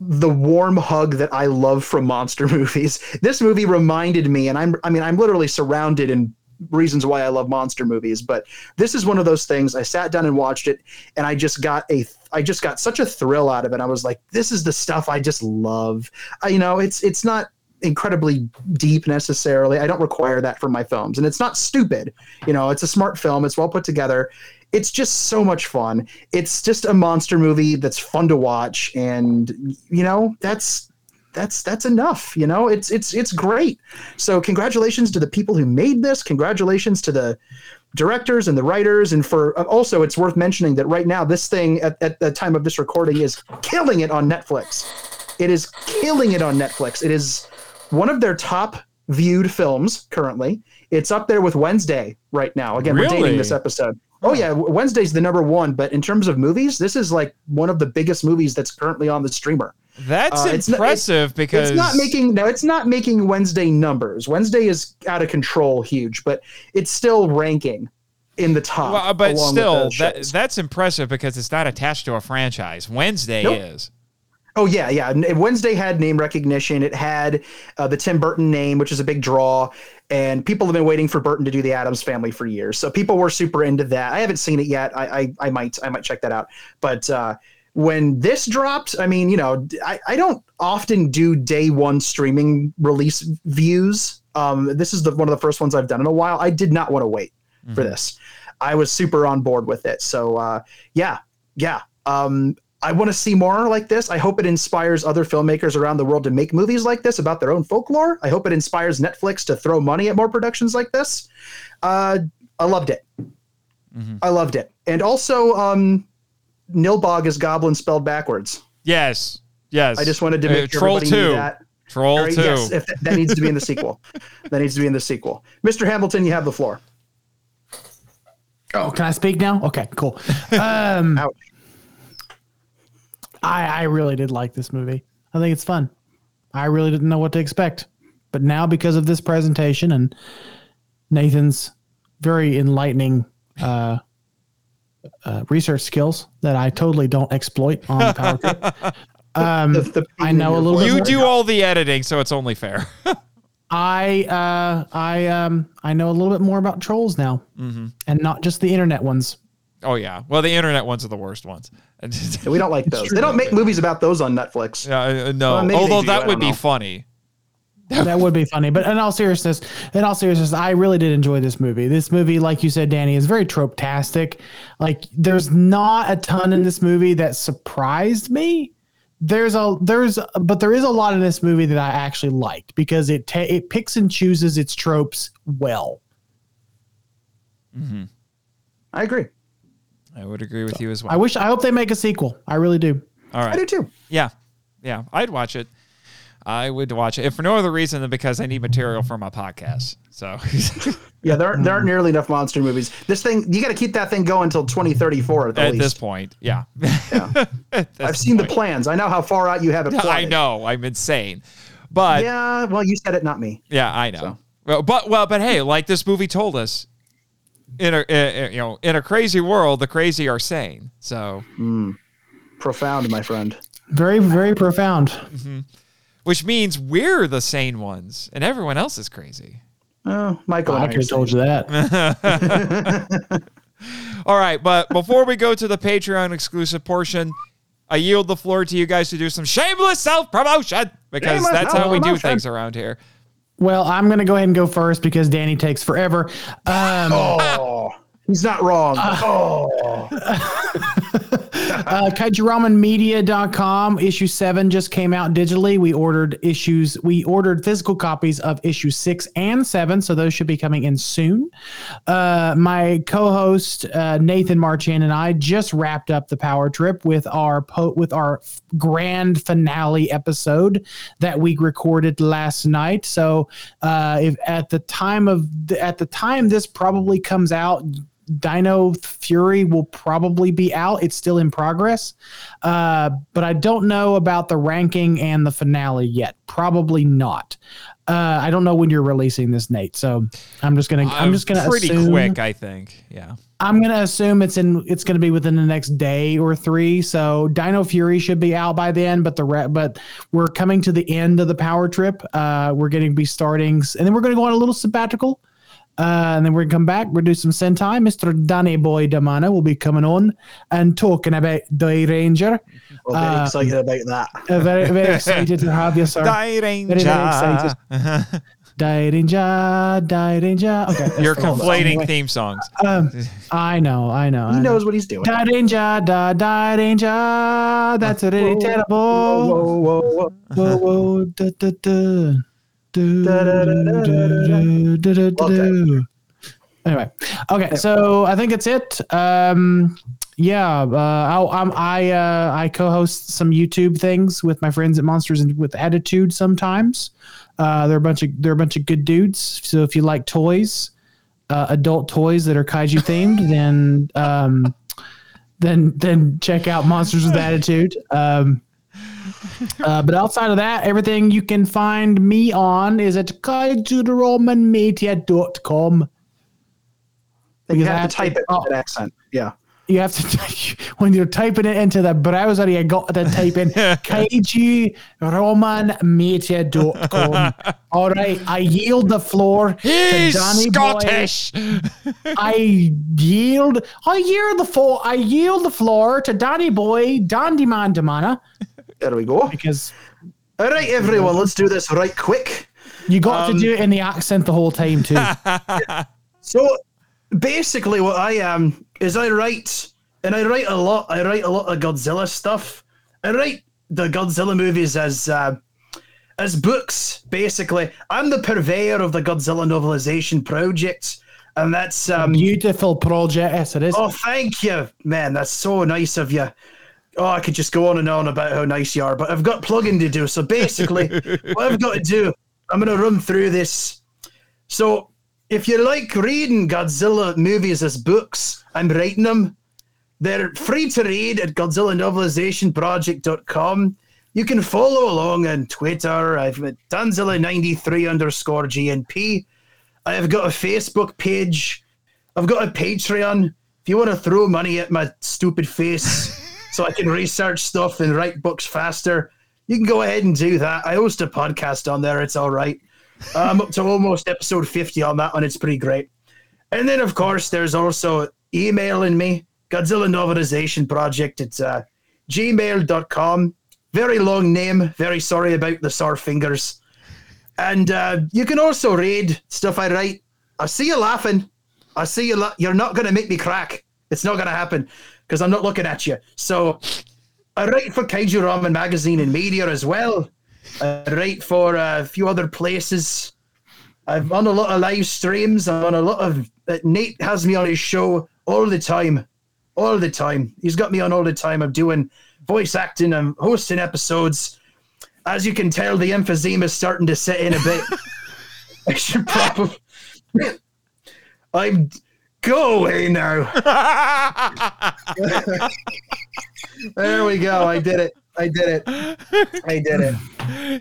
the warm hug that I love from monster movies. This movie reminded me, and I'm I mean I'm literally surrounded in reasons why I love monster movies, but this is one of those things. I sat down and watched it, and I just got a I just got such a thrill out of it. I was like, this is the stuff I just love. I, you know, it's it's not incredibly deep necessarily. I don't require that from my films, and it's not stupid. You know, it's a smart film. It's well put together. It's just so much fun. It's just a monster movie that's fun to watch, and you know that's that's that's enough. You know, it's it's it's great. So congratulations to the people who made this. Congratulations to the directors and the writers and for uh, also it's worth mentioning that right now this thing at, at the time of this recording is killing it on netflix it is killing it on netflix it is one of their top viewed films currently. It's up there with Wednesday right now. Again, we're dating this episode. Oh yeah, Wednesday's the number one, but in terms of movies, this is like one of the biggest movies that's currently on the streamer. That's Uh, it's impressive because It's not making no, it's not making Wednesday numbers. Wednesday is out of control, huge, but it's still ranking in the top. Well, but still, that, that's impressive because it's not attached to a franchise. Wednesday Nope. is. Oh yeah, yeah. Wednesday had name recognition. It had uh, the Tim Burton name, which is a big draw, and people have been waiting for Burton to do the Addams Family for years. So people were super into that. I haven't seen it yet. I I, I might I might check that out. But uh, when this dropped, I mean, you know, I, I don't often do day one streaming release views. Um, this is the one of the first ones I've done in a while. I did not want to wait for this. I was super on board with it. So uh, yeah, yeah. Um, I want to see more like this. I hope it inspires other filmmakers around the world to make movies like this about their own folklore. I hope it inspires Netflix to throw money at more productions like this. Uh, I loved it. I loved it. And also, um, Nilbog is goblin spelled backwards. Yes. Yes. I just wanted to Uh, make sure Troll everybody knew 2. that. Troll Very- 2. Yes, if that needs to be in the sequel. That needs to be in the sequel. Mr. Hamilton, you have the floor. Oh, can I speak now? Okay, cool. Um, Ouch. I I really did like this movie. I think it's fun. I really didn't know what to expect, but now because of this presentation and Nathan's very enlightening uh, uh, research skills that I totally don't exploit on Power Trip, um, The- the I know a little you more. do all the editing, so it's only fair. I uh, I um I know a little bit more about trolls now, Mm-hmm. and not just the internet ones. oh yeah. Well, the internet ones are the worst ones. We don't like those. They don't make movies about those on Netflix. Yeah, uh, no. Well, Although do, that would don't be funny. That would be funny. But in all seriousness, in all seriousness, I really did enjoy this movie. This movie, like you said, Danny, is very trope-tastic. Like there's not a ton in this movie that surprised me. There's a there's but there is a lot in this movie that I actually liked because it ta- it picks and chooses its tropes well. Mm-hmm. I agree. I would agree with you as well. I wish I hope they make a sequel. I really do. all I do too. Yeah. Yeah. I'd watch it. I would watch it if for no other reason than because I need material for my podcast. So Yeah, there aren't, there aren't nearly enough monster movies. This thing, you got to keep that thing going until 2034 at the at least. this point, yeah. At this I've seen the plans. I know how far out you have it. I know. I'm insane. But Yeah, well, you said it, not me. Yeah, I know. Well, but well, but hey, like this movie told us, in a uh, you know in a crazy world, the crazy are sane. So, hmm. Profound, my friend. Very very profound. Mm-hmm. Which means we're the sane ones, and everyone else is crazy. Oh, Michael. I and could have told you that. All right, but before we go to the Patreon exclusive portion, I yield the floor to you guys to do some shameless self promotion because Shameless that's how we do things around here. Well, I'm gonna go ahead and go first because Danny takes forever. Um, Oh, he's not wrong. oh, uh, KaijuRamenMedia.com issue seven just came out digitally. We ordered issues, we ordered physical copies of issue six and seven, so those should be coming in soon. Uh, my co-host uh, Nathan Marchand and I just wrapped up the Power Trip with our po- with our grand finale episode that we recorded last night. So, uh, if at the time of at the time this probably comes out, Dino Fury will probably be out. It's still in progress, uh, but I don't know about the ranking and the finale yet. Probably not. Uh, I don't know when you're releasing this, Nate. So I'm just gonna I'm just gonna pretty assume, quick, I think. Yeah. I'm gonna assume it's in it's gonna be within the next day or three. So Dino Fury should be out by then, but the re- but we're coming to the end of the power trip. Uh, we're going to be starting, and then we're gonna go on a little sabbatical. Uh, and then we're gonna come back. We'll do some Sentai. Mr. Danny Boy DiManna will be coming on and talking about Dairanger. Well, very Uh, excited about that. Uh, very very excited to have you, sir. Die Very, very excited. Dairanger, Die Ranger. Okay, You're the whole song. conflating Anyway, theme songs. Um, I know, I know. I He know. knows what he's doing. Da danger, da da danger. That's really terrible. Whoa, whoa, whoa. Whoa, whoa, da da da. Da, Anyway, okay, so I think it's it. Um, yeah, uh, I'll, I'm, I uh, I co-host some YouTube things with my friends at Monsters and with Attitude sometimes. Uh, they're a bunch of they're a bunch of good dudes. So if you like toys, adult toys that are kaiju themed, then um, then then check out Monsters with Attitude. Um, uh, but outside of that, everything you can find me on is at kaijuromanmedia.com. You have to type it with an accent. Yeah. You have to, when you're typing it into the browser, you got to type in kaijuromanmedia.com. All right, I yield the floor He's to Danny Boy. Scottish. I yield. I yield the floor. I yield the floor to Danny Boy, Dandy Man DiManna, There we go. because All right, everyone, let's do this right quick. you got Um, to do it in the accent the whole time too. So basically, what I am is I write, and I write a lot. I write a lot of Godzilla stuff. I write the Godzilla movies as uh, as books. Basically, I'm the purveyor of the Godzilla novelization project, and that's um, Beautiful project, yes it is. Oh, thank you, man. That's so nice of you. Oh, I could just go on and on about how nice you are, but I've got plugging to do. So basically, what I've got to do, I'm going to run through this. So if you like reading Godzilla movies as books, I'm writing them. They're free to read at GodzillaNovelizationProject.com. You can follow along on Twitter. I've got Danzilla93 underscore GNP. I've got a Facebook page. I've got a Patreon. If you want to throw money at my stupid face so I can research stuff and write books faster, you can go ahead and do that. I host a podcast on there. It's all right. I'm up to almost episode 50 on that one. It's pretty great. And then, of course, there's also emailing me, Godzilla Novelization Project. It's uh, gmail.com. Very long name. Very sorry about the sore fingers. And uh, you can also read stuff I write. I see you laughing. I see you. La- You're not going to make me crack. It's not going to happen because I'm not looking at you. So I write for Kaiju Ramen Magazine and Media as well. I write for a few other places. I've on a lot of live streams. I'm on a lot of. Uh, Nate has me on his show all the time, all the time. He's got me on all the time. I'm doing voice acting. I'm hosting episodes. As you can tell, the emphysema is starting to set in a bit. I should probably. I'm. Go away now. there we go. I did it. I did it. I did it.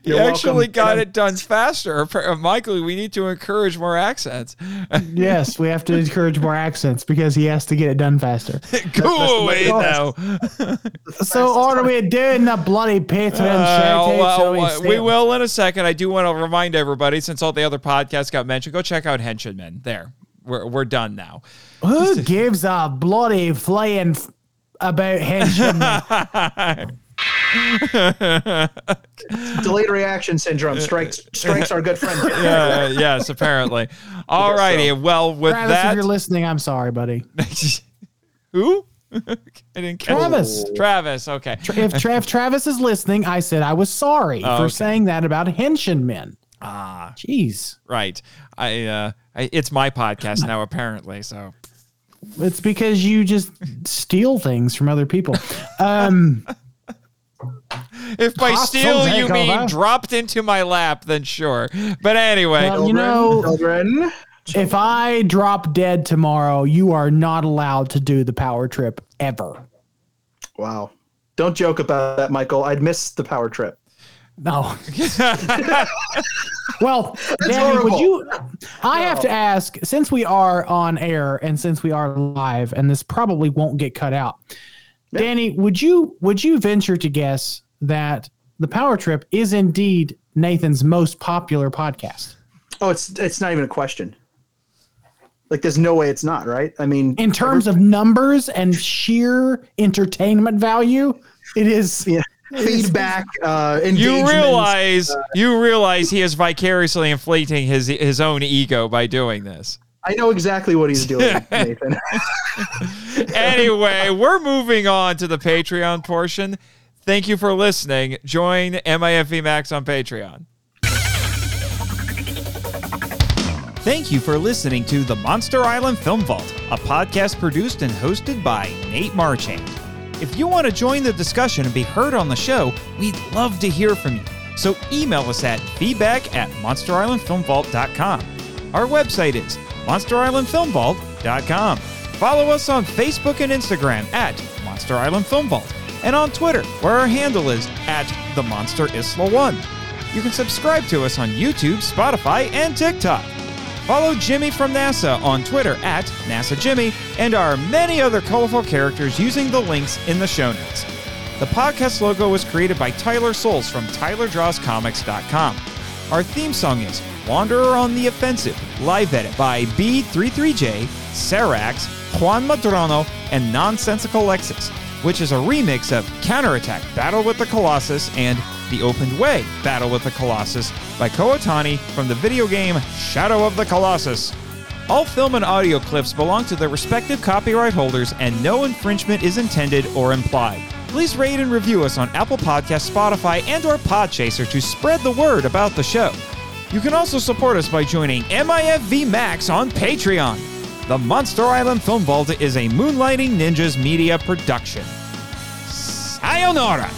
You You're actually welcome. got it done faster. Uh, Michael, we need to encourage more accents. yes, we have to encourage more accents because he has to get it done faster. Go away now. So, are we doing the bloody Patreon Uh, shout well, well, we will in a second. I do want to remind everybody, since all the other podcasts got mentioned, go check out Henshin Men. There, we're, we're done now. Who gives a bloody flying f- about henchmen? Delayed reaction syndrome strikes strikes our good friend. Uh, yes, apparently. All righty. Well, with Travis, if you're listening, I'm sorry, buddy. who? I didn't catch Travis. Travis. Okay. If, Tra- if Travis is listening, I said I was sorry Oh, for okay. saying that about henshin men. Ah, Jeez. right. I. Uh, I, it's my podcast now, apparently. So. It's because you just steal things from other people. Um, If by Hostile steal you takeover. mean dropped into my lap, then sure. But anyway, Well, you know, children. if I drop dead tomorrow, you are not allowed to do the power trip ever. Wow. Don't joke about that, Michael. I'd miss the power trip. No. well, Danny, horrible. would you? I have to ask, since we are on air and since we are live, and this probably won't get cut out. Danny, would you would you venture to guess that the Power Trip is indeed Nathan's most popular podcast Oh, it's it's not even a question. Like, there's no way it's not, right? I mean, in terms of numbers and sheer entertainment value? It is. yeah, feedback, uh, You engagement. realize you realize he is vicariously inflating his his own ego by doing this. I know exactly what he's doing, Nathan. Anyway, we're moving on to the Patreon portion. Thank you for listening. Join MIFV Max on Patreon. Thank you for listening to the Monster Island Film Vault, a podcast produced and hosted by Nate Marchand. If you want to join the discussion and be heard on the show, we'd love to hear from you. So email us at feedback at monsterislandfilmvault.com. Our website is monsterislandfilmvault.com. Follow us on Facebook and Instagram at Monster Island Film Vault and on Twitter, where our handle is at the Monster Isla One. You can subscribe to us on YouTube, Spotify, and TikTok. Follow Jimmy from NASA on Twitter at NASA Jimmy and our many other colorful characters using the links in the show notes. The podcast logo was created by Tyler Souls from TylerDrawsComics.com. Our theme song is Wanderer on the Offensive, live edit by B33J, Sarax, Juan Madrano, and Nonsensical Lexus, which is a remix of Counterattack Battle with the Colossus and The Opened Way Battle with the Colossus by Kow Otani from the video game Shadow of the Colossus. All film and audio clips belong to their respective copyright holders and no infringement is intended or implied. Please rate and review us on Apple Podcasts, Spotify, and or Podchaser to spread the word about the show. You can also support us by joining MIFV Max on Patreon. The Monster Island Film Vault is a Moonlighting Ninjas media production. Sayonara!